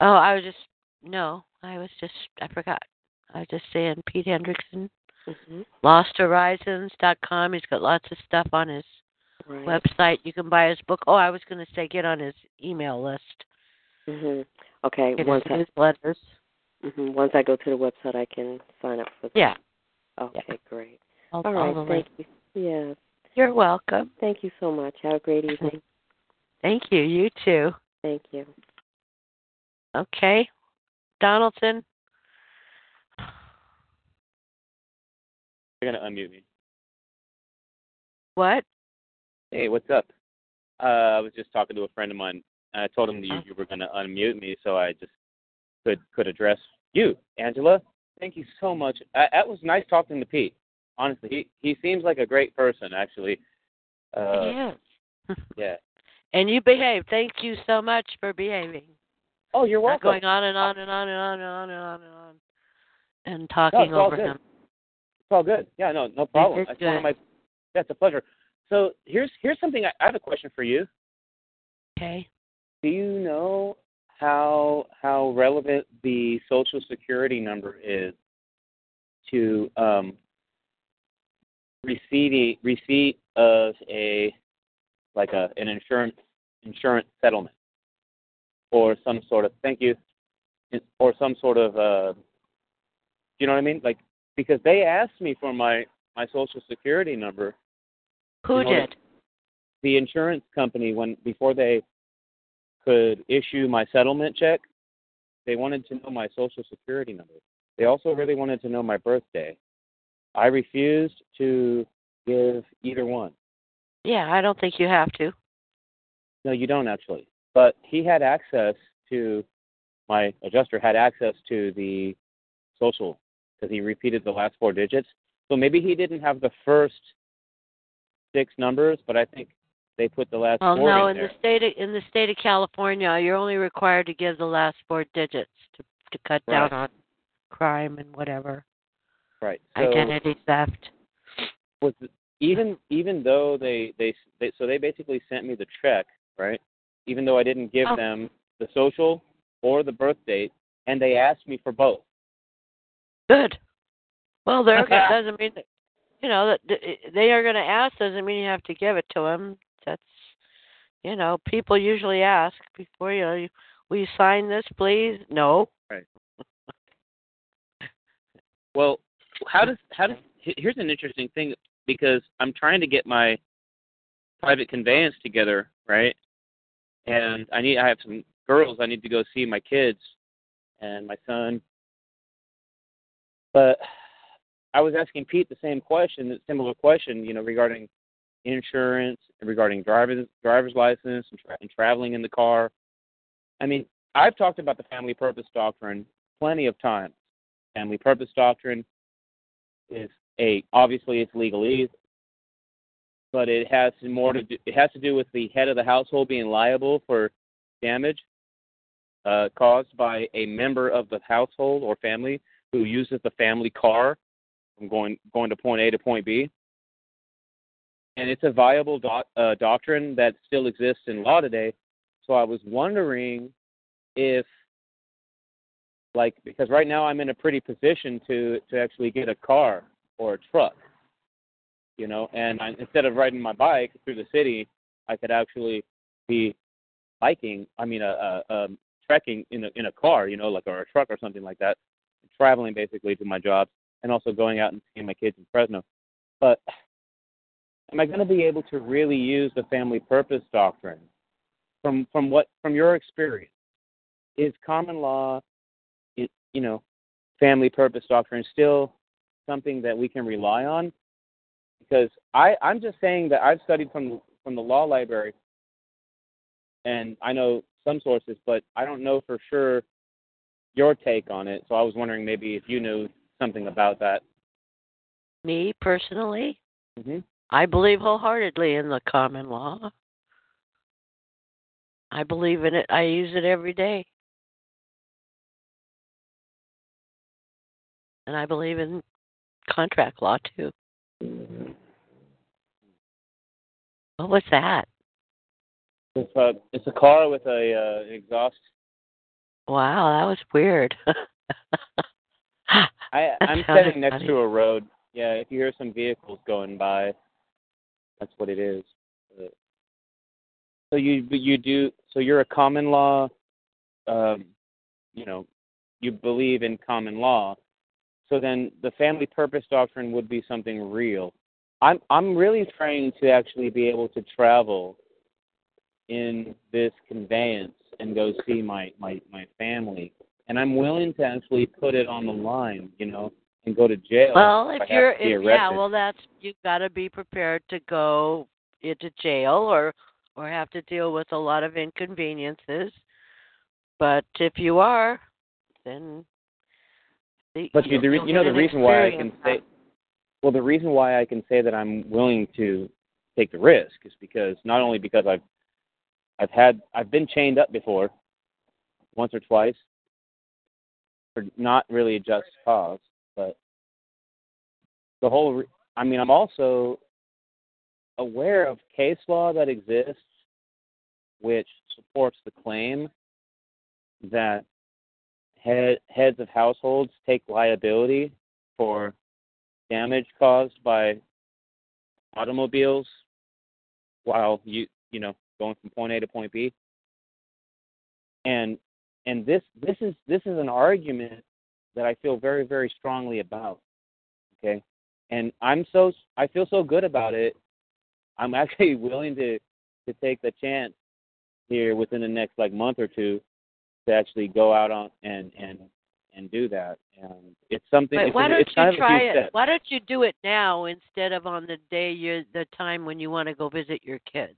[SPEAKER 3] Oh, I was just no. I was just I forgot. I was just saying Pete Hendrickson.
[SPEAKER 9] Mhm.
[SPEAKER 3] LostHorizons.com. He's got lots of stuff on his
[SPEAKER 9] Right.
[SPEAKER 3] website. You can buy his book. Oh, I was going to say get on his email list.
[SPEAKER 9] Mhm. Okay.
[SPEAKER 3] Get
[SPEAKER 9] Once
[SPEAKER 3] his
[SPEAKER 9] I
[SPEAKER 3] newsletters.
[SPEAKER 9] Mhm. once I go to the website, I can sign up for that.
[SPEAKER 3] Yeah.
[SPEAKER 9] Okay. Great.
[SPEAKER 3] All,
[SPEAKER 9] All
[SPEAKER 3] all
[SPEAKER 9] right.
[SPEAKER 3] the
[SPEAKER 9] Thank
[SPEAKER 3] links.
[SPEAKER 9] you. Yeah.
[SPEAKER 3] You're welcome.
[SPEAKER 9] Thank you so much. Have a great evening.
[SPEAKER 3] Thank you. You too.
[SPEAKER 9] Thank you.
[SPEAKER 3] Okay. Donaldson.
[SPEAKER 7] You're gonna unmute me.
[SPEAKER 3] What?
[SPEAKER 7] Hey, what's up? Uh, I was just talking to a friend of mine. And I told him that you, you were gonna unmute me, so I just could could address you, Angela. Thank you so much. Uh, that was nice talking to Pete. Honestly, he he seems like a great person, actually. Uh,
[SPEAKER 3] yeah.
[SPEAKER 7] yeah.
[SPEAKER 3] And you behave. Thank you so much for behaving.
[SPEAKER 7] Oh, you're welcome.
[SPEAKER 3] Not going on and on and on and on and on and on and on and
[SPEAKER 7] No,
[SPEAKER 3] talking
[SPEAKER 7] all
[SPEAKER 3] over
[SPEAKER 7] good.
[SPEAKER 3] him.
[SPEAKER 7] It's all good. Yeah, no, no problem. That's one of my. That's a pleasure. So here's here's something. I, I have a question for you.
[SPEAKER 3] Okay.
[SPEAKER 7] Do you know how how relevant the social security number is to um, receipt receipt of a like a an insurance insurance settlement or some sort of thank you or some sort of uh you know what I mean like because they asked me for my my social security number
[SPEAKER 3] Who did?
[SPEAKER 7] the insurance company when before they could issue my settlement check they wanted to know my social security number. They also really wanted to know my birthday. I refused to give either one.
[SPEAKER 3] Yeah, I don't think you have to.
[SPEAKER 7] no you don't actually. But he had access to my adjuster had access to the social because he repeated the last four digits. So maybe he didn't have the first six numbers but i think they put the last
[SPEAKER 3] Well,
[SPEAKER 7] four
[SPEAKER 3] no,
[SPEAKER 7] in
[SPEAKER 3] in the state of, in the state of California, you're only required to give the last four digits to to cut down on crime and whatever
[SPEAKER 7] right so,
[SPEAKER 3] identity theft.
[SPEAKER 7] was even even though they, they they so they basically sent me the check right even though i didn't give
[SPEAKER 3] Oh.
[SPEAKER 7] them the social or the birth date and they asked me for both
[SPEAKER 3] Good. Well, there that doesn't mean that you know that they are going to ask doesn't mean you have to give it to them. That's you know people usually ask before you know will you sign this please? No. Right.
[SPEAKER 7] well how does how does here's an interesting thing because i'm trying to get my private conveyance together right and i need i have some girls i need to go see my kids and my son but I was asking Pete the same question, similar question, you know, regarding insurance, regarding driver's driver's license, and, tra- and traveling in the car. I mean, I've talked about the family purpose doctrine plenty of times. Family purpose doctrine is a obviously it's legalese, but it has more to do, it has to do with the head of the household being liable for damage uh, caused by a member of the household or family who uses the family car from going going to point A to point B. And it's a viable doc, uh, doctrine that still exists in law today. So I was wondering if, like, because right now I'm in a pretty position to to actually get a car or a truck, you know, and I, instead of riding my bike through the city, I could actually be biking. I mean, a, a, a trekking in a in a car, you know, like or a truck or something like that, traveling basically to my jobs, and also going out and seeing my kids in Fresno. But am I going to be able to really use the family purpose doctrine from from what from your experience? Is common law, you know, family purpose doctrine still something that we can rely on? Because I I'm just saying that I've studied from from the law library, and I know some sources, but I don't know for sure your take on it. So I was wondering maybe if you knew something about that.
[SPEAKER 3] Me personally,
[SPEAKER 7] hmm
[SPEAKER 3] I believe wholeheartedly in the common law. I believe in it. I use it every day. And I believe in contract law too. What was that?
[SPEAKER 7] It's a it's a car with a uh, exhaust.
[SPEAKER 3] Wow, that was weird.
[SPEAKER 7] I I'm sitting next
[SPEAKER 3] funny.
[SPEAKER 7] to a road. Yeah, if you hear some vehicles going by, that's what it is. So you you do so you're a common law, um, you know, you believe in common law. So then the family purpose doctrine would be something real. I'm I'm really trying to actually be able to travel in this conveyance and go see my my my family, and I'm willing to actually put it on the line, you know, and go to jail.
[SPEAKER 3] Well,
[SPEAKER 7] if
[SPEAKER 3] you're
[SPEAKER 7] have to be
[SPEAKER 3] if, yeah, well that's you've got to be prepared to go into jail or or have to deal with a lot of inconveniences. But if you are, then the,
[SPEAKER 7] But you, the,
[SPEAKER 3] you'll
[SPEAKER 7] know the reason why I can say, well, the reason why I can say that I'm willing to take the risk is because not only because I've I've had I've been chained up before, once or twice, for not really a just cause, the whole. Re- I mean, I'm also aware of case law that exists, which supports the claim that head, heads of households take liability for damage caused by automobiles while you you know going from point A to point B. And and this this is this is an argument that I feel very very strongly about. Okay, and I'm so I feel so good about it. I'm actually willing to to take the chance here within the next like month or two to actually go out on and and and do that. And it's something.
[SPEAKER 3] But why don't
[SPEAKER 7] it's
[SPEAKER 3] you try it?
[SPEAKER 7] step.
[SPEAKER 3] Why don't you do it now instead of on the day you the time when you want to go visit your kids?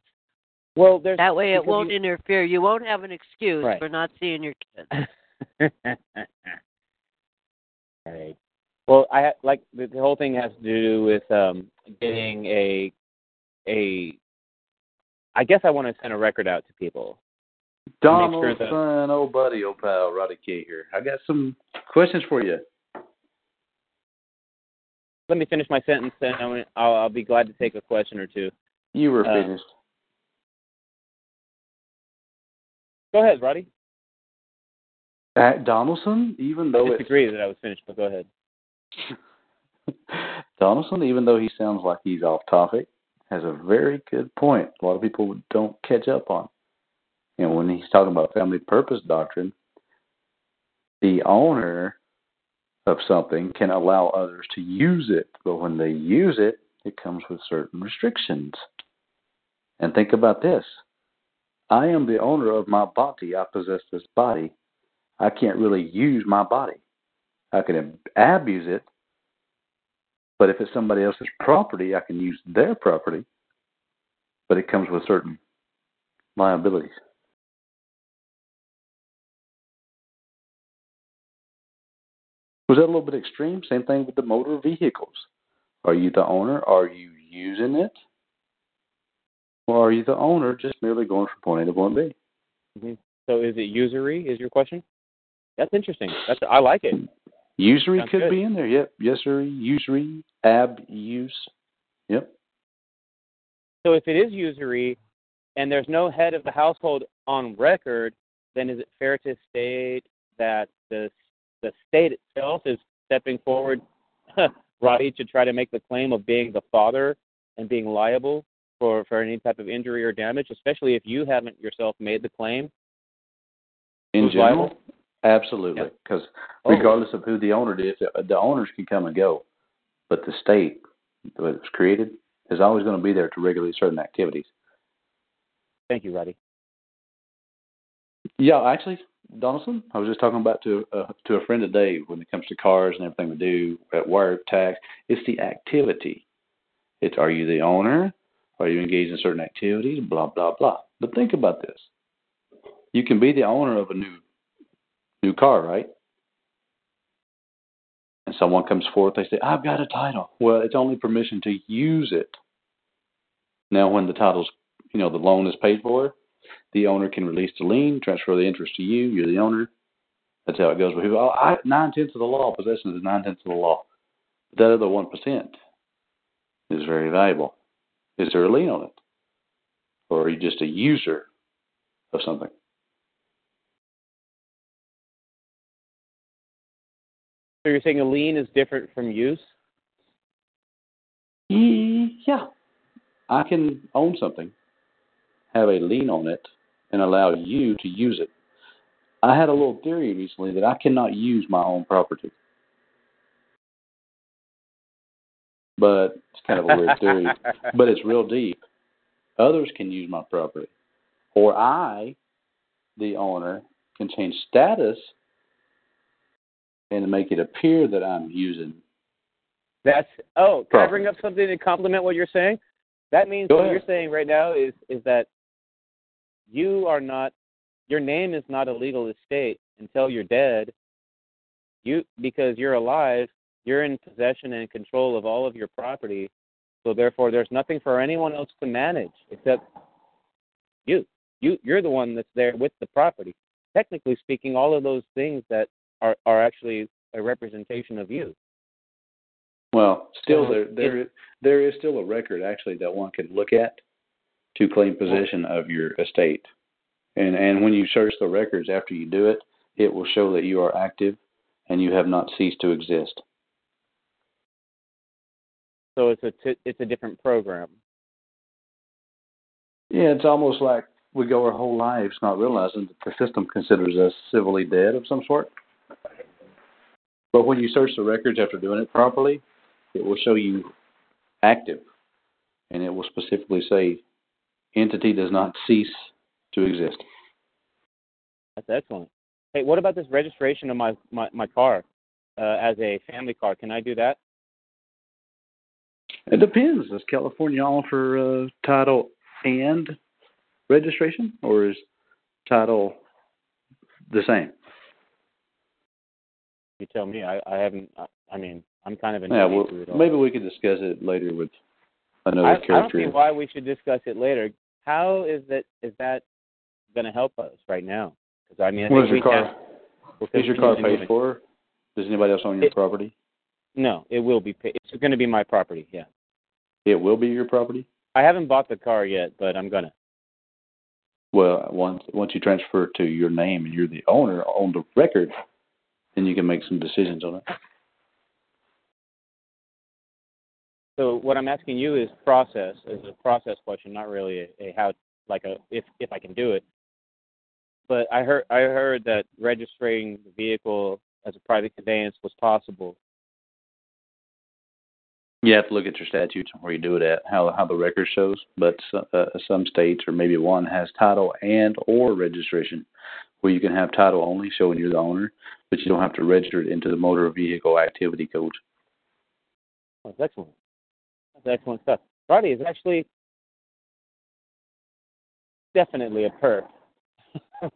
[SPEAKER 7] Well, there's
[SPEAKER 3] That way it won't
[SPEAKER 7] you-
[SPEAKER 3] interfere. You won't have an excuse
[SPEAKER 7] Right.
[SPEAKER 3] for not seeing your kids.
[SPEAKER 7] right. Well, I like the, whole thing has to do with um getting a a. I guess I want to send a record out to people.
[SPEAKER 10] Donald,
[SPEAKER 7] sure that-
[SPEAKER 10] old buddy, old pal, Roddy K here. I got some questions for you.
[SPEAKER 7] Let me finish my sentence, and I'll, I'll, be glad to take a question or two.
[SPEAKER 10] You were
[SPEAKER 7] Uh,
[SPEAKER 10] finished.
[SPEAKER 7] Go ahead, Roddy.
[SPEAKER 10] At Donaldson, even
[SPEAKER 7] I
[SPEAKER 10] though it's
[SPEAKER 7] disagree that I was finished, but go ahead.
[SPEAKER 10] Donaldson, even though he sounds like he's off topic, has a very good point. A lot of people don't catch up on. Know, when he's talking about family purpose doctrine, the owner of something can allow others to use it, but when they use it, it comes with certain restrictions. And think about this I am the owner of my body, I possess this body. I can't really use my body. I can abuse it, But if it's somebody else's property, I can use their property, but it comes with certain liabilities. Was that a little bit extreme? Same thing with the motor vehicles. Are you the owner? Are you using it? Or are you the owner just merely going from point A to point B?
[SPEAKER 7] Mm-hmm. So is it usury? Is your question? That's interesting. That's I like it.
[SPEAKER 10] Usury
[SPEAKER 7] Sounds
[SPEAKER 10] could
[SPEAKER 7] good.
[SPEAKER 10] be in there. Yep. Usury, ab use. Yep.
[SPEAKER 7] So if it is usury, and there's no head of the household on record, then is it fair to state that the the state itself is stepping forward, Roddy, to try to make the claim of being the father and being liable for for any type of injury or damage, especially if you haven't yourself made the claim?
[SPEAKER 10] In
[SPEAKER 7] Who's
[SPEAKER 10] general,
[SPEAKER 7] liable?
[SPEAKER 10] Absolutely.
[SPEAKER 7] Yeah.
[SPEAKER 10] Because
[SPEAKER 7] Oh.
[SPEAKER 10] regardless of who the owner is, the, the owners can come and go, but the state that was created is always going to be there to regulate certain activities.
[SPEAKER 7] Thank you, Roddy.
[SPEAKER 10] Yeah, actually, Donaldson, I was just talking about to uh, to a friend today when it comes to cars and everything we do at work, tax. It's the activity. It's are you the owner? Are you engaged in certain activities? Blah blah blah. But think about this: you can be the owner of a new new car, right? And someone comes forth, they say, "I've got a title." Well, it's only permission to use it. Now, when the title's, you know, the loan is paid for, the owner can release the lien, transfer the interest to you. You're the owner. That's how it goes. With people, oh, I, nine tenths of the law, possession is nine tenths of the law. But that other one percent is very valuable. Is there a lien on it, or are you just a user of something?
[SPEAKER 7] So you're saying a lien is different from use?
[SPEAKER 10] Yeah, I can own something, have a lien on it, and allow you to use it. I had a little theory recently that I cannot use my own property. But it's kind of a weird theory. But it's real deep. Others can use my property. Or I, the owner, can change status and make it appear that I'm using.
[SPEAKER 7] That's oh, can I bring up something to complement what you're saying? That means
[SPEAKER 10] Go
[SPEAKER 7] what
[SPEAKER 10] ahead.
[SPEAKER 7] you're saying right now is is that you are not your name is not a legal estate until you're dead. You because you're alive, you're in possession and control of all of your property. So therefore there's nothing for anyone else to manage except you. You you're the one that's there with the property. Technically speaking, all of those things that are are actually a representation of you.
[SPEAKER 10] Well, still there there there is still a record actually that one can look at to claim possession of your estate. And and when you search the records after you do it, it will show that you are active and you have not ceased to exist.
[SPEAKER 7] So it's a t- it's a different program.
[SPEAKER 10] Yeah, it's almost like we go our whole lives not realizing that the system considers us civilly dead of some sort. But when you search the records after doing it properly, it will show you active. And it will specifically say entity does not cease to exist.
[SPEAKER 7] That's excellent. Hey, what about this registration of my my, my car uh, as a family car? Can I do that?
[SPEAKER 10] It depends. Does California offer uh, title and registration, or is title the same?
[SPEAKER 7] You tell me. I I haven't. I, I mean, I'm kind of
[SPEAKER 10] Yeah,
[SPEAKER 7] intrigued
[SPEAKER 10] well,
[SPEAKER 7] through it all.
[SPEAKER 10] maybe we could discuss it later with another
[SPEAKER 7] I, I don't see why we should discuss it later. How is that is that going to help us right now? Because I mean, I
[SPEAKER 10] What
[SPEAKER 7] think
[SPEAKER 10] your car?
[SPEAKER 7] we'll
[SPEAKER 10] Is your car paid for? Does anybody else own your
[SPEAKER 7] It-
[SPEAKER 10] property?
[SPEAKER 7] No, it will be paid. It's going to be my property. Yeah.
[SPEAKER 10] It will be your property.
[SPEAKER 7] I haven't bought the car yet, but I'm gonna.
[SPEAKER 10] Well, once once you transfer to your name and you're the owner on the record, then you can make some decisions on it.
[SPEAKER 7] So what I'm asking you is process, is a process question, not really a, a how, like a if if I can do it. But I heard I heard that registering the vehicle as a private conveyance was possible.
[SPEAKER 10] You have to look at your statutes and where you do it at, how how the record shows. But uh, some states, or maybe one, has title and or registration, where you can have title only, showing you're the owner, but you don't have to register it into the motor vehicle activity code.
[SPEAKER 7] That's excellent. That's excellent stuff. Friday is actually definitely a perp.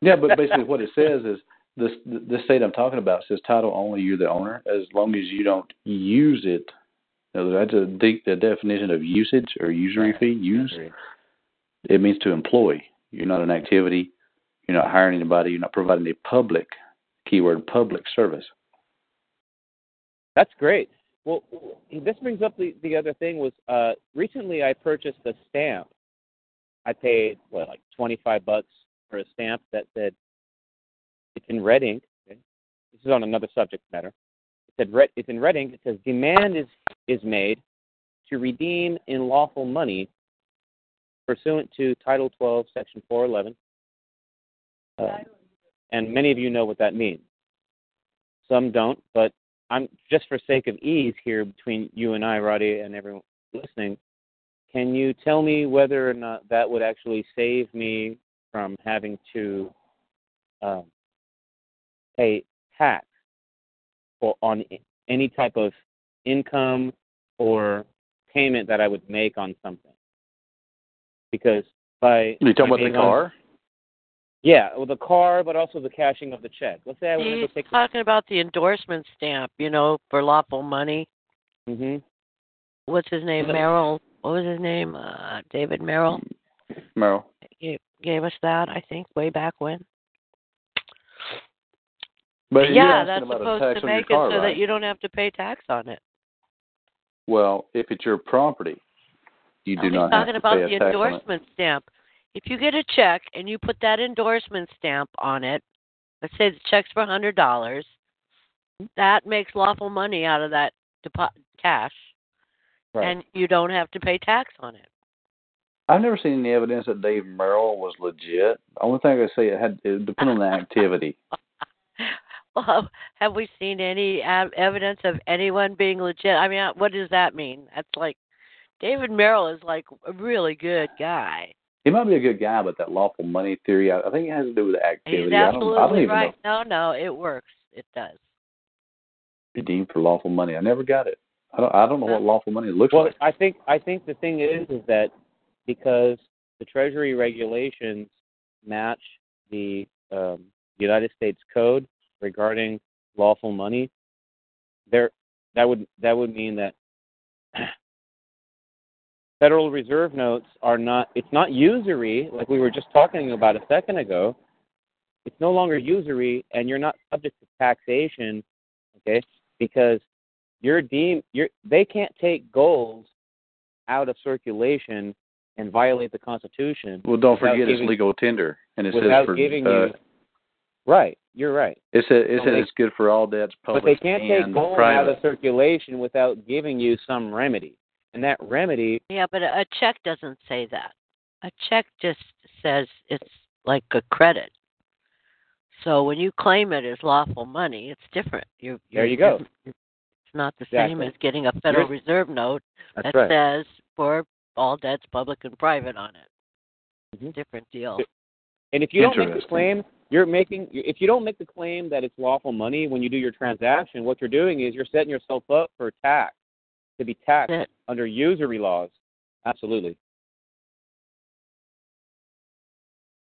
[SPEAKER 10] yeah, but basically what it says is this this state I'm talking about says title only. You're the owner as long as you don't use it. Now, that's a the definition of usage or usury fee. Use it means to employ. You're not an activity. You're not hiring anybody. You're not providing a public keyword public service.
[SPEAKER 7] That's great. Well, this brings up the the other thing was uh, recently I purchased a stamp. I paid what like twenty five bucks for a stamp that said it's in red ink. Okay? This is on another subject matter. It said red, it's in red ink. It says demand is is made to redeem in lawful money pursuant to Title 12, Section 411. Uh, and many of you know what that means. Some don't, but I'm just for sake of ease here between you and I, Roddy, and everyone listening. Can you tell me whether or not that would actually save me from having to um, pay tax for on any type of income or payment that I would make on something? Because by
[SPEAKER 10] you talking about the car?
[SPEAKER 7] On, yeah, well, the car, but also the cashing of the check. Let's say I want
[SPEAKER 3] He's
[SPEAKER 7] to take.
[SPEAKER 3] talking about the endorsement stamp, you know, for lawful money.
[SPEAKER 7] Mm-hmm.
[SPEAKER 3] What's his name? Merrill. What was his name? Uh, David Merrill.
[SPEAKER 10] Merrill.
[SPEAKER 3] He gave us that, I think, way back when.
[SPEAKER 10] But
[SPEAKER 3] yeah, that's supposed to make
[SPEAKER 10] car,
[SPEAKER 3] it so
[SPEAKER 10] right?
[SPEAKER 3] that you don't have to pay tax on it.
[SPEAKER 10] Well, if it's your property, you do
[SPEAKER 3] I'm
[SPEAKER 10] not
[SPEAKER 3] talking
[SPEAKER 10] have to
[SPEAKER 3] about
[SPEAKER 10] pay a
[SPEAKER 3] the
[SPEAKER 10] tax on it.
[SPEAKER 3] endorsement stamp. If you get a check and you put that endorsement stamp on it, let's say the check's for a hundred dollars, that makes lawful money out of that depo- cash,
[SPEAKER 7] Right.
[SPEAKER 3] and you don't have to pay tax on it.
[SPEAKER 10] I've never seen any evidence that Dave Merrill was legit. The only thing I could say it had it depended on the activity.
[SPEAKER 3] Well, have we seen any evidence of anyone being legit? I mean, what does that mean? That's like David Merrill is like a really good guy.
[SPEAKER 10] He might be a good guy, but that lawful money theory, I, I think it has to do with the activity.
[SPEAKER 3] He's
[SPEAKER 10] I don't,
[SPEAKER 3] absolutely
[SPEAKER 10] I don't
[SPEAKER 3] right.
[SPEAKER 10] know.
[SPEAKER 3] No, no, it works. It does.
[SPEAKER 10] Redeemed for lawful money. I never got it. I don't. I don't know what lawful money looks
[SPEAKER 7] Well,
[SPEAKER 10] like.
[SPEAKER 7] Well, I think I think the thing is is that because the Treasury regulations match the um, United States Code regarding lawful money, there that would that would mean that Federal Reserve notes are not. It's not usury like we were just talking about a second ago. It's no longer usury, and you're not subject to taxation. Okay, because you're deemed you're they can't take gold out of circulation and violate the Constitution.
[SPEAKER 10] Well, don't forget it's legal tender, and it
[SPEAKER 7] without
[SPEAKER 10] says for
[SPEAKER 7] giving
[SPEAKER 10] uh,
[SPEAKER 7] you. Right, you're right.
[SPEAKER 10] it says it
[SPEAKER 7] So
[SPEAKER 10] says
[SPEAKER 7] they-
[SPEAKER 10] it's good for all debts, public
[SPEAKER 7] But they can't take gold out of circulation without giving you some remedy, and that remedy.
[SPEAKER 3] Yeah, but a, a check doesn't say that. A check just says it's like a credit. So when you claim it as lawful money, it's different. You're,
[SPEAKER 7] There
[SPEAKER 3] you're-
[SPEAKER 7] you go.
[SPEAKER 3] It's not the same as getting a Federal
[SPEAKER 7] You're-
[SPEAKER 3] Reserve note that
[SPEAKER 7] right.
[SPEAKER 3] says for all debts, public and private, on it.
[SPEAKER 7] Mhm.
[SPEAKER 3] Different deal.
[SPEAKER 7] And if you don't make the claim, you're making. If you don't make the claim that it's lawful money when you do your transaction, what you're doing is you're setting yourself up for tax, to be taxed
[SPEAKER 3] That's it.
[SPEAKER 7] under usury laws. Absolutely.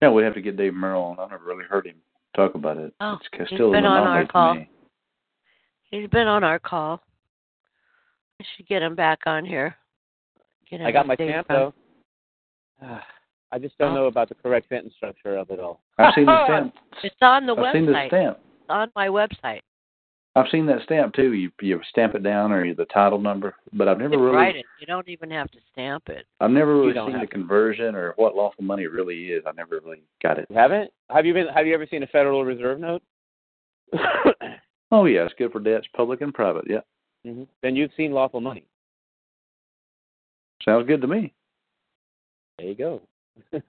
[SPEAKER 10] Yeah, we have to get Dave Merrill on. I never really heard him talk about it.
[SPEAKER 3] Oh,
[SPEAKER 10] it's ca-
[SPEAKER 3] he's
[SPEAKER 10] still
[SPEAKER 3] been on our call.
[SPEAKER 10] me.
[SPEAKER 3] He's been on our call. I should get him back on here. Get
[SPEAKER 7] I got my stamp
[SPEAKER 3] on-
[SPEAKER 7] though. I just don't
[SPEAKER 3] Oh.
[SPEAKER 7] know about the correct sentence structure of it all.
[SPEAKER 10] I've seen the stamp.
[SPEAKER 3] It's on the
[SPEAKER 10] I've
[SPEAKER 3] website.
[SPEAKER 10] seen the stamp.
[SPEAKER 3] It's on my website.
[SPEAKER 10] I've seen that stamp too. You you stamp it down or the title number, but I've never
[SPEAKER 3] You
[SPEAKER 10] really
[SPEAKER 3] write it. You don't even have to stamp it.
[SPEAKER 10] I've never really seen
[SPEAKER 7] have
[SPEAKER 10] the
[SPEAKER 7] to.
[SPEAKER 10] conversion or what lawful money really is. I never really got it.
[SPEAKER 7] You haven't? Have you been? Have you ever seen a Federal Reserve note?
[SPEAKER 10] Oh yeah, it's good for debts, public and private. Yeah,
[SPEAKER 7] hmm Then you've seen lawful money.
[SPEAKER 10] sounds good to me.
[SPEAKER 7] There you go.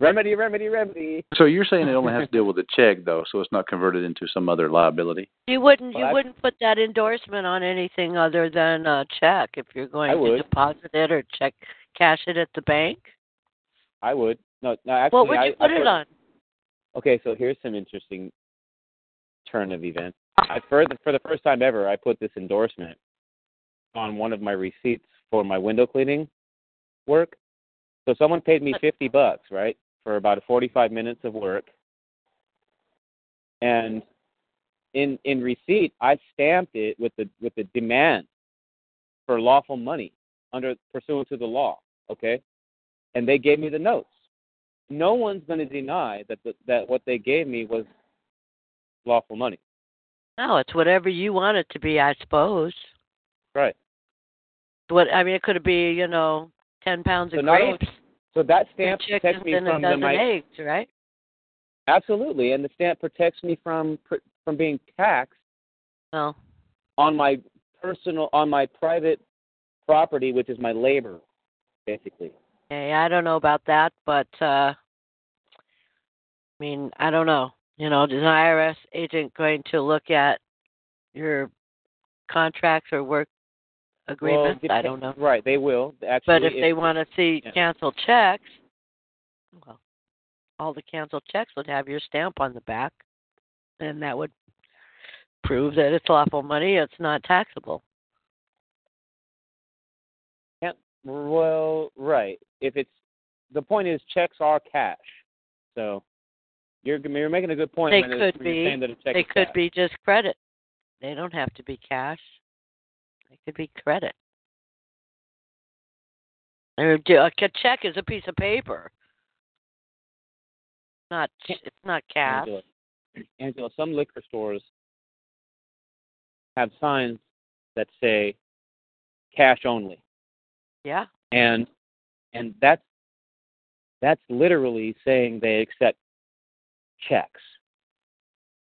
[SPEAKER 7] remedy, remedy, remedy.
[SPEAKER 10] So you're saying it only has to deal with a check though, so it's not converted into some other liability.
[SPEAKER 3] You wouldn't.
[SPEAKER 7] Well,
[SPEAKER 3] you
[SPEAKER 7] I-
[SPEAKER 3] wouldn't put that endorsement on anything other than a check if you're going
[SPEAKER 7] I
[SPEAKER 3] to
[SPEAKER 7] would.
[SPEAKER 3] deposit it or check cash it at the bank.
[SPEAKER 7] I would. No, no. Actually,
[SPEAKER 3] what would
[SPEAKER 7] I,
[SPEAKER 3] you put
[SPEAKER 7] I
[SPEAKER 3] it on?
[SPEAKER 7] Okay, so here's some interesting turn of events. I, for the for the first time ever, I put this endorsement on one of my receipts for my window cleaning work. So someone paid me fifty bucks, right, for about forty-five minutes of work, and in in receipt, I stamped it with the with the demand for lawful money under pursuant to the law. Okay, and they gave me the notes. No one's going to deny that the, that what they gave me was lawful money.
[SPEAKER 3] No, it's whatever you want it to be, I suppose.
[SPEAKER 7] Right.
[SPEAKER 3] What I mean, it could be, you know, ten pounds
[SPEAKER 7] So
[SPEAKER 3] of
[SPEAKER 7] not only-
[SPEAKER 3] grapes,
[SPEAKER 7] So that stamp protects me from the my
[SPEAKER 3] eggs, right?
[SPEAKER 7] absolutely, and the stamp protects me from from being taxed
[SPEAKER 3] Well,
[SPEAKER 7] on my personal on my private property, which is my labor, basically.
[SPEAKER 3] okay, I don't know about that, but uh I mean, I don't know. You know, is an IRS agent going to look at your contracts or work agreements?
[SPEAKER 7] Well,
[SPEAKER 3] I don't know.
[SPEAKER 7] Right, they will actually.
[SPEAKER 3] But if they want to see
[SPEAKER 7] yeah.
[SPEAKER 3] canceled checks, well, all the canceled checks would have your stamp on the back, and that would prove that it's lawful money. It's not taxable.
[SPEAKER 7] Can't, well, right. If it's the point is checks are cash, so you're you're making a good point.
[SPEAKER 3] They
[SPEAKER 7] when
[SPEAKER 3] could be.
[SPEAKER 7] that a check
[SPEAKER 3] They
[SPEAKER 7] is
[SPEAKER 3] could
[SPEAKER 7] cash.
[SPEAKER 3] be just credit. They don't have to be cash. Could be credit. A check is a piece of paper. Not it's not cash.
[SPEAKER 7] Angela, Angela, some liquor stores have signs that say cash only,
[SPEAKER 3] Yeah.
[SPEAKER 7] and and that's that's literally saying they accept checks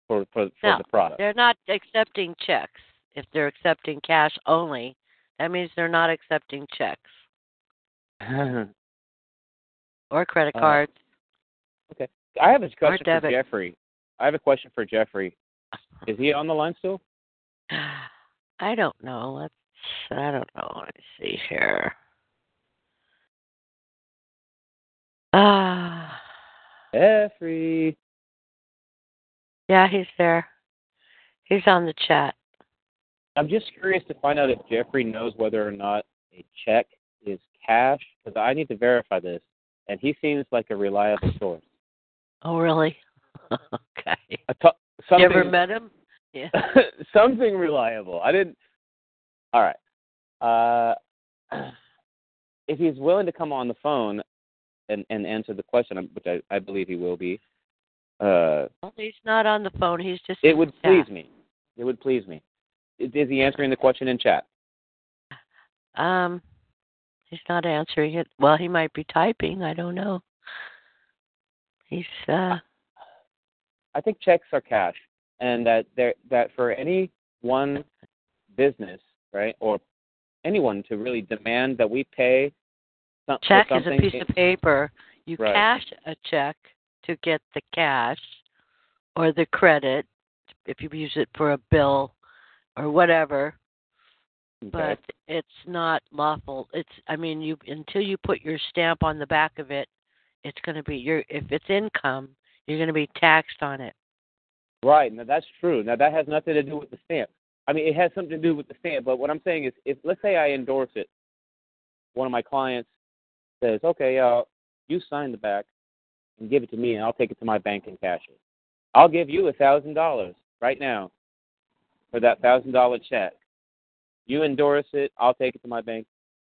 [SPEAKER 7] for for, for
[SPEAKER 3] No,
[SPEAKER 7] the product.
[SPEAKER 3] They're not accepting checks. If they're accepting cash only, that means they're not accepting checks or credit
[SPEAKER 7] Uh,
[SPEAKER 3] cards.
[SPEAKER 7] I have a question for. Jeffrey. I have a question for Jeffrey. Is he on the line still?
[SPEAKER 3] I don't know. Let's. I don't know. Let me see here. Ah,
[SPEAKER 7] Jeffrey.
[SPEAKER 3] yeah, he's there. He's on the chat.
[SPEAKER 7] I'm just curious to find out if Jeffrey knows whether or not a check is cash because I need to verify this, and he seems like a reliable source.
[SPEAKER 3] Oh, really? okay. You ever
[SPEAKER 7] something-
[SPEAKER 3] met him? Yeah.
[SPEAKER 7] something reliable. I didn't. All right. Uh, if he's willing to come on the phone and and answer the question, which I, I believe he will be, uh,
[SPEAKER 3] Well, he's not on the phone. He's just.
[SPEAKER 7] it would
[SPEAKER 3] chat.
[SPEAKER 7] please me. It would please me. Is is he answering the question in chat?
[SPEAKER 3] Um, he's not answering it. Well, he might be typing. I don't know. He's uh.
[SPEAKER 7] I think checks are cash, and that there that for any one business, right, or anyone to really demand that we pay some,
[SPEAKER 3] Check is a piece of paper. You
[SPEAKER 7] Right.
[SPEAKER 3] cash a check to get the cash or the credit if you use it for a bill or whatever.
[SPEAKER 7] Okay.
[SPEAKER 3] But it's not lawful. It's I mean you until you put your stamp on the back of it, it's going to be your if it's income, you're going to be taxed on it.
[SPEAKER 7] Right. Now that's true. Now that has nothing to do with the stamp. I mean, it has something to do with the stamp. But what I'm saying is, if let's say I endorse it, one of my clients says, "Okay, uh, you sign the back and give it to me, and I'll take it to my bank and cash it. I'll give you a thousand dollars right now for that thousand dollar check. You endorse it, I'll take it to my bank.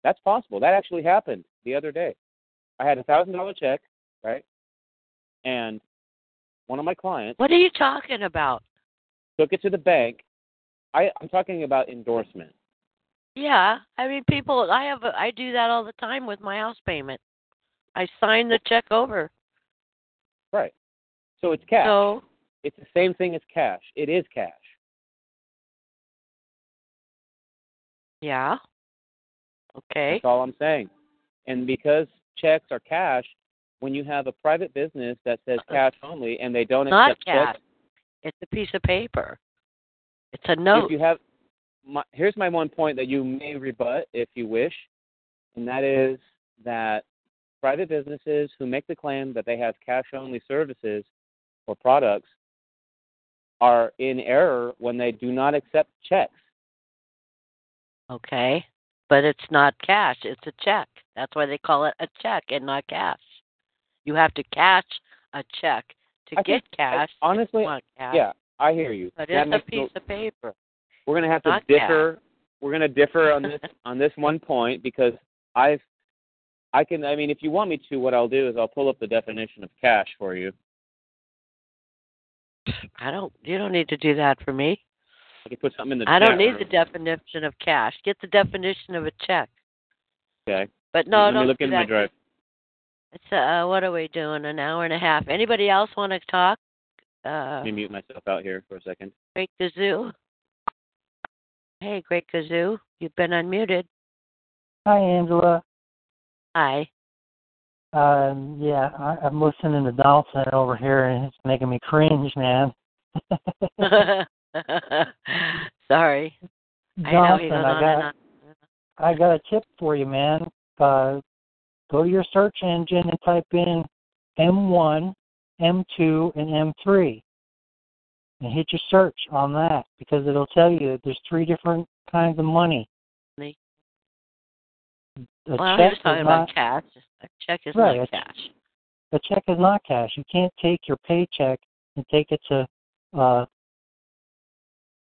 [SPEAKER 7] That's possible. That actually happened the other day. I had a thousand dollar check, right? And one of my clients
[SPEAKER 3] What are you talking about?
[SPEAKER 7] took it to the bank. I, I'm talking about endorsement.
[SPEAKER 3] Yeah, I mean people I have a, I do that all the time with my house payment. I sign the check over.
[SPEAKER 7] Right. So it's cash.
[SPEAKER 3] So
[SPEAKER 7] It's the same thing as cash. It is cash.
[SPEAKER 3] Yeah. Okay.
[SPEAKER 7] That's all I'm saying. And because checks are cash, when you have a private business that says uh-uh. cash only and they don't
[SPEAKER 3] Not
[SPEAKER 7] accept
[SPEAKER 3] cash.
[SPEAKER 7] checks,
[SPEAKER 3] It's a piece of paper. It's a note.
[SPEAKER 7] if you have, my, here's my one point that you may rebut if you wish, and that is that private businesses who make the claim that they have cash only services or products are in error when they do not accept checks.
[SPEAKER 3] Okay. But it's not cash, it's a check. That's why they call it a check and not cash. You have to cash a check to
[SPEAKER 7] I
[SPEAKER 3] get
[SPEAKER 7] think-
[SPEAKER 3] cash.
[SPEAKER 7] honestly,
[SPEAKER 3] it's cash.
[SPEAKER 7] Yeah, I hear you.
[SPEAKER 3] But
[SPEAKER 7] That
[SPEAKER 3] it's a piece
[SPEAKER 7] no-
[SPEAKER 3] of paper.
[SPEAKER 7] we're going to have to differ. We're going to differ on this on this one point because I've I can I mean if you want me to what I'll do is I'll pull up the definition of cash for you.
[SPEAKER 3] I don't you don't need to do that for me.
[SPEAKER 7] I can put something in the
[SPEAKER 3] I don't need
[SPEAKER 7] room.
[SPEAKER 3] the definition of cash. Get the definition of a check.
[SPEAKER 7] Okay.
[SPEAKER 3] But no, no,
[SPEAKER 7] Let me
[SPEAKER 3] don't
[SPEAKER 7] look
[SPEAKER 3] do
[SPEAKER 7] in my drive.
[SPEAKER 3] It's uh what are we doing? An hour and a half. Anybody else want to talk? Uh
[SPEAKER 7] Let me mute myself out here for a second.
[SPEAKER 3] Great Kazoo. Hey, Great Kazoo. You've been unmuted.
[SPEAKER 11] Hi, Angela.
[SPEAKER 3] Hi.
[SPEAKER 11] Um, yeah, I, I'm listening to Donaldson over here, and it's making me cringe, man.
[SPEAKER 3] Sorry. I
[SPEAKER 11] Donaldson,
[SPEAKER 3] goes
[SPEAKER 11] I got,
[SPEAKER 3] on.
[SPEAKER 11] I got a tip for you, man. Uh, go to your search engine and type in M1, M2, and M3, and hit your search on that because it'll tell you that there's three different kinds of money.
[SPEAKER 3] Me.
[SPEAKER 11] A
[SPEAKER 3] Well,
[SPEAKER 11] check
[SPEAKER 3] he was talking about
[SPEAKER 11] not,
[SPEAKER 3] cash. A check is
[SPEAKER 11] Right,
[SPEAKER 3] not
[SPEAKER 11] a
[SPEAKER 3] cash.
[SPEAKER 11] a check is not cash. You can't take your paycheck and take it to, uh,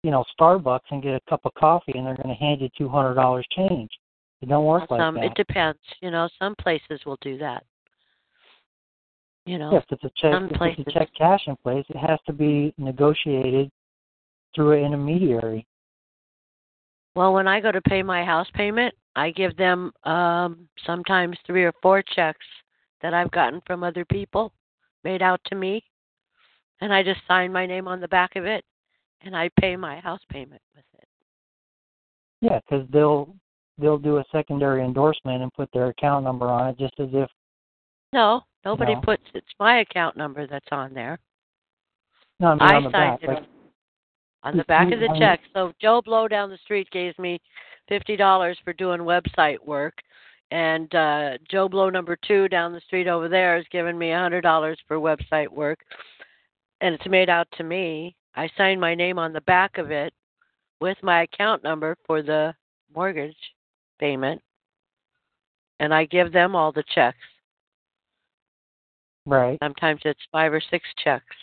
[SPEAKER 11] you know, Starbucks and get a cup of coffee, and they're going to hand you two hundred dollars change. It don't work
[SPEAKER 3] Well, some
[SPEAKER 11] like
[SPEAKER 3] it depends. You know, some places will do that. You know.
[SPEAKER 11] If it's a check,
[SPEAKER 3] some
[SPEAKER 11] if it's a check cash in place, it has to be negotiated through an intermediary.
[SPEAKER 3] Well, when I go to pay my house payment, I give them um sometimes three or four checks that I've gotten from other people made out to me, and I just sign my name on the back of it, and I pay my house payment with it.
[SPEAKER 11] Yeah, because they'll they'll do a secondary endorsement and put their account number on it, just as if
[SPEAKER 3] No, nobody
[SPEAKER 11] No.
[SPEAKER 3] puts it's my account number that's on there.
[SPEAKER 11] no, I mean
[SPEAKER 3] I
[SPEAKER 11] on the
[SPEAKER 3] signed
[SPEAKER 11] back.
[SPEAKER 3] it
[SPEAKER 11] Like,
[SPEAKER 3] on- on the back of the
[SPEAKER 11] I mean-
[SPEAKER 3] check. So Joe Blow down the street gave me fifty dollars for doing website work, and uh Joe Blow number two down the street over there is giving me a hundred dollars for website work, and it's made out to me. I signed my name on the back of it with my account number for the mortgage payment, and I give them all the checks.
[SPEAKER 11] right.
[SPEAKER 3] Sometimes it's five or six checks,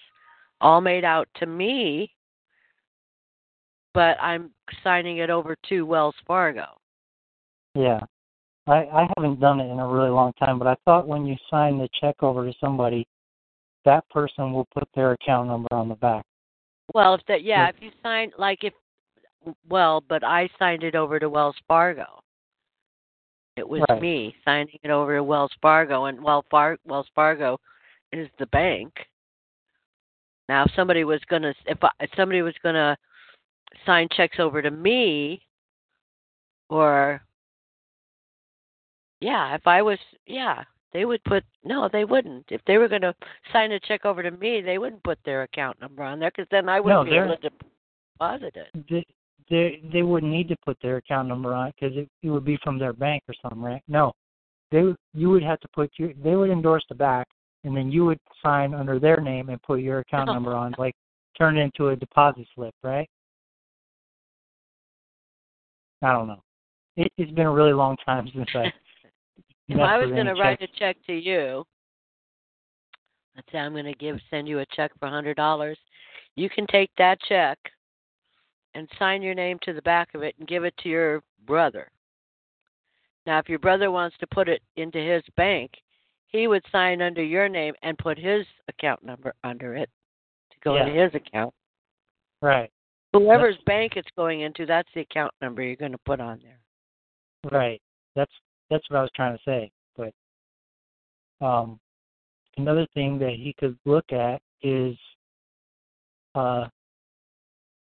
[SPEAKER 3] all made out to me, but I'm signing it over to Wells Fargo.
[SPEAKER 11] Yeah. I, I haven't done it in a really long time, but I thought when you sign the check over to somebody, that person will put their account number on the back.
[SPEAKER 3] Well, if that, yeah,
[SPEAKER 11] Yeah.
[SPEAKER 3] if you sign, like if, well, but I signed it over to Wells Fargo. It was
[SPEAKER 11] Right.
[SPEAKER 3] me signing it over to Wells Fargo, and Wells, Far- Wells Fargo is the bank. Now, if somebody was gonna, if, I, if somebody was gonna sign checks over to me, or yeah, if I was, yeah, they would put no, they wouldn't. If they were gonna sign a check over to me, they wouldn't put their account number on there because then I wouldn't
[SPEAKER 11] No,
[SPEAKER 3] be able to deposit it.
[SPEAKER 11] They they, they wouldn't need to put their account number on it because it, it would be from their bank or something, right? No, they would- you would have to put your they would endorse the back, and then you would sign under their name and put your account number on, like turn it into a deposit slip, right? I don't know. It, it's been a really long time since I.
[SPEAKER 3] If I was going to write a check to you, let's say I'm going to give send you a check for a hundred dollars, you can take that check and sign your name to the back of it and give it to your brother. Now, if your brother wants to put it into his bank, he would sign under your name and put his account number under it to go
[SPEAKER 11] Yeah.
[SPEAKER 3] into his account.
[SPEAKER 11] right,
[SPEAKER 3] Whoever's bank it's going into, that's the account number you're going to put on there.
[SPEAKER 11] right. That's that's what I was trying to say. But um, another thing that he could look at is uh,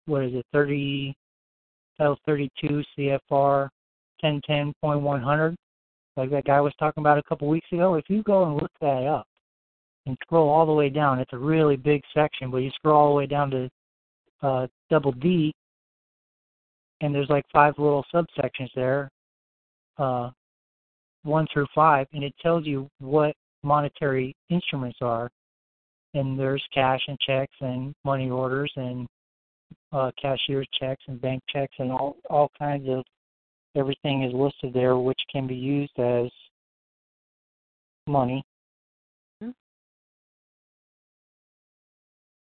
[SPEAKER 11] what is it? Thirty, Title thirty-two CFR ten ten point one hundred. Like that guy was talking about a couple weeks ago. If you go and look that up and scroll all the way down, it's a really big section. But you scroll all the way down to uh, double D, and there's like five little subsections there, uh, one through five, and it tells you what monetary instruments are. and there's cash and checks and money orders and uh, cashier's checks and bank checks and all all kinds of everything is listed there, which can be used as money.
[SPEAKER 3] Hmm.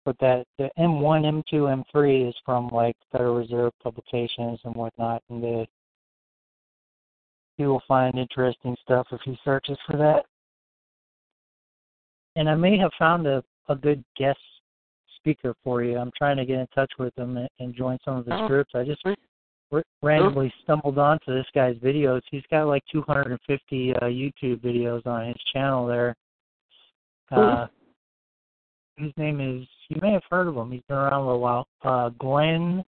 [SPEAKER 11] But that the M1, M2, M3 is from like Federal Reserve publications and whatnot, and the you will find interesting stuff if he searches for that. And I may have found a, a good guest speaker for you. I'm trying to get in touch with him and, and join some of his
[SPEAKER 3] Oh.
[SPEAKER 11] groups. I just r- randomly stumbled onto this guy's videos. He's got like 250 uh, YouTube videos on his channel there. Uh, his name is, you may have heard of him. He's been around a little while. Uh, Glenn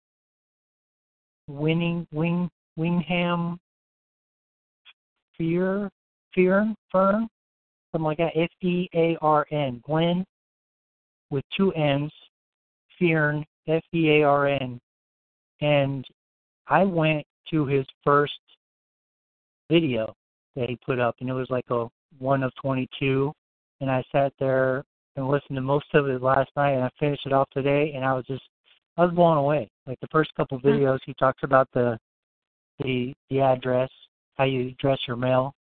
[SPEAKER 11] Winning, Wing, Wingham Fear, Fearn, Fern, something like that. F E A R N. Glenn with two N's, Fearn, F E A R N. And I went to his first video that he put up, and it was like a one of 22. And I sat there and listened to most of it last night, and I finished it off today, and I was just, I was blown away. Like the first couple videos, he talks about the, the, the address, how you address your mail,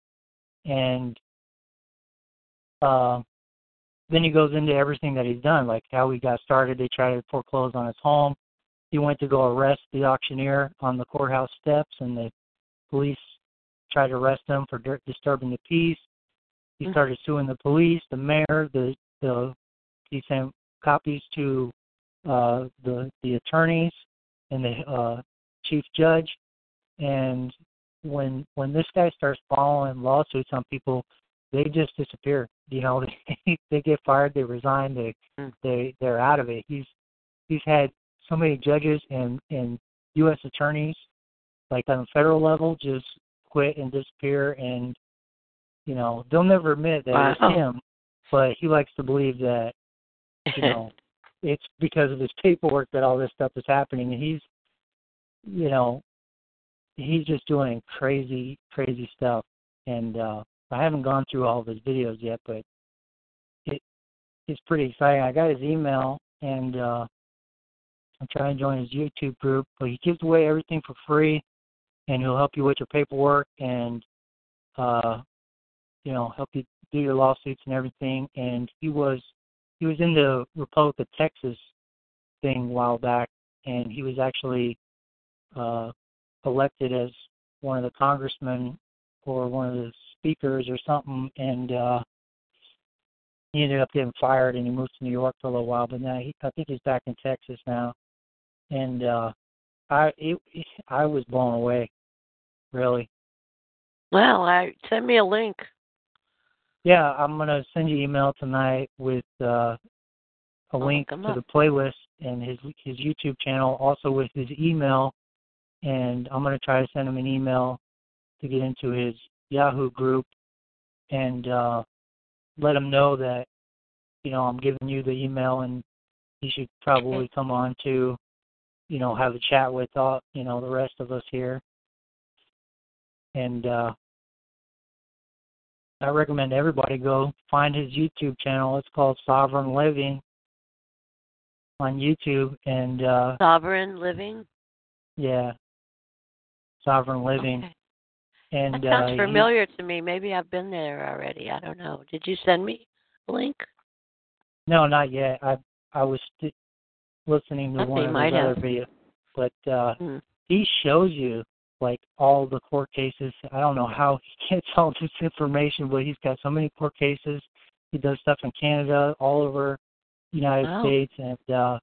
[SPEAKER 11] and uh, then he goes into everything that he's done, like how he got started. They tried to foreclose on his home. He went to go arrest the auctioneer on the courthouse steps, and the police tried to arrest him for disturbing the peace. He started suing the police, the mayor, the the he sent copies to uh, the the attorneys and the uh, chief judge. And when when this guy starts following lawsuits on people, they just disappear. You know, they they get fired, they resign, they hmm. they they're out of it. He's he's had so many judges and and U.S. attorneys, like on the federal level, just quit and disappear, and you know they'll never admit that
[SPEAKER 3] Wow.
[SPEAKER 11] it's him, but he likes to believe that you know it's because of his paperwork that all this stuff is happening, and he's you know he's just doing crazy crazy stuff, and uh I haven't gone through all of his videos yet, but it it's pretty exciting. I got his email and uh I'm trying to join his YouTube group, but he gives away everything for free and he'll help you with your paperwork and uh you know, help you do your lawsuits and everything and he was he was in the Republic of Texas thing a while back and he was actually uh elected as one of the congressmen or one of the speakers or something and uh he ended up getting fired and he moved to New York for a little while but now he I think he's back in Texas now. And uh I it, I was blown away really.
[SPEAKER 3] Well, I send me a link.
[SPEAKER 11] yeah I'm gonna send you an email tonight with uh a link to the playlist and his his YouTube channel also with his email and I'm gonna try to send him an email to get into his Yahoo group and uh let him know that you know I'm giving you the email and he should probably come on to you know have a chat with all you know the rest of us here and uh I recommend everybody go find his YouTube channel. It's called Sovereign Living on YouTube and uh
[SPEAKER 3] Sovereign Living.
[SPEAKER 11] yeah. Sovereign Living.
[SPEAKER 3] Okay.
[SPEAKER 11] And
[SPEAKER 3] That sounds
[SPEAKER 11] uh
[SPEAKER 3] familiar to me. Maybe I've been there already. I don't know. Did you send me a link?
[SPEAKER 11] No, not yet. I I was st- listening to
[SPEAKER 3] Okay,
[SPEAKER 11] one of his other
[SPEAKER 3] have.
[SPEAKER 11] videos, but uh
[SPEAKER 3] Hmm.
[SPEAKER 11] he shows you like all the court cases. I don't know how he gets all this information, but he's got so many court cases. He does stuff in Canada, all over the United
[SPEAKER 3] Wow.
[SPEAKER 11] States, and uh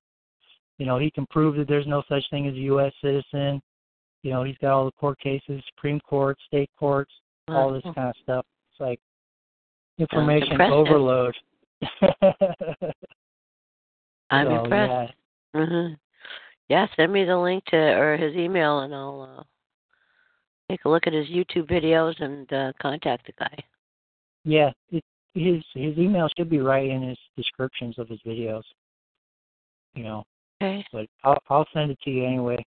[SPEAKER 11] you know he can prove that there's no such thing as a U.S. citizen. You know he's got all the court cases, Supreme Court, state courts, all this
[SPEAKER 3] Wow.
[SPEAKER 11] kind of stuff. It's like information overload.
[SPEAKER 3] I'm
[SPEAKER 11] So,
[SPEAKER 3] impressed. hmm Yeah, send me the link to or his email, and I'll uh, take a look at his YouTube videos and uh, contact the guy.
[SPEAKER 11] Yeah, it, his his email should be right in his descriptions of his videos. You know,
[SPEAKER 3] Okay.
[SPEAKER 11] but I'll I'll send it to you anyway.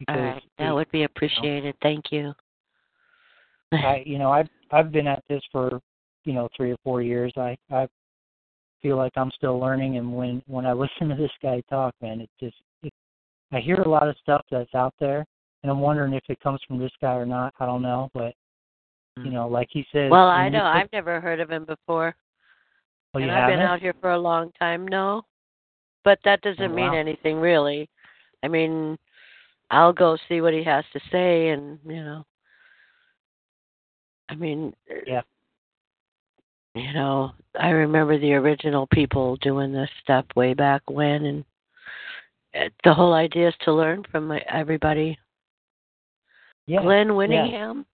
[SPEAKER 11] Because
[SPEAKER 3] All right. That would be appreciated. Thank you.
[SPEAKER 11] I you know I've I've been at this for you know three or four years. I I've feel like I'm still learning. And when when I listen to this guy talk, man, it just it, I hear a lot of stuff that's out there, and I'm wondering if it comes from this guy or not. I don't know, but you mm. know, like he said.
[SPEAKER 3] Well, I know I've never heard of him before.
[SPEAKER 11] Oh,
[SPEAKER 3] and
[SPEAKER 11] you
[SPEAKER 3] I've been
[SPEAKER 11] haven't?
[SPEAKER 3] out here for a long time. No, but that doesn't
[SPEAKER 11] Oh,
[SPEAKER 3] mean anything really. I mean, I'll go see what he has to say, and you know, I mean,
[SPEAKER 11] Yeah.
[SPEAKER 3] you know, I remember the original people doing this stuff way back when, and uh, the whole idea is to learn from my- everybody.
[SPEAKER 11] Yeah.
[SPEAKER 3] Glenn
[SPEAKER 11] yeah.
[SPEAKER 3] Winningham.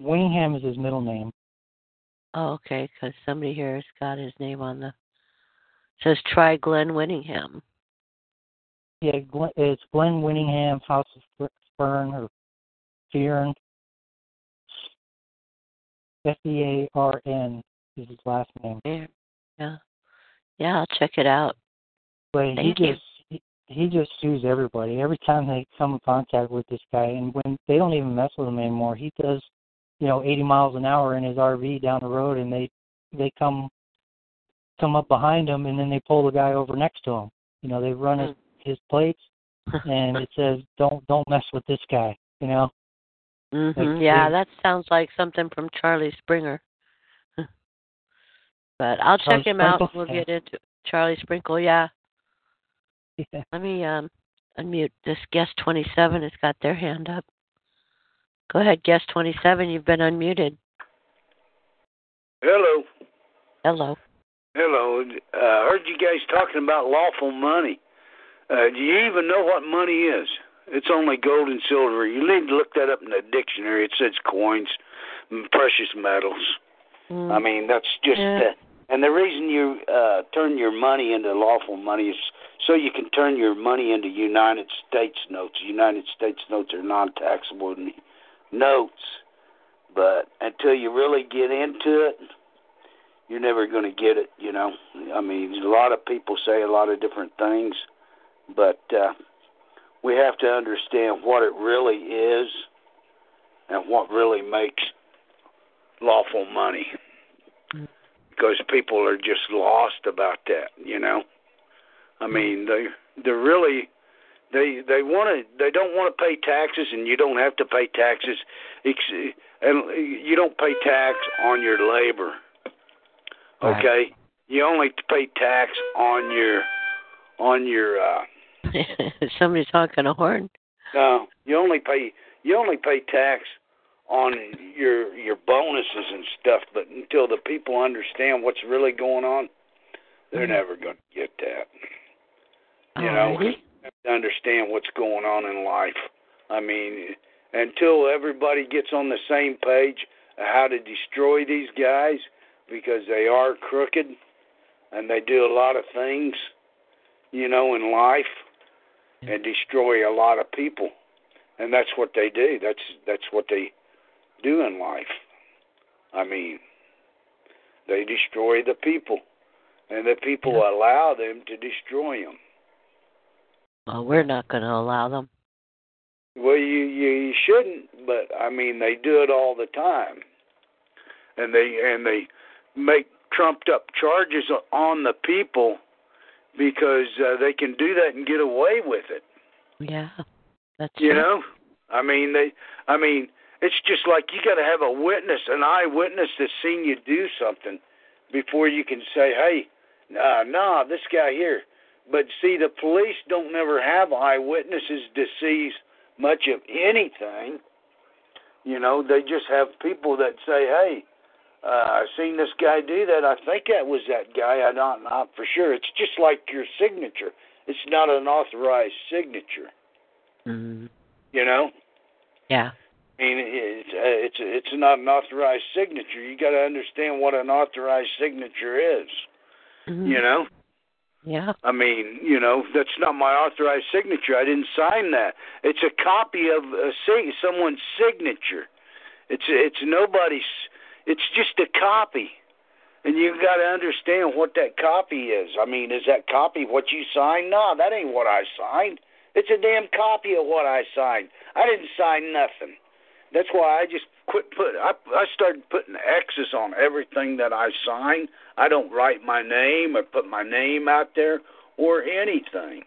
[SPEAKER 11] Winningham is his middle name.
[SPEAKER 3] Oh, okay, because somebody here has got his name on the says try Glenn Winningham.
[SPEAKER 11] Yeah, it's Glenn Winningham, House of Fer- Fern or Fearn. F E A R N is his last name.
[SPEAKER 3] Yeah, yeah, yeah. I'll check it out.
[SPEAKER 11] But he
[SPEAKER 3] Thank you.
[SPEAKER 11] just he, he just sues everybody every time they come in contact with this guy, and when they don't even mess with him anymore, he does, you know, 80 miles an hour in his RV down the road, and they they come come up behind him, and then they pull the guy over next to him. You know, they run his hmm. His plates, and it says don't don't mess with this guy. You know.
[SPEAKER 3] hmm
[SPEAKER 11] Like,
[SPEAKER 3] yeah,
[SPEAKER 11] they-
[SPEAKER 3] that sounds like something from Charlie Springer. but I'll
[SPEAKER 11] Charlie
[SPEAKER 3] check him out. We'll get into Charlie Sprinkle. Yeah.
[SPEAKER 11] Yeah.
[SPEAKER 3] Let me um unmute this guest 27 has got their hand up. Go ahead, guest 27. You've been unmuted.
[SPEAKER 12] Hello.
[SPEAKER 3] Hello.
[SPEAKER 12] Hello. Uh, I heard you guys talking about lawful money. Uh, do you even know what money is? It's only gold and silver. You need to look that up in the dictionary. It says coins, precious metals. I mean, that's just.
[SPEAKER 3] Yeah.
[SPEAKER 12] Uh, and the reason you uh, turn your money into lawful money is so you can turn your money into United States notes. United States notes are non-taxable notes, but until you really get into it, you're never going to get it. You know, I mean, a lot of people say a lot of different things, but uh, we have to understand what it really is and what really makes lawful money. Because people are just lost about that, you know. I mean, they they really they they want to they don't want to pay taxes, and you don't have to pay taxes, and you don't pay tax on your labor.
[SPEAKER 3] Right.
[SPEAKER 12] Okay, you only pay tax on your on your uh
[SPEAKER 3] Somebody's honking a horn.
[SPEAKER 12] no, you only pay you only pay tax on your your bonuses and stuff, but until the people understand what's really going on, they're mm-hmm. never going to get that. You know,
[SPEAKER 3] Alrighty.
[SPEAKER 12] have to understand what's going on in life. I mean, until everybody gets on the same page of how to destroy these guys because they are crooked and they do a lot of things, you know, in life and destroy a lot of people. And that's what they do. That's that's what they do in life. I mean, they destroy the people, and the people allow them to destroy them.
[SPEAKER 3] Well, we're not going to allow them.
[SPEAKER 12] Well, you, you you shouldn't, but I mean they do it all the time, and they and they make trumped up charges on the people because uh, they can do that and get away with it.
[SPEAKER 3] Yeah, that's
[SPEAKER 12] You
[SPEAKER 3] true.
[SPEAKER 12] know, I mean they. I mean it's just like you got to have a witness, an eyewitness that's seen you do something before you can say, "Hey, nah, nah, this guy here." But see, the police don't never have eyewitnesses to see much of anything. You know, they just have people that say, "Hey, uh, I seen this guy do that. I think that was that guy. I'm not not for sure." It's just like your signature. It's not an authorized signature.
[SPEAKER 3] Mm,
[SPEAKER 12] You know.
[SPEAKER 3] yeah.
[SPEAKER 12] I mean, it's uh, it's it's not an authorized signature. You got to understand what an authorized signature is.
[SPEAKER 3] Mhm.
[SPEAKER 12] You know,
[SPEAKER 3] Yeah.
[SPEAKER 12] I mean, you know, that's not my authorized signature. I didn't sign that. It's a copy of a someone's signature. It's it's nobody's. It's just a copy, and you got to understand what that copy is. I mean, is that copy what you signed? No, that ain't what I signed. It's a damn copy of what I signed. I didn't sign nothing. that's why I just quit put I I started putting X's on everything that I sign. I don't write my name or put my name out there or anything.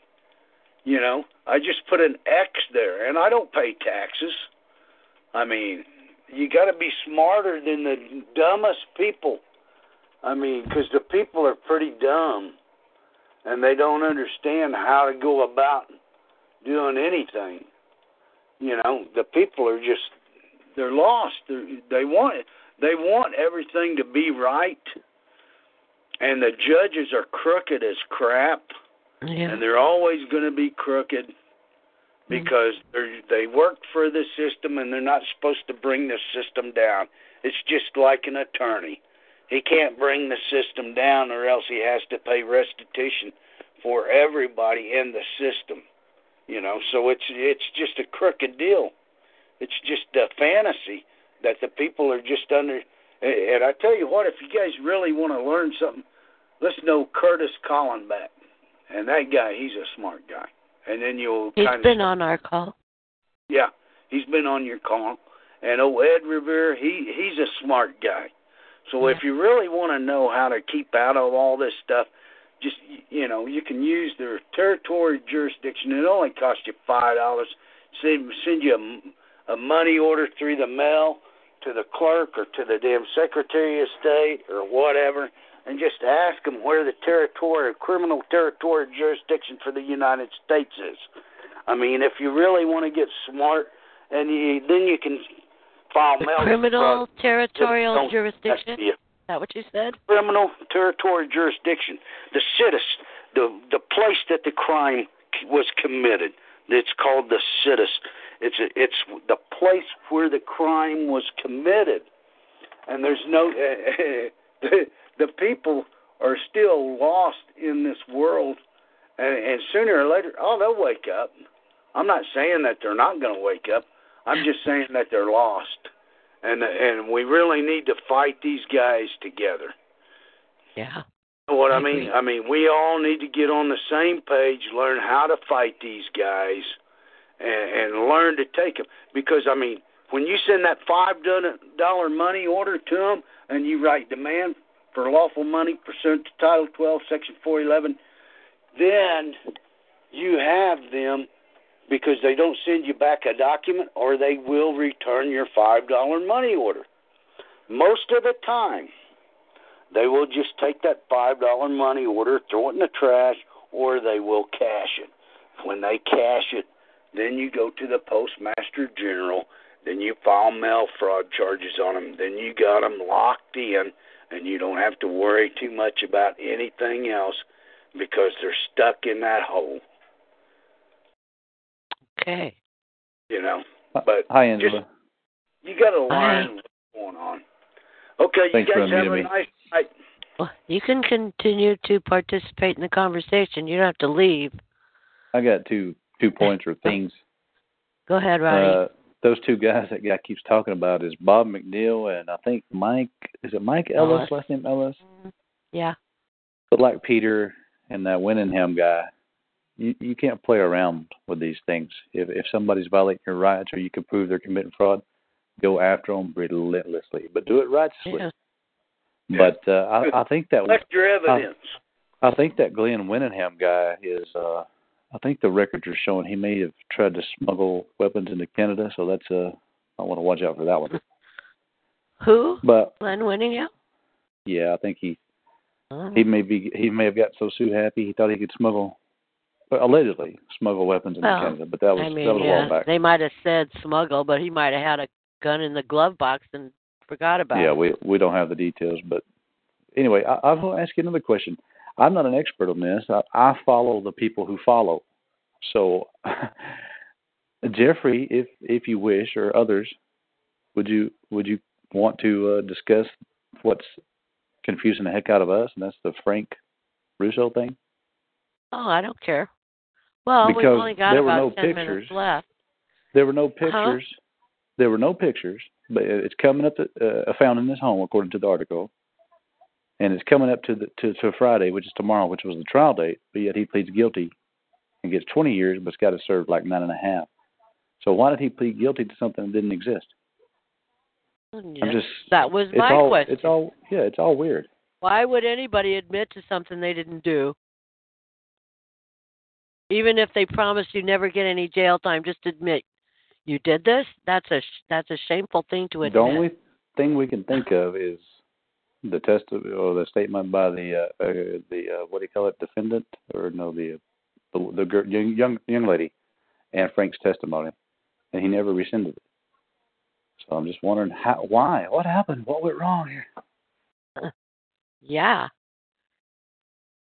[SPEAKER 12] You know, I just put an X there, and I don't pay taxes. I mean, you got to be smarter than the dumbest people. I mean, because the people are pretty dumb, and they don't understand how to go about doing anything. You know, the people are just they're lost. They're, they want it. they want everything to be right, and the judges are crooked as crap,
[SPEAKER 3] Yeah.
[SPEAKER 12] and they're always going to be crooked Mm-hmm. because they work for the system and they're not supposed to bring the system down. It's just like an attorney. He can't bring the system down or else he has to pay restitution for everybody in the system. You know, so it's it's just a crooked deal. It's just a fantasy that the people are just under and I tell you what, if you guys really want to learn something, let's know Curtis Collenbeck. And that guy, he's a smart guy. And then you'll
[SPEAKER 3] He's
[SPEAKER 12] kind of
[SPEAKER 3] been on our call.
[SPEAKER 12] yeah, he's been on your call. And oh, Ed Revere, he he's a smart guy. So if you really want to know how to keep out of all this stuff, just you know, you can use their territory jurisdiction. It only costs you five dollars. Send send you a, a money order through the mail to the clerk or to the damn Secretary of State or whatever, and just ask them where the territory, criminal territory jurisdiction for the United States is. I mean, if you really want to get smart, and you, then you can file
[SPEAKER 3] The
[SPEAKER 12] mail
[SPEAKER 3] criminal
[SPEAKER 12] fraud.
[SPEAKER 3] territorial jurisdiction. Is that what you said?
[SPEAKER 12] criminal territory jurisdiction, the situs, the the place that the crime was committed. It's called the situs. It's a, it's the place where the crime was committed, and there's no eh, the people are still lost in this world, and, and sooner or later, oh, they'll wake up. I'm not saying that they're not going to wake up. I'm just saying that they're lost, and and we really need to fight these guys together.
[SPEAKER 3] Yeah.
[SPEAKER 12] Know What I
[SPEAKER 3] I
[SPEAKER 12] mean. I mean, we all need to get on the same page, learn how to fight these guys, and, and learn to take them. Because I mean, when you send that five dollar money order to them, and you write demand for lawful money pursuant to Title 12, Section 411, then you have them because they don't send you back a document, or they will return your five dollar money order. Most of the time, they will just take that five dollar money order, throw it in the trash, or they will cash it. When they cash it, then you go to the postmaster general. Then you file mail fraud charges on them. Then you got them locked in, and you don't have to worry too much about anything else because they're stuck in that hole.
[SPEAKER 3] Okay.
[SPEAKER 12] You know, but
[SPEAKER 10] Hi, Angela.
[SPEAKER 12] you got to
[SPEAKER 3] Hi.
[SPEAKER 12] learn what's going on. Okay,
[SPEAKER 10] Thanks
[SPEAKER 12] you
[SPEAKER 10] for
[SPEAKER 12] guys have a
[SPEAKER 10] me.
[SPEAKER 12] nice night.
[SPEAKER 3] Well, you can continue to participate in the conversation. You don't have to leave.
[SPEAKER 10] I got two two points or things.
[SPEAKER 3] Go ahead, Ronnie.
[SPEAKER 10] Uh, those two guys that guy keeps talking about is Bob McNeil and I think Mike. Is it Mike Ellis?
[SPEAKER 3] Ellis.
[SPEAKER 10] Last name Ellis.
[SPEAKER 3] yeah.
[SPEAKER 10] But like Peter and that Winningham guy, you you can't play around with these things. If if somebody's violating your rights or you can prove they're committing fraud, go after them relentlessly, but do it righteously.
[SPEAKER 3] Yeah.
[SPEAKER 10] But uh, I I think that was
[SPEAKER 12] Collect your evidence.
[SPEAKER 10] I think that Glenn Winningham guy is. uh I think the records are showing he may have tried to smuggle weapons into Canada, so that's uh I want to watch out for that one.
[SPEAKER 3] Who?
[SPEAKER 10] But
[SPEAKER 3] Glenn Winningham?
[SPEAKER 10] yeah, I think he
[SPEAKER 3] Oh.
[SPEAKER 10] he may be he may have got so Sue happy he thought he could smuggle, well, allegedly smuggle weapons into
[SPEAKER 3] Well,
[SPEAKER 10] Canada, but that was
[SPEAKER 3] I mean,
[SPEAKER 10] that was a
[SPEAKER 3] yeah,
[SPEAKER 10] while back.
[SPEAKER 3] they might have said smuggle, but he might have had a gun in the glove box and forgot about
[SPEAKER 10] yeah,
[SPEAKER 3] it.
[SPEAKER 10] Yeah, we we don't have the details, but anyway, I, I will ask you another question. I'm not an expert on this. I, I follow the people who follow. So, Jeffrey, if if you wish, or others, would you would you want to uh, discuss what's confusing the heck out of us, and that's the Frank Russo thing?
[SPEAKER 3] Oh, I don't care. Well, we've only got
[SPEAKER 10] there were
[SPEAKER 3] about
[SPEAKER 10] no
[SPEAKER 3] ten
[SPEAKER 10] pictures.
[SPEAKER 3] minutes left.
[SPEAKER 10] There were no
[SPEAKER 3] Uh-huh.
[SPEAKER 10] pictures. There were no pictures, but it's coming up to, uh, found in his home, according to the article, and it's coming up to the to, to Friday, which is tomorrow, which was the trial date. But yet he pleads guilty and gets 20 years, but's got to serve like nine and a half. So why did he plead guilty to something that didn't exist?
[SPEAKER 3] Yeah,
[SPEAKER 10] just
[SPEAKER 3] that was my
[SPEAKER 10] all,
[SPEAKER 3] question.
[SPEAKER 10] It's all yeah, it's all weird.
[SPEAKER 3] Why would anybody admit to something they didn't do? Even if they promise you never get any jail time, just admit you did this. That's a that's a shameful thing to admit.
[SPEAKER 10] The only thing we can think of is the test or the statement by the uh, uh, the uh, what do you call it defendant or no the the, the girl, young young young lady and Frank's testimony, and he never rescinded it. So I'm just wondering how why what happened what went wrong here.
[SPEAKER 3] Yeah.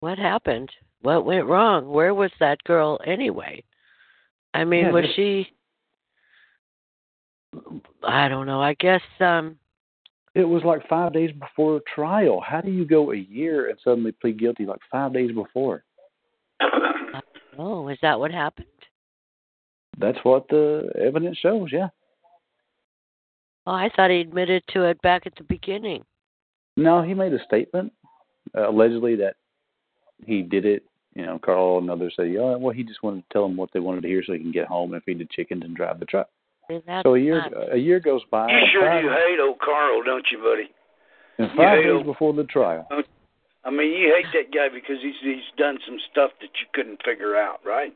[SPEAKER 3] What happened? What went wrong? Where was that girl anyway? I mean,
[SPEAKER 10] Yeah,
[SPEAKER 3] was
[SPEAKER 10] just-
[SPEAKER 3] she I don't know. I guess um
[SPEAKER 10] It was like five days before trial. How do you go a year and suddenly plead guilty like five days before?
[SPEAKER 3] oh, is that what happened?
[SPEAKER 10] That's what the evidence shows. Yeah.
[SPEAKER 3] Oh, I thought he admitted to it back at the beginning.
[SPEAKER 10] No, he made a statement uh, allegedly that he did it. You know, Carl and others say, "Yeah, well, he just wanted to tell them what they wanted to hear so he can get home and feed the chickens and drive the truck."
[SPEAKER 3] See, that's
[SPEAKER 10] So a year
[SPEAKER 3] not-
[SPEAKER 10] a year goes by.
[SPEAKER 12] You
[SPEAKER 10] and
[SPEAKER 12] sure
[SPEAKER 10] five,
[SPEAKER 12] do hate old Carl, don't you, buddy?
[SPEAKER 10] and five
[SPEAKER 12] hate
[SPEAKER 10] days
[SPEAKER 12] old-
[SPEAKER 10] before the trial.
[SPEAKER 12] I mean, you hate that guy because he's he's done some stuff that you couldn't figure out, right?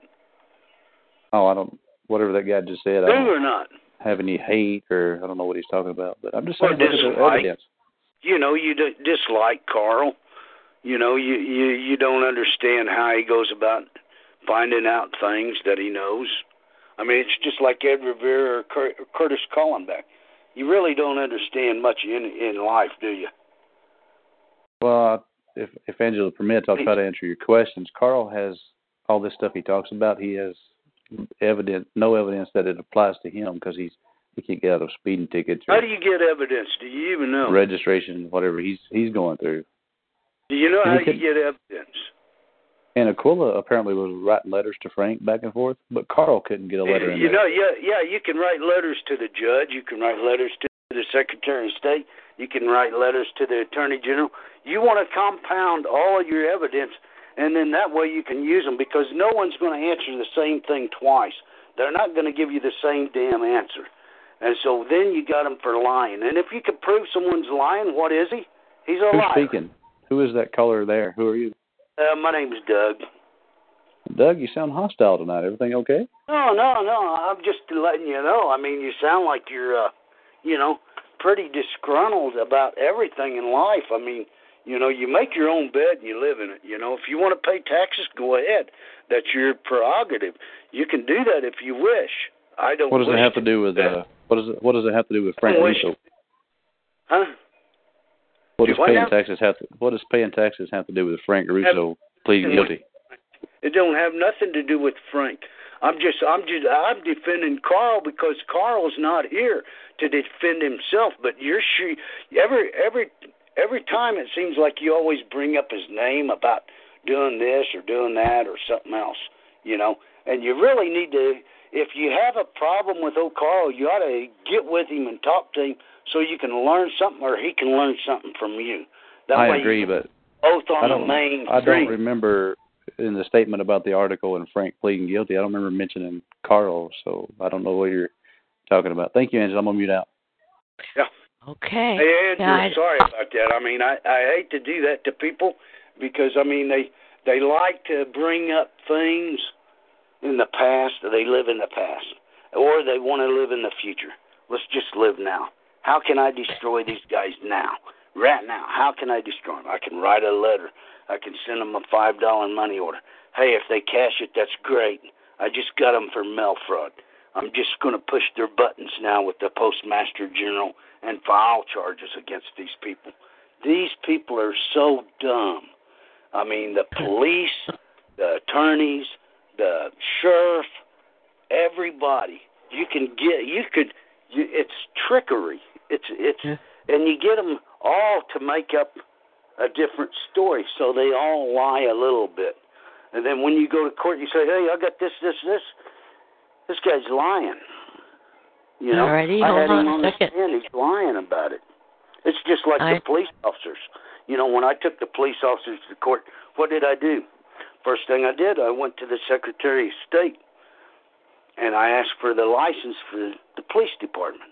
[SPEAKER 10] Oh, I don't. Whatever that guy just said, I
[SPEAKER 12] True
[SPEAKER 10] don't
[SPEAKER 12] or not?
[SPEAKER 10] have any hate or I don't know what he's talking about. But I'm just saying, look
[SPEAKER 12] dislike.
[SPEAKER 10] evidence.
[SPEAKER 12] You know, you d- dislike Carl. You know, you you you don't understand how he goes about finding out things that he knows. I mean, it's just like Ed Rivera or Cur- Curtis Collenbeck. You really don't understand much in in life, do you?
[SPEAKER 10] Well, if if Angela permits, I'll try to answer your questions. Carl has all this stuff he talks about. He has evidence, no evidence that it applies to him because he's he can't get out of speeding tickets
[SPEAKER 12] How do you get evidence? Do you even know?
[SPEAKER 10] registration, whatever he's he's going through.
[SPEAKER 12] Do you know
[SPEAKER 10] And
[SPEAKER 12] how
[SPEAKER 10] he
[SPEAKER 12] you get evidence?
[SPEAKER 10] And Aquila apparently was writing letters to Frank back and forth, but Carl couldn't get a letter in
[SPEAKER 12] you
[SPEAKER 10] there.
[SPEAKER 12] know, yeah, yeah. You can write letters to the judge. You can write letters to the Secretary of State. You can write letters to the Attorney General. You want to compound all of your evidence, and then that way you can use them because no one's going to answer the same thing twice. They're not going to give you the same damn answer, and so then you got them for lying. And if you can prove someone's lying, what is he? He's a
[SPEAKER 10] Who's
[SPEAKER 12] liar.
[SPEAKER 10] speaking? Who is that caller there? Who are you?
[SPEAKER 12] Uh, my name's Doug.
[SPEAKER 10] Doug, you sound hostile tonight. Everything okay?
[SPEAKER 12] No, no, no. I'm just letting you know. I mean, you sound like you're, uh, you know, pretty disgruntled about everything in life. I mean, you know, you make your own bed and you live in it. You know, if you want to pay taxes, go ahead. That's your prerogative. You can do that if you wish. I don't.
[SPEAKER 10] What does it have to do with uh what does it what does it have to do with Frank
[SPEAKER 12] I? Huh?
[SPEAKER 10] What does paying
[SPEAKER 12] now?
[SPEAKER 10] taxes have to what does paying taxes have to do with Frank Russo pleading guilty?
[SPEAKER 12] It don't have nothing to do with Frank. I'm just I'm just I'm defending Carl because Carl's not here to defend himself. But you're sure every every every time it seems like you always bring up his name about doing this or doing that or something else, you know. And you really need to if you have a problem with old Carl, you ought to get with him and talk to him so you can learn something or he can learn something from you. That
[SPEAKER 10] I agree,
[SPEAKER 12] you
[SPEAKER 10] but
[SPEAKER 12] both on
[SPEAKER 10] I
[SPEAKER 12] the
[SPEAKER 10] don't
[SPEAKER 12] main
[SPEAKER 10] I don't remember in the statement about the article and Frank pleading guilty, I don't remember mentioning Carl, so I don't know what you're talking about. Thank you, Angela. I'm gonna mute out.
[SPEAKER 12] Yeah.
[SPEAKER 3] Okay.
[SPEAKER 12] Hey, Andrew,
[SPEAKER 3] Yeah, I-
[SPEAKER 12] sorry about that. I mean, I I hate to do that to people because I mean they they like to bring up things in the past. They live in the past, or they want to live in the future. Let's just live now. How can I destroy these guys now? Right now, how can I destroy them? I can write a letter. I can send them a five dollar money order. Hey, if they cash it, that's great. I just got them for mail fraud. I'm just going to push their buttons now with the postmaster general and file charges against these people. These people are so dumb. I mean, the police, the attorneys, the sheriff, everybody. You can get. You could. You, it's trickery. It's it's, and you get them all to make up a different story, so they all lie a little bit. And then when you go to court, you say, "Hey, I got this, this, this." This guy's lying. You know,
[SPEAKER 3] Alrighty,
[SPEAKER 12] I
[SPEAKER 3] hold
[SPEAKER 12] had
[SPEAKER 3] on
[SPEAKER 12] him on the stand. He's lying about it. It's just like
[SPEAKER 3] I-
[SPEAKER 12] the police officers. You know, when I took the police officers to court, what did I do? First thing I did, I went to the Secretary of State and I asked for the license for the police department.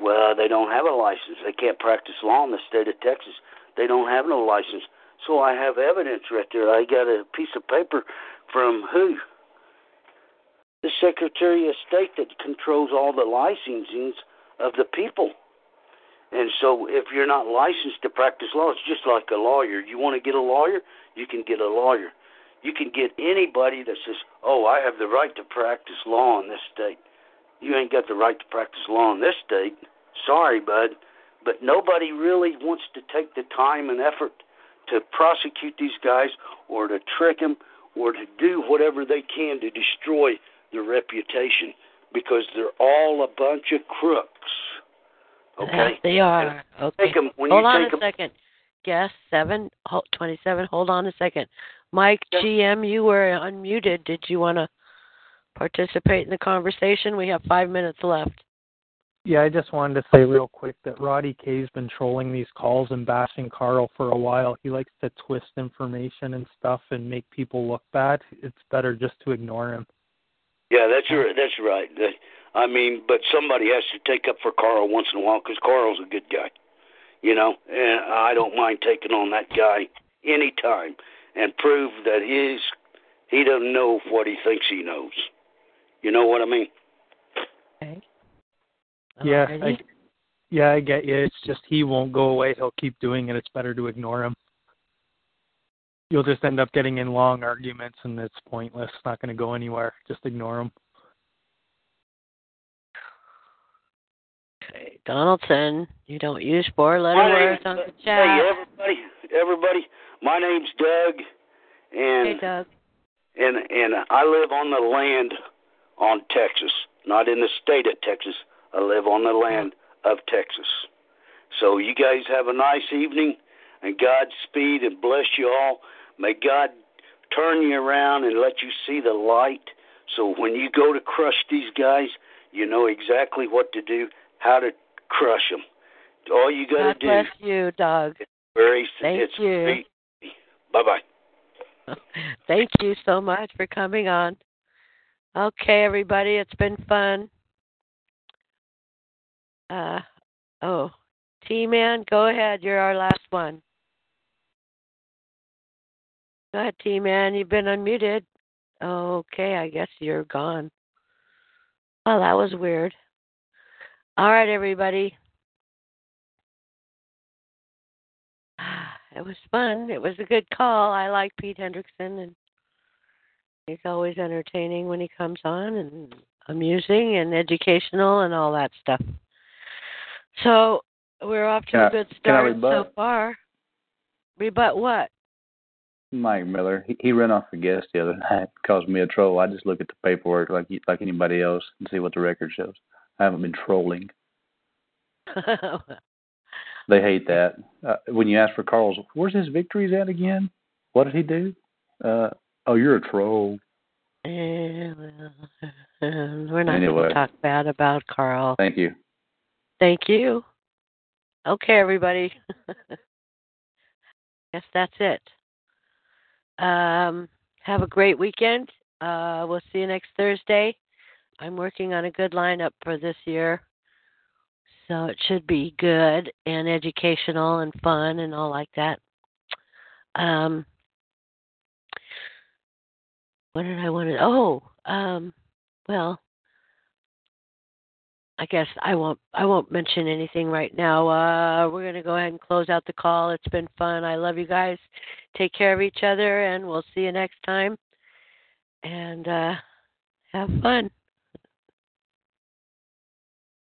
[SPEAKER 12] Well, they don't have a license. They can't practice law in the state of Texas. They don't have no license. So I have evidence right there. I got a piece of paper from who? The Secretary of State that controls all the licensings of the people. And so if you're not licensed to practice law, it's just like a lawyer. You want to get a lawyer? You can get a lawyer. You can get anybody that says, "Oh, I have the right to practice law in this state." You ain't got the right to practice law in this state. Sorry, bud, but nobody really wants to take the time and effort to prosecute these guys or to trick them or to do whatever they can to destroy their reputation because they're all a bunch of crooks. Okay,
[SPEAKER 3] Yes, they are. Okay.
[SPEAKER 12] Take 'em- when
[SPEAKER 3] hold
[SPEAKER 12] you
[SPEAKER 3] on
[SPEAKER 12] take
[SPEAKER 3] a
[SPEAKER 12] 'em-
[SPEAKER 3] second. Guest seven twenty-seven. Hold on a second. Mike GM, you were unmuted. Did you want to participate in the conversation? We have five minutes left.
[SPEAKER 11] Yeah, I just wanted to say real quick that Roddy K's been trolling these calls and bashing Carl for a while. He likes to twist information and stuff and make people look bad. It's better just to ignore him.
[SPEAKER 12] Yeah, that's r- that's right. I mean, but somebody has to take up for Carl once in a while because Carl's a good guy, you know. And I don't mind taking on that guy anytime and prove that he's he doesn't know what he thinks he knows. You know what I mean?
[SPEAKER 3] Okay.
[SPEAKER 11] Yeah, I, yeah, I get you. It's just he won't go away. He'll keep doing it. It's better to ignore him. You'll just end up getting in long arguments, and it's pointless. It's not going to go anywhere. Just ignore him.
[SPEAKER 3] Okay, Donaldson, you don't use four-letter words on the chat.
[SPEAKER 12] Hey, everybody, everybody. My name's Doug, and
[SPEAKER 3] Hey, Doug.
[SPEAKER 12] and and I live on the land on Texas, not in the state of Texas. I live on the land of Texas. So you guys have a nice evening, and Godspeed, and bless you all. May God turn you around and let you see the light. So when you go to crush these guys, you know exactly what to do, how to crush them. All you got to
[SPEAKER 3] God
[SPEAKER 12] do
[SPEAKER 3] bless you, Doug.
[SPEAKER 12] Very
[SPEAKER 3] Thank
[SPEAKER 12] it's
[SPEAKER 3] you.
[SPEAKER 12] Bye bye.
[SPEAKER 3] Thank you so much for coming on. Okay, everybody, it's been fun. Uh, oh, T Man, go ahead. You're our last one. Go ahead, T Man. You've been unmuted. Okay, I guess you're gone. Well, that was weird. All right, everybody. It was fun. It was a good call. I like Pete Hendrickson, and he's always entertaining when he comes on, and amusing and educational and all that stuff. So we're off to
[SPEAKER 10] Can
[SPEAKER 3] a good start so far. Rebut what?
[SPEAKER 10] Mike Miller, he, he ran off a guest the other night, caused me a troll. I just look at the paperwork like like anybody else and see what the record shows. I haven't been trolling. They hate that. Uh, when you ask for Carl's, where's his victories at again? What did he do? Uh, oh, you're a troll.
[SPEAKER 3] Eh, well, we're not going to talk bad about Carl.
[SPEAKER 10] Thank you.
[SPEAKER 3] Thank you. Okay, everybody. Guess that's it. Um, have a great weekend. Uh, we'll see you next Thursday. I'm working on a good lineup for this year. So it should be good and educational and fun and all like that. Um, what did I want to? Oh, um, well, I guess I won't. I won't mention anything right now. Uh, we're gonna go ahead and close out the call. It's been fun. I love you guys. Take care of each other, and we'll see you next time. And uh, have fun.